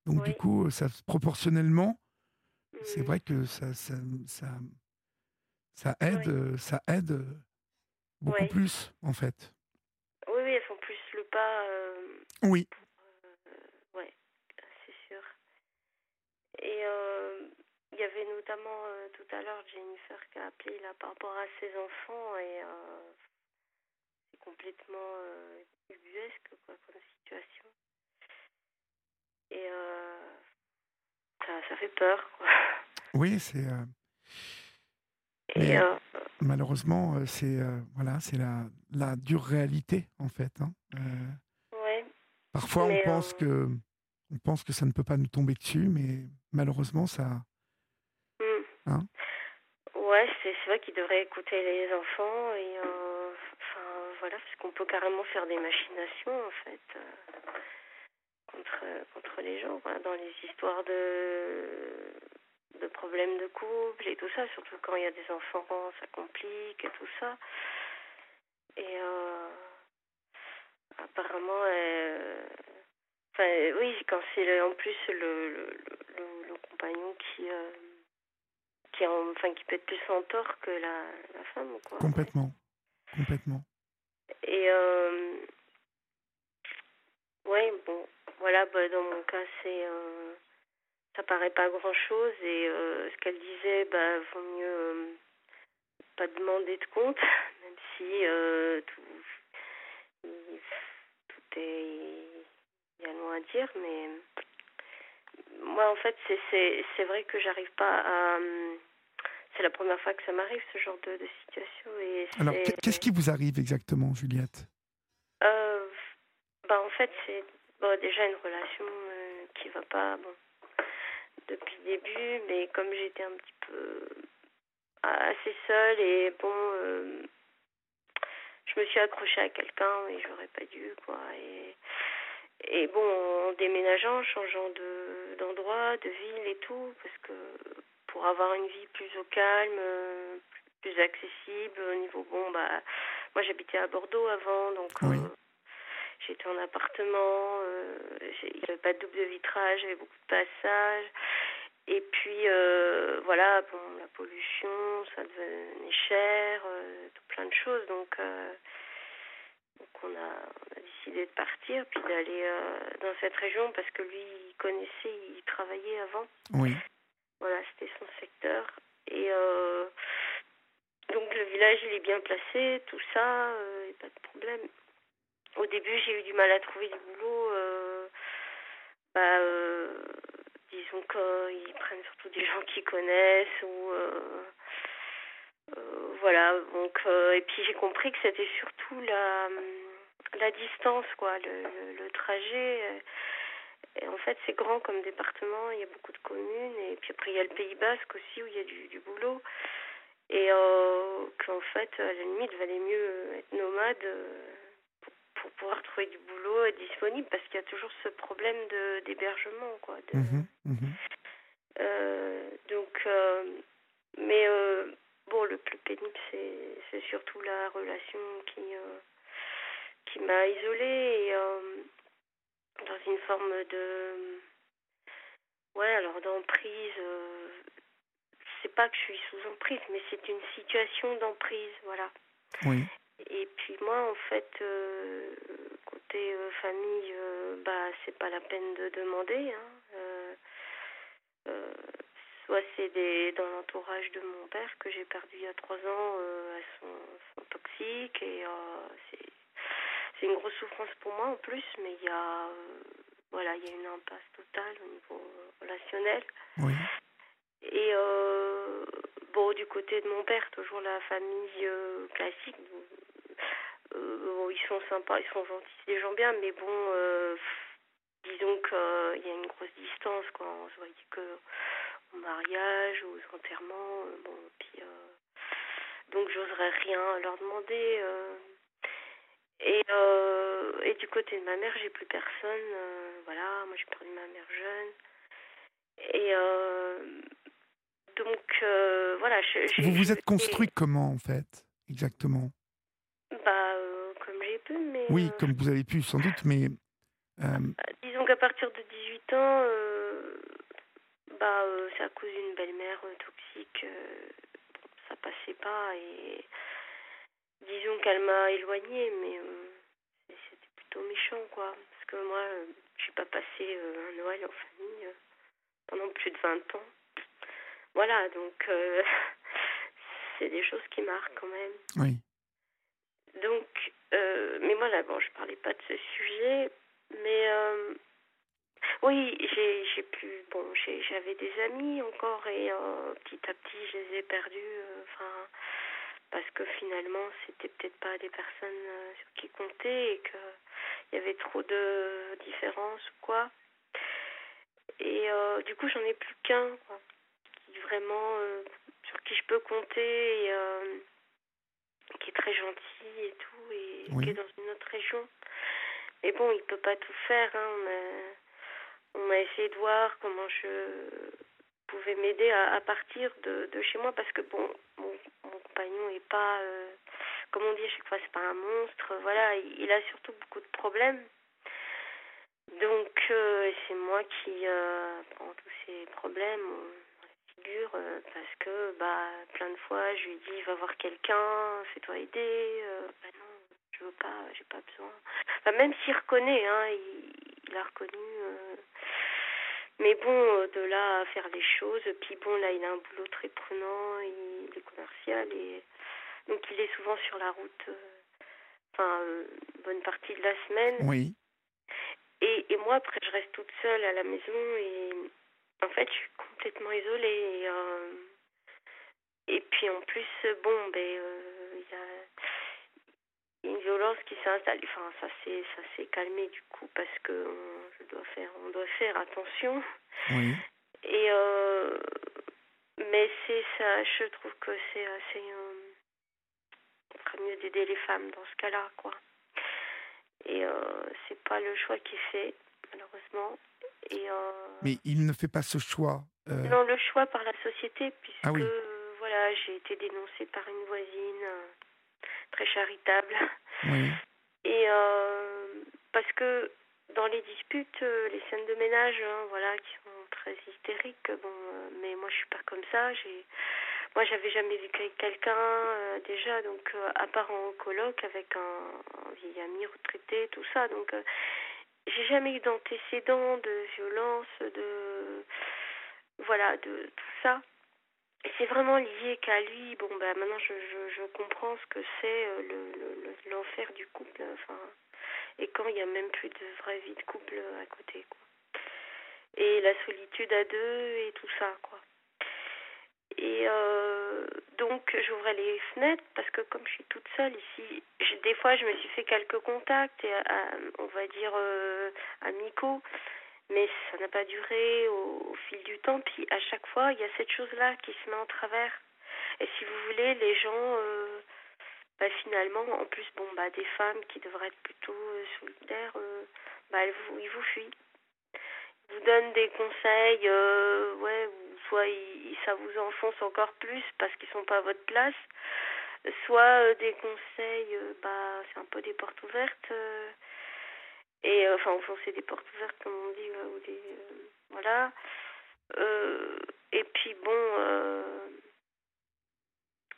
donc du coup, ça proportionnellement, c'est vrai que ça, ça, ça, ça aide, euh, ça aide euh, beaucoup plus, en fait. Oui, oui, elles font plus le pas. Euh, oui. oui, c'est sûr. Et il y avait notamment tout à l'heure Jennifer qui a appelé là par rapport à ses enfants et c'est complètement ubuesque quoi, comme situation. Et ça, fait peur. Quoi. Oui, c'est. Euh, malheureusement, euh, c'est euh, voilà, c'est la, la dure réalité en fait. Hein. Parfois, on pense que on pense que ça ne peut pas nous tomber dessus, mais malheureusement, ça. Hmm. Hein? Ouais, c'est vrai qu'il devrait écouter les enfants et enfin voilà, parce qu'on peut carrément faire des machinations en fait contre, contre les gens, dans les histoires de, de problèmes de couple et tout ça, surtout quand il y a des enfants, ça complique et tout ça. Et euh, apparemment, euh, enfin, oui, quand c'est en plus le, le, le, compagnon qui, euh, qui, enfin, qui peut être plus en tort que la, la femme. Quoi. Complètement. Complètement. Et ouais, bon, voilà, bah, dans mon cas, c'est ça paraît pas grand chose et euh, ce qu'elle disait, bah, vaut mieux euh, pas demander de compte, *laughs* même si tout, tout est, il y a loin à dire, mais moi, en fait, c'est vrai que j'arrive pas à. C'est la première fois que ça m'arrive, ce genre de, de situation. Et Alors, qu'est-ce qui vous arrive exactement, Juliette? Bah, En fait, c'est Bon, déjà une relation euh, qui va pas, bon, depuis le début, mais comme j'étais un petit peu assez seule et bon, euh, je me suis accrochée à quelqu'un et j'aurais pas dû, quoi. Et, et bon, en déménageant, changeant de, d'endroit, de ville et tout, parce que pour avoir une vie plus au calme, plus, accessible. Au niveau, bon, bah, moi j'habitais à Bordeaux avant, donc j'étais en appartement, il n'y avait pas de double vitrage, il y avait beaucoup de passages. Et puis, voilà, bon, la pollution, ça devenait cher, tout plein de choses. Donc, donc on a, décidé de partir, puis d'aller euh, dans cette région parce que lui, il connaissait, il travaillait avant. Oui. Voilà, c'était son secteur. Et euh, donc le village, il est bien placé, tout ça, euh, pas de problème. Au début, j'ai eu du mal à trouver du boulot. bah, disons qu'ils prennent surtout des gens qui connaissent ou euh, voilà, donc euh, et puis j'ai compris que c'était surtout la distance quoi, le, trajet. Euh, et en fait, c'est grand comme département, il y a beaucoup de communes et puis après il y a le Pays Basque aussi où il y a du, du boulot et qu'en fait à la limite valait mieux être nomade pour, pouvoir trouver du boulot disponible parce qu'il y a toujours ce problème de d'hébergement quoi. Mmh mmh donc mais Bon, le plus pénible, c'est surtout la relation qui, euh, qui m'a isolée et euh, dans une forme de. Ouais, alors d'emprise. Euh, c'est pas que je suis sous emprise, mais c'est une situation d'emprise, voilà. Oui. Et puis moi, en fait, côté famille, bah, c'est pas la peine de demander. Hein soit c'est des, dans l'entourage de mon père que j'ai perdu il y a trois ans euh, à son, toxique et euh, c'est c'est une grosse souffrance pour moi en plus mais il y a euh, voilà il y a une impasse totale au niveau relationnel oui. et bon du côté de mon père toujours la famille classique ils sont sympas ils sont gentils c'est des gens bien mais bon disons qu'il y a une grosse distance quoi on se voyait que au mariage, aux enterrements. Euh, bon, puis, euh, donc, j'oserais rien leur demander. Euh. et, et du côté de ma mère, j'ai plus personne. voilà, moi j'ai perdu ma mère jeune. Et donc, voilà. vous vous êtes construit comment en fait, exactement? Bah, comme j'ai pu, mais. Oui, comme vous avez pu sans doute, mais. disons qu'à partir de 18 ans, bah, euh, c'est à cause d'une belle-mère euh, toxique. Euh, ça passait pas et disons qu'elle m'a éloignée, mais c'était plutôt méchant, quoi. Parce que moi, je suis pas passé un Noël en famille pendant plus de 20 ans. Voilà, donc *laughs* c'est des choses qui marquent quand même. Oui. Donc, mais moi là, bon, je parlais pas de ce sujet, mais oui, j'ai j'ai pu bon j'avais des amis encore et euh, petit à petit je les ai perdus euh, enfin parce que finalement c'était peut-être pas des personnes euh, sur qui compter et que il y avait trop de différences ou quoi. Et du coup j'en ai plus qu'un qui vraiment sur qui je peux compter et qui est très gentil et tout et qui est dans une autre région. Mais bon, il peut pas tout faire hein, on m'a essayé de voir comment je pouvais m'aider à, partir de, de, chez moi parce que bon, mon, mon compagnon est pas, euh, comme on dit à chaque fois, c'est pas un monstre. Voilà, il, a surtout beaucoup de problèmes. Donc euh, c'est moi qui euh, prends tous ces problèmes figure parce que bah plein de fois je lui dis va voir quelqu'un, fais-toi aider. bah non, je veux pas, j'ai pas besoin. Enfin, même s'il reconnaît, hein, il, il a reconnu. Euh, mais bon, euh, de là à faire les choses, puis bon, là, il a un boulot très prenant, il est commercial, et donc il est souvent sur la route, euh, enfin, bonne partie de la semaine. Oui. Et, et moi, après, je reste toute seule à la maison, et en fait, je suis complètement isolée. Et, et puis en plus, bon, ben, il y a une violence qui s'est installée. Enfin, ça s'est ça s'est calmé du coup parce que on, je dois faire on doit faire attention. Oui. Et euh, mais c'est ça, je trouve que c'est assez. Euh, on ferait mieux d'aider les femmes dans ce cas-là, quoi. Et euh, c'est pas le choix qui fait malheureusement. Et mais il ne fait pas ce choix Non, le choix par la société, puisque ah voilà, j'ai été dénoncée par une voisine très charitable. Oui. Et parce que dans les disputes, les scènes de ménage, hein, voilà, qui sont très hystériques, bon, mais moi je suis pas comme ça. J'ai moi, j'avais jamais vu quelqu'un euh, déjà, donc euh, à part en colloque avec un, vieil ami retraité, tout ça. Donc, euh, j'ai jamais eu d'antécédents de violence, de voilà, de tout ça. C'est vraiment lié qu'à lui. Bon, ben maintenant, je, je, comprends ce que c'est le, l'enfer du couple. Enfin, et quand il n'y a même plus de vraie vie de couple à côté, quoi. Et la solitude à deux et tout ça, quoi. Et euh, donc j'ouvrais les fenêtres parce que comme je suis toute seule ici, des fois je me suis fait quelques contacts, et on va dire euh, amicaux, mais ça n'a pas duré au, fil du temps. Puis à chaque fois, il y a cette chose-là qui se met en travers. Et si vous voulez, les gens, euh, bah, finalement, en plus, bon, bah, des femmes qui devraient être plutôt solidaires, bah, elles vous, ils vous fuient. Ils vous donnent des conseils, ouais, soit ça vous enfonce encore plus parce qu'ils sont pas à votre place, soit euh, des conseils, euh, bah c'est un peu des portes ouvertes euh, et enfin enfoncer des portes ouvertes comme on dit ou des voilà. Et puis bon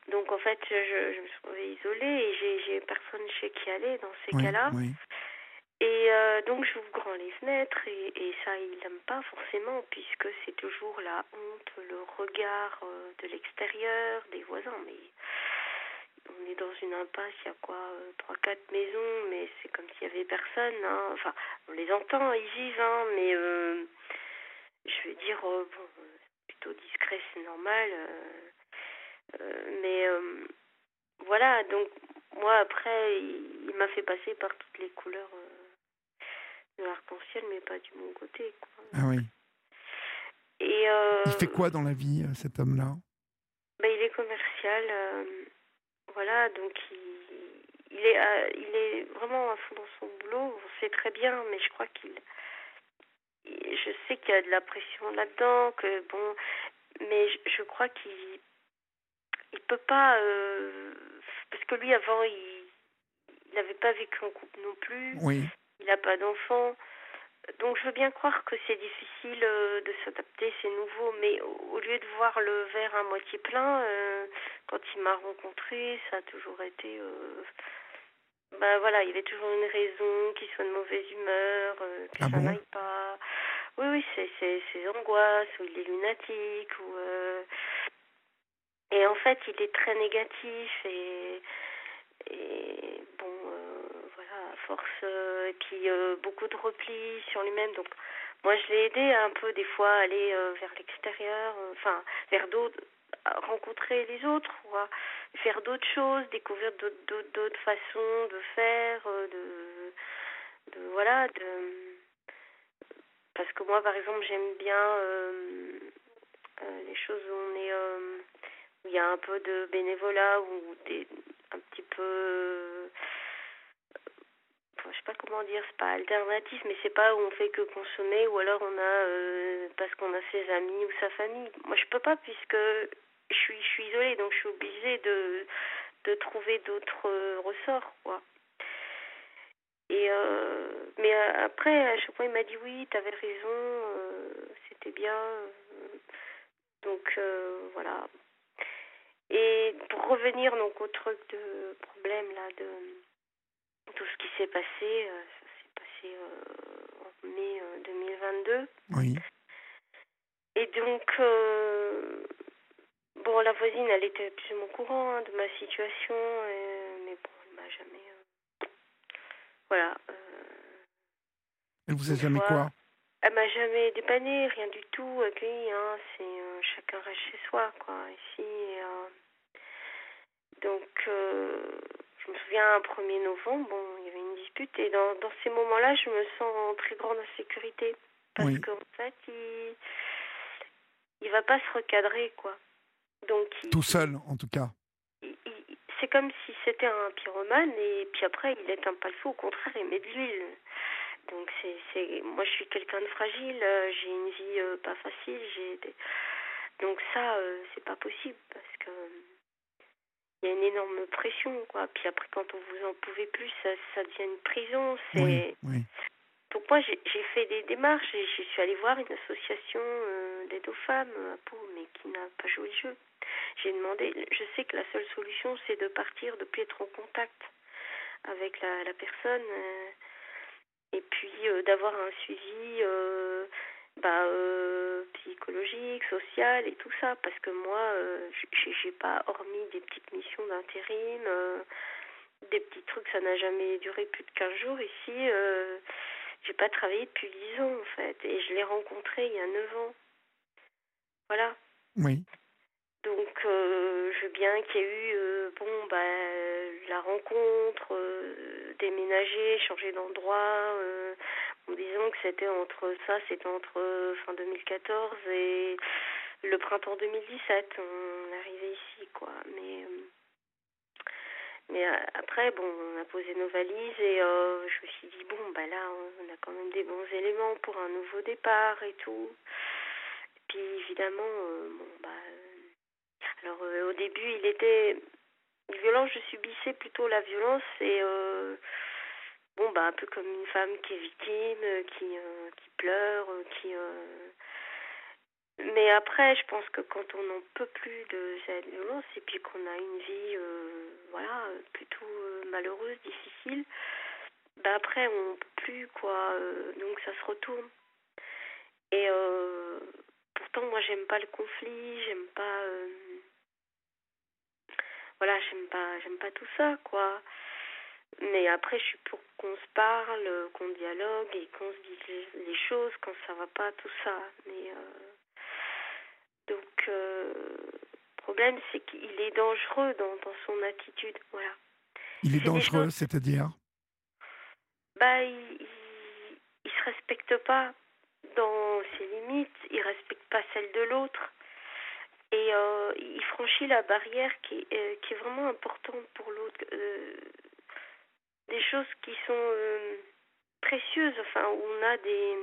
donc en fait je, je me suis retrouvée isolée et j'ai j'ai personne chez qui aller dans ces cas-là et euh, donc j'ouvre grand les fenêtres et, et ça il n'aime pas forcément puisque c'est toujours la honte, le regard euh, de l'extérieur, des voisins. Mais on est dans une impasse, il y a quoi, euh, trois, quatre maisons, mais c'est comme s'il y avait personne. Hein. Enfin, on les entend, ils vivent, hein, mais je veux dire, bon, plutôt discret, c'est normal. mais voilà, donc moi après, il m'a fait passer par toutes les couleurs de l'arc-en-ciel, mais pas du bon côté. Quoi. Ah oui. Et euh, il fait quoi dans la vie, euh, cet homme-là? Ben, Il est commercial. Euh, voilà, donc il, il, est, il est vraiment à fond dans son boulot. On sait très bien, mais je crois qu'il. Je sais qu'il y a de la pression là-dedans, que bon. Mais je, je crois qu'il. Il peut pas. parce que lui, avant, il n'avait pas vécu en couple non plus. Oui il n'a pas d'enfant. Donc je veux bien croire que c'est difficile euh, de s'adapter, c'est nouveau, mais au lieu de voir le verre à moitié plein, euh, quand il m'a rencontré, ça a toujours été... Euh, bah voilà, il y avait toujours une raison, qu'il soit de mauvaise humeur, que ah ça n'aille pas. Oui, oui, c'est ses angoisses, ou il est lunatique, ou... Et en fait, il est très négatif, et, et force euh, qui euh, beaucoup de repli sur lui-même. Donc moi je l'ai aidé un peu des fois à aller euh, vers l'extérieur, enfin vers d'autres, rencontrer les autres, faire d'autres choses, découvrir d'autres, d'autres, façons de faire, de, de voilà, de parce que moi par exemple j'aime bien les choses où on est où il y a un peu de bénévolat ou des un petit peu je sais pas comment dire, c'est pas alternatif, mais c'est pas où on fait que consommer ou alors on a euh, parce qu'on a ses amis ou sa famille. Moi, je peux pas puisque je suis je suis isolée, donc je suis obligée de de trouver d'autres euh, ressorts, quoi. Et euh, mais après, à chaque fois, il m'a dit oui, tu avais raison, c'était bien. Donc voilà. Et pour revenir donc au truc de problème là de s'est passé, euh, ça s'est passé euh, en mai 2022. Euh, oui. Et donc, bon, la voisine, elle était moins au courant hein, de ma situation, mais bon, elle m'a jamais. voilà. elle vous a jamais quoi Elle m'a jamais dépanné, rien du tout, accueilli. Hein, c'est chacun reste chez soi, quoi, ici. donc je me souviens, un 1er novembre, bon, il y avait une dispute et dans, dans ces moments-là, je me sens en très grande insécurité. Parce qu'en fait, il il va pas se recadrer, quoi. Donc, Tout seul, en tout cas. C'est comme si c'était un pyromane et puis après, il éteint pas le feu, au contraire, il met de l'huile. Donc c'est, c'est, moi je suis quelqu'un de fragile, j'ai une vie pas facile, j'ai donc ça c'est pas possible parce que il y a une énorme pression quoi. Puis après quand on vous en pouvez plus, ça, ça devient une prison. C'est donc moi j'ai, fait des démarches et je suis allée voir une association d'aide aux femmes à Pau, mais qui n'a pas joué le jeu. J'ai demandé, je sais que la seule solution c'est de partir, de plus être en contact avec la, la personne et puis euh, d'avoir un suivi euh, bah, euh, psychologique, social et tout ça, parce que moi, j'ai pas, hormis des petites missions d'intérim, des petits trucs, ça n'a jamais duré plus de 15 jours ici, j'ai pas travaillé depuis 10 ans en fait, et je l'ai rencontré il y a 9 ans. Voilà. Oui. Donc, je veux bien qu'il y ait eu, bon, bah, la rencontre, déménager, changer d'endroit. Euh, disons que c'était entre ça, c'était entre fin 2014 et le printemps 2017. On arrivait ici, quoi. Mais euh, mais euh, après, bon, on a posé nos valises et euh, je me suis dit bon, bah là, on a quand même des bons éléments pour un nouveau départ et tout. Puis évidemment, bon, bah, alors au début, il était violence, je subissais plutôt la violence et euh, bon bah un peu comme une femme qui est victime, qui euh, qui pleure, qui euh, mais après, je pense que quand on n'en peut plus de cette violence et puis qu'on a une vie voilà plutôt malheureuse, difficile, bah après on peut plus quoi, donc ça se retourne. Et pourtant moi j'aime pas le conflit, j'aime pas voilà, j'aime pas, j'aime pas tout ça, quoi. Mais après, je suis pour qu'on se parle, qu'on dialogue et qu'on se dise les choses quand ça va pas, tout ça. Mais euh, donc, euh, le problème, c'est qu'il est dangereux dans, dans son attitude, voilà. Il est, dangereux, c'est-à-dire? Bah, il, il, se respecte pas dans ses limites, il respecte pas celles de l'autre. Et euh, il franchit la barrière qui, qui est vraiment importante pour l'autre. Euh, des choses qui sont précieuses, enfin, où on a des.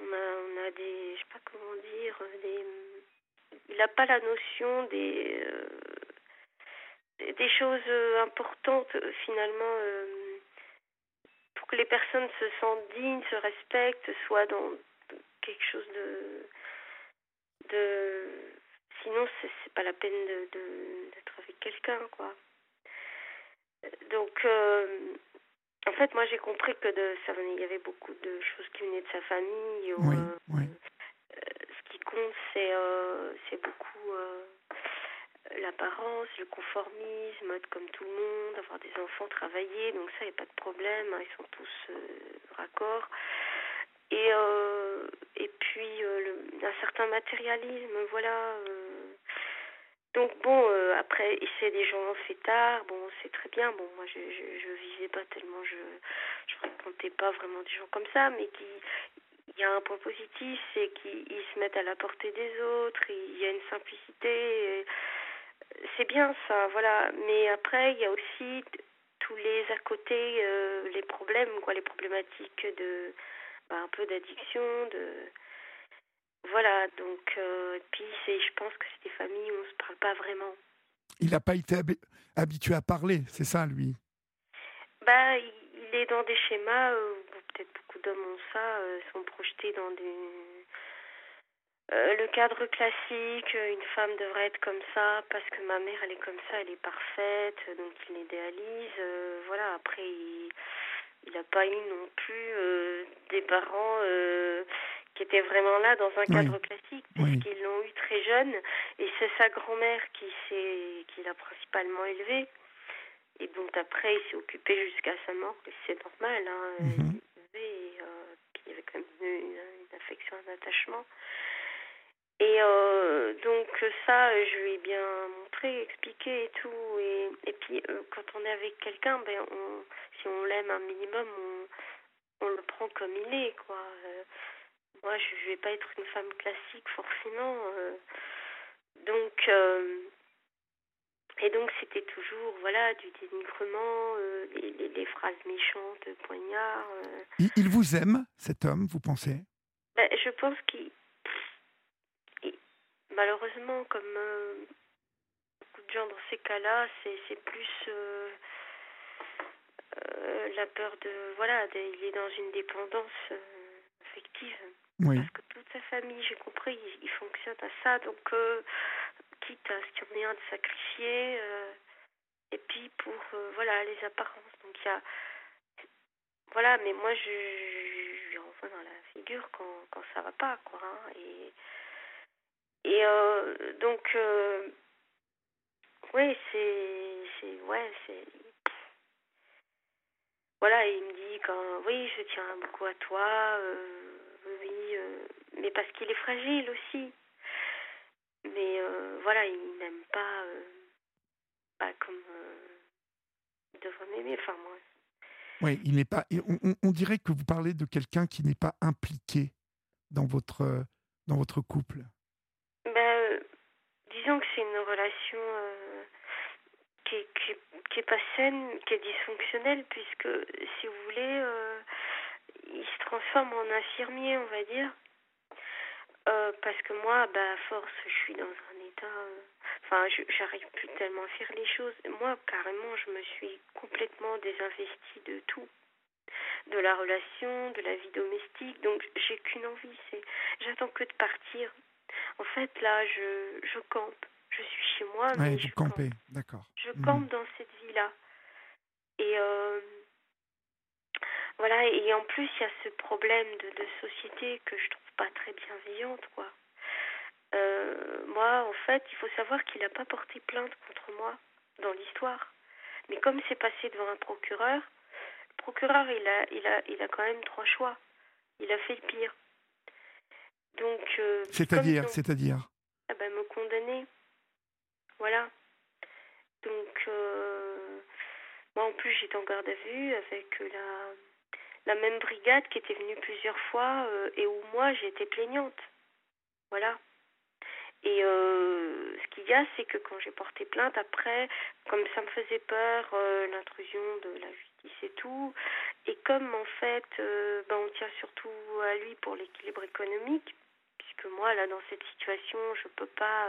On a, des. Je sais pas comment dire. Des, il n'a pas la notion des. des choses importantes, finalement pour que les personnes se sentent dignes, se respectent, soient dans quelque chose de de sinon c'est pas la peine de d'être avec quelqu'un quoi donc euh, en fait moi j'ai compris que de ça il y avait beaucoup de choses qui venaient de sa famille oui, euh, oui. Euh, ce qui compte c'est c'est beaucoup l'apparence, le conformisme, être comme tout le monde, avoir des enfants, travailler, donc ça, il n'y a pas de problème, hein, ils sont tous raccords et euh, et puis euh, le, un certain matérialisme voilà. Donc bon après c'est des gens tard. Bon c'est très bien. Bon moi je, je, je vivais pas tellement je je racontais pas vraiment des gens comme ça mais qui il y a un point positif c'est qu'ils se mettent à la portée des autres il y a une simplicité c'est bien ça voilà. Mais après il y a aussi tous les à côté les problèmes quoi les problématiques de bah, un peu d'addiction, de voilà, donc euh, puis c'est, je pense que c'est des familles où on se parle pas vraiment. Il n'a pas été habitué à parler, c'est ça, lui? Bah, il est dans des schémas euh, peut-être beaucoup d'hommes ont ça, euh, sont projetés dans des le cadre classique, une femme devrait être comme ça parce que ma mère elle est comme ça, elle est parfaite, donc il l'idéalise. voilà, après il n'a pas eu non plus euh, des parents euh, qui étaient vraiment là dans un cadre classique, parce qu'ils l'ont eu très jeune, et c'est sa grand-mère qui, qui l'a principalement élevé, et dont après il s'est occupé jusqu'à sa mort, c'est normal, hein, et, euh, puis il y avait quand même une, une affection, un attachement. Et euh, donc ça, je lui ai bien montré, expliqué et tout. Et, et puis euh, quand on est avec quelqu'un, ben on, si on l'aime un minimum, on, on le prend comme il est, quoi. Euh, moi, je, je vais pas être une femme classique forcément. donc Et donc c'était toujours voilà du dénigrement, euh, les, phrases méchantes, poignards. Euh. Il, vous aime cet homme, vous pensez? Ben, Je pense qu'il malheureusement comme euh, beaucoup de gens dans ces cas-là, c'est plus la peur de voilà, il est dans une dépendance affective. Parce que toute sa famille, j'ai compris, il, fonctionne à ça, donc quitte à ce qu'il y en un de sacrifier, euh, et puis pour euh, voilà les apparences. Donc il y a voilà, mais moi je, je, renvoie dans la figure quand, quand ça va pas quoi. Hein, et et euh, donc oui c'est c'est ouais c'est voilà il me dit quand oui je tiens beaucoup à toi oui mais parce qu'il est fragile aussi mais euh, voilà, il n'aime pas, euh, pas comme euh, il devrait m'aimer. Enfin, moi. Oui, il n'est pas. On, on, dirait que vous parlez de quelqu'un qui n'est pas impliqué dans votre, dans votre couple. Ben, disons que c'est une relation qui, qui, est, pas saine, qui est dysfonctionnelle, puisque, si vous voulez, il se transforme en infirmier, on va dire. Euh, parce que moi, bah, à force, je suis dans un état. Euh, enfin, j'arrive plus tellement à faire les choses. Moi, carrément, je me suis complètement désinvestie de tout. De la relation, de la vie domestique. Donc, j'ai qu'une envie, c'est. J'attends que de partir. En fait, là, je, je campe. Je suis chez moi, mais. je campe. d'accord. Je mhm. campe dans cette vie-là. Et. Euh, voilà, et en plus, il y a ce problème de, de société que je trouve pas très bienveillante, quoi. Euh, moi, en fait, il faut savoir qu'il n'a pas porté plainte contre moi dans l'histoire. Mais comme c'est passé devant un procureur, le procureur, il a, il a, il a quand même trois choix. Il a fait le pire. Donc. Euh, c'est-à-dire, c'est-à-dire. Ah ben, me condamner. Voilà. Donc, euh, moi, en plus, j'étais en garde à vue avec la la même brigade qui était venue plusieurs fois euh, et où moi j'étais plaignante. Voilà. Et euh, ce qu'il y a, c'est que quand j'ai porté plainte, après, comme ça me faisait peur, euh, l'intrusion de la justice et tout, et comme en fait, ben, on tient surtout à lui pour l'équilibre économique, puisque moi, là, dans cette situation, je peux pas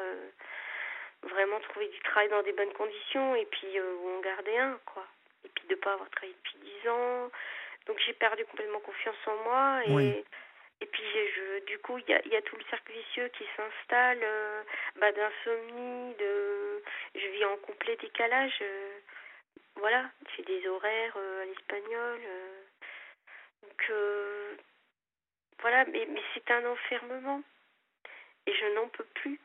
vraiment trouver du travail dans des bonnes conditions, et puis où en garder un, quoi. Et puis de pas avoir travaillé depuis dix ans, donc j'ai perdu complètement confiance en moi et et puis je du coup il y a, y a tout le cercle vicieux qui s'installe euh, bah, d'insomnie, de je vis en complet décalage. Euh, voilà, j'ai des horaires euh, à l'espagnol. donc voilà, mais, mais c'est un enfermement et je n'en peux plus.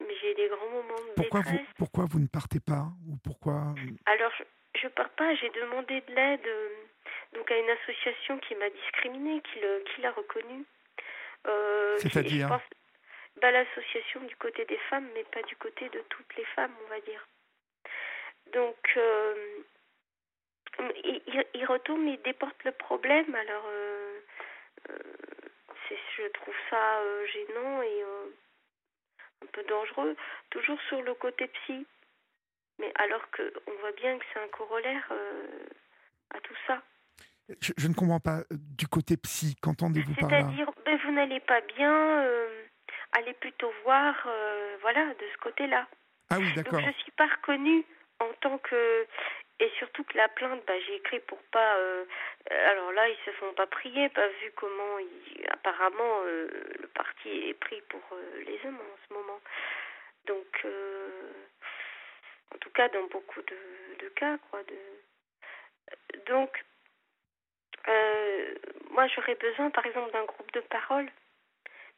Mais j'ai des grands moments de pourquoi Vous, pourquoi vous ne partez pas ou pourquoi Alors je, je pars pas. J'ai demandé de l'aide donc à une association qui m'a discriminée, qui, le, qui l'a reconnue. Euh, C'est-à-dire bah, L'association du côté des femmes, mais pas du côté de toutes les femmes, on va dire. Donc, euh, il, il, retourne, il déporte le problème. Alors, euh, euh c'est, je trouve ça gênant et un peu dangereux. Toujours sur le côté psy. Mais alors qu'on voit bien que c'est un corollaire à tout ça. Je, ne comprends pas. Euh, du côté psy, qu'entendez-vous par là C'est-à-dire, ben, vous n'allez pas bien, euh, allez plutôt voir, euh, voilà, de ce côté-là. Ah oui, d'accord. je ne suis pas reconnue en tant que... Et surtout que la plainte, bah, j'ai écrit pour pas... alors là, ils se font pas prier, pas vu comment... apparemment, le parti est pris pour les hommes en ce moment. Donc, en tout cas, dans beaucoup de, de cas, quoi. De... Donc, euh, moi, j'aurais besoin, par exemple, d'un groupe de parole.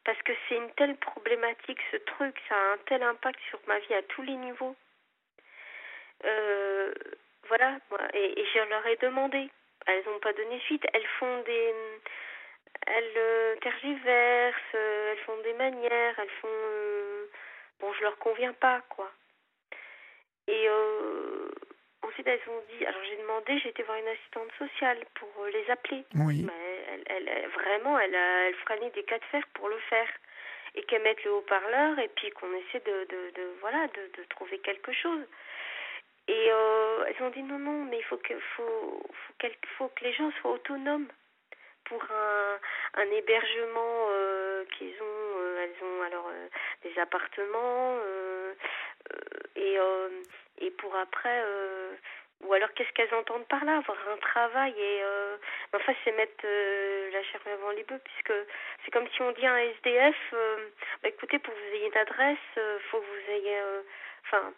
Parce que c'est une telle problématique, ce truc, ça a un tel impact sur ma vie à tous les niveaux. Euh, voilà, et, je leur ai demandé. Elles n'ont pas donné suite. Elles font des. Elles euh, tergiversent, elles font des manières, elles font. bon, je leur conviens pas, quoi. Et ensuite, elles ont dit. Alors, j'ai demandé, j'ai été voir une assistante sociale pour euh, les appeler. Oui. Mais elle, elle, vraiment, elle, elle freinait des cas de fer pour le faire. Et qu'elle mette le haut-parleur et puis qu'on essaie de, de, de voilà, de, de, trouver quelque chose. Et euh, elles ont dit non, non, mais il faut que, faut, faut, faut que les gens soient autonomes pour un, un hébergement euh, qu'ils ont. Euh, elles ont alors des appartements et, et pour après. ou alors qu'est-ce qu'elles entendent par là? Avoir un travail et enfin c'est mettre la chair avant les bœufs puisque c'est comme si on dit à un SDF bah, écoutez pour que vous ayez une adresse faut que vous ayez enfin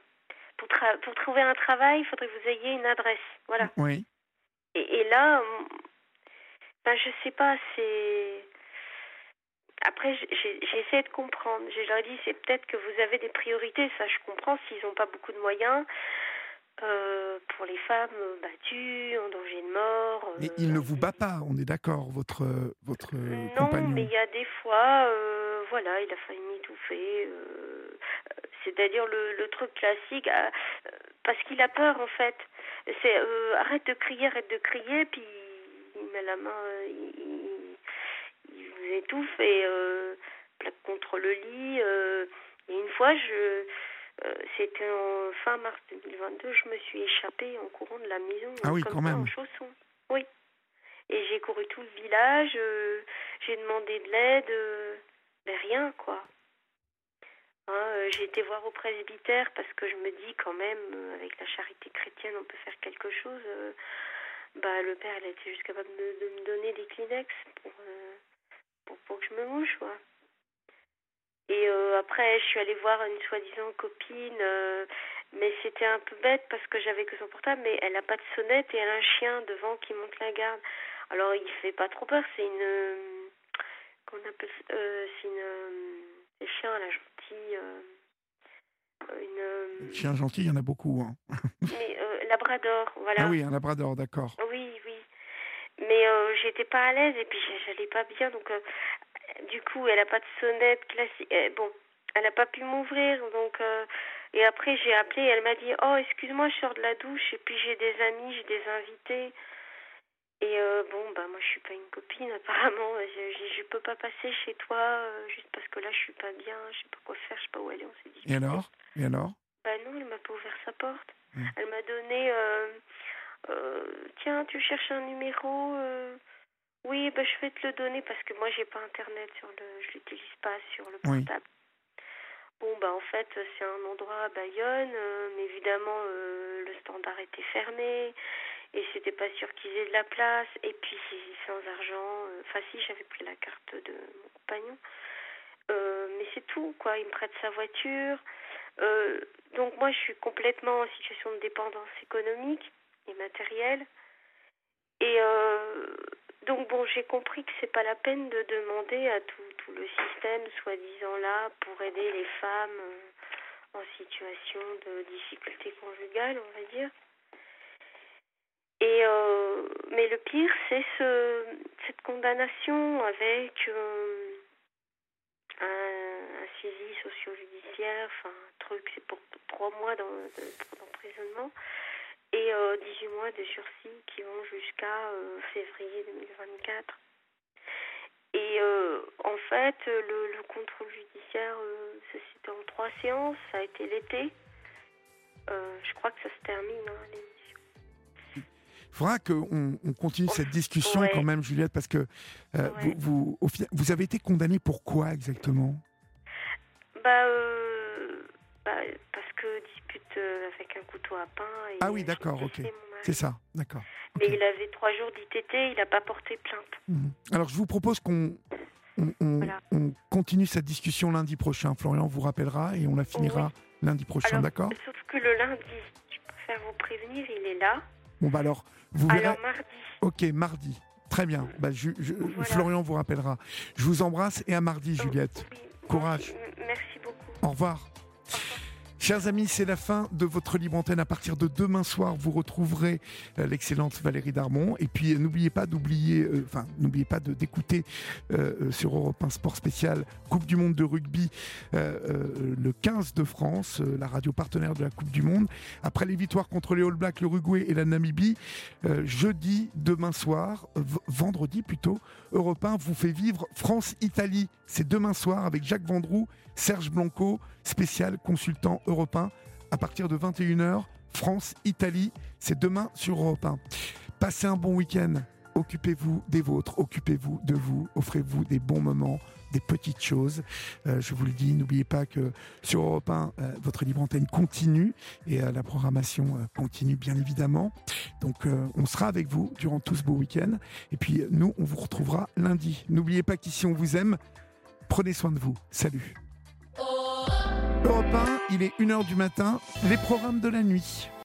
pour, pour trouver un travail, il faudrait que vous ayez une adresse. Voilà. Oui. Et, et là, ben, je sais pas, c'est. Après, j'essaie de comprendre. Je leur dis, c'est peut-être que vous avez des priorités. Ça, je comprends s'ils n'ont pas beaucoup de moyens. Euh, pour les femmes battues, en danger de mort. Mais il ne vous bat pas, on est d'accord, votre, votre non, mais il y a des fois, euh, voilà, il a failli m'étouffer. Euh, c'est-à-dire le, le, truc classique, parce qu'il a peur en fait. C'est arrête de crier, arrête de crier, puis il met la main, il vous étouffe et plaque contre le lit. et une fois, je euh, c'était en fin mars 2022, je me suis échappée en courant de la maison. Ah oui, comme quand même. En chaussons. Oui. Et j'ai couru tout le village, euh, j'ai demandé de l'aide, euh, mais rien, quoi. Hein, j'ai été voir au presbytère parce que je me dis quand même, avec la charité chrétienne, on peut faire quelque chose. bah, le père, il était juste capable de, de me donner des Kleenex pour, pour, pour que je me mouche, quoi. Et euh, après, je suis allée voir une soi-disant copine, euh, mais c'était un peu bête parce que j'avais que son portable, mais elle n'a pas de sonnette et elle a un chien devant qui monte la garde. Alors il fait pas trop peur, c'est une. qu'on appelle euh, C'est une. les chiens, la gentille. une. Chien gentil, il y en a beaucoup. Hein. *laughs* mais Labrador, voilà. Ah oui, un Labrador, d'accord. Oui, oui. Mais j'étais pas à l'aise et puis j'allais pas bien, donc du coup, elle n'a pas de sonnette classique. Eh, bon, elle n'a pas pu m'ouvrir, donc. Euh, et après, j'ai appelé, elle m'a dit Oh, excuse-moi, je sors de la douche, et puis j'ai des amis, j'ai des invités. Et euh, bon, bah, moi, je suis pas une copine, *laughs* apparemment. Je, je, peux pas passer chez toi, euh, juste parce que là, je suis pas bien, je sais pas quoi faire, je sais pas où aller, on s'est dit. Et alors? Et alors? Bah, non, elle m'a pas ouvert sa porte. Mmh. Elle m'a donné Tiens, tu cherches un numéro oui, ben, je vais te le donner parce que moi, j'ai pas Internet sur le, je l'utilise pas sur le portable. Bon, bah en fait, c'est un endroit à Bayonne, euh, mais évidemment, euh, le standard était fermé et c'était pas sûr qu'ils aient de la place. Et puis, sans argent, euh, enfin, si, j'avais pris la carte de mon compagnon. mais c'est tout, quoi. Il me prête sa voiture. donc, moi, je suis complètement en situation de dépendance économique et matérielle. Et donc bon, j'ai compris que c'est pas la peine de demander à tout, tout le système soi-disant là pour aider les femmes euh, en situation de difficulté conjugale, on va dire. Et euh, mais le pire, c'est ce, cette condamnation avec euh, un, un, socio-judiciaire, enfin un truc, c'est pour trois mois d'emprisonnement et 18 euh, mois de sursis qui vont jusqu'à euh, février 2024. Et euh, en fait, le, contrôle judiciaire, c'était en trois séances, ça a été l'été. je crois que ça se termine, hein, l'émission. Il faudra qu'on on continue cette discussion quand même, Juliette, parce que vous, vous, vous, avez été condamnée pour quoi exactement? Bah, bah, avec un couteau à pain. Et ah oui, d'accord, ok. C'est ça, d'accord. Mais il avait trois jours d'ITT, il n'a pas porté plainte. Mhm. Alors je vous propose qu'on on, continue cette discussion lundi prochain. Florian vous rappellera et on la finira lundi prochain, d'accord Sauf que le lundi, je préfère vous prévenir, il est là. Bon, bah alors, vous verrez. Alors mardi. Ok, mardi. Très bien. Bah, je, Florian vous rappellera. Je vous embrasse et à mardi, oh, Juliette. Courage. Merci beaucoup. Au revoir. Chers amis, c'est la fin de votre libre antenne. À partir de demain soir, vous retrouverez euh, l'excellente Valérie Darmon. Et puis, euh, n'oubliez pas d'oublier, euh, enfin, n'oubliez pas d'écouter sur Europe 1 Sport Spécial Coupe du Monde de rugby le 15 de France, la radio partenaire de la Coupe du Monde. Après les victoires contre les All Blacks, l'Uruguay et la Namibie, jeudi, demain soir, vendredi plutôt, Europe 1 vous fait vivre France-Italie. C'est demain soir avec Jacques Vendroux, Serge Blanco, spécial consultant européen. À partir de 21h, France-Italie. C'est demain sur Europe 1. Passez un bon week-end. Occupez-vous des vôtres, occupez-vous de vous, offrez-vous des bons moments, des petites choses. Euh, je vous le dis, n'oubliez pas que sur Europe 1, euh, votre libre antenne continue et euh, la programmation continue bien évidemment. Donc on sera avec vous durant tout ce beau week-end. Et puis nous, on vous retrouvera lundi. N'oubliez pas qu'ici on vous aime. Prenez soin de vous. Salut. Europe 1, il est 1h du matin, les programmes de la nuit.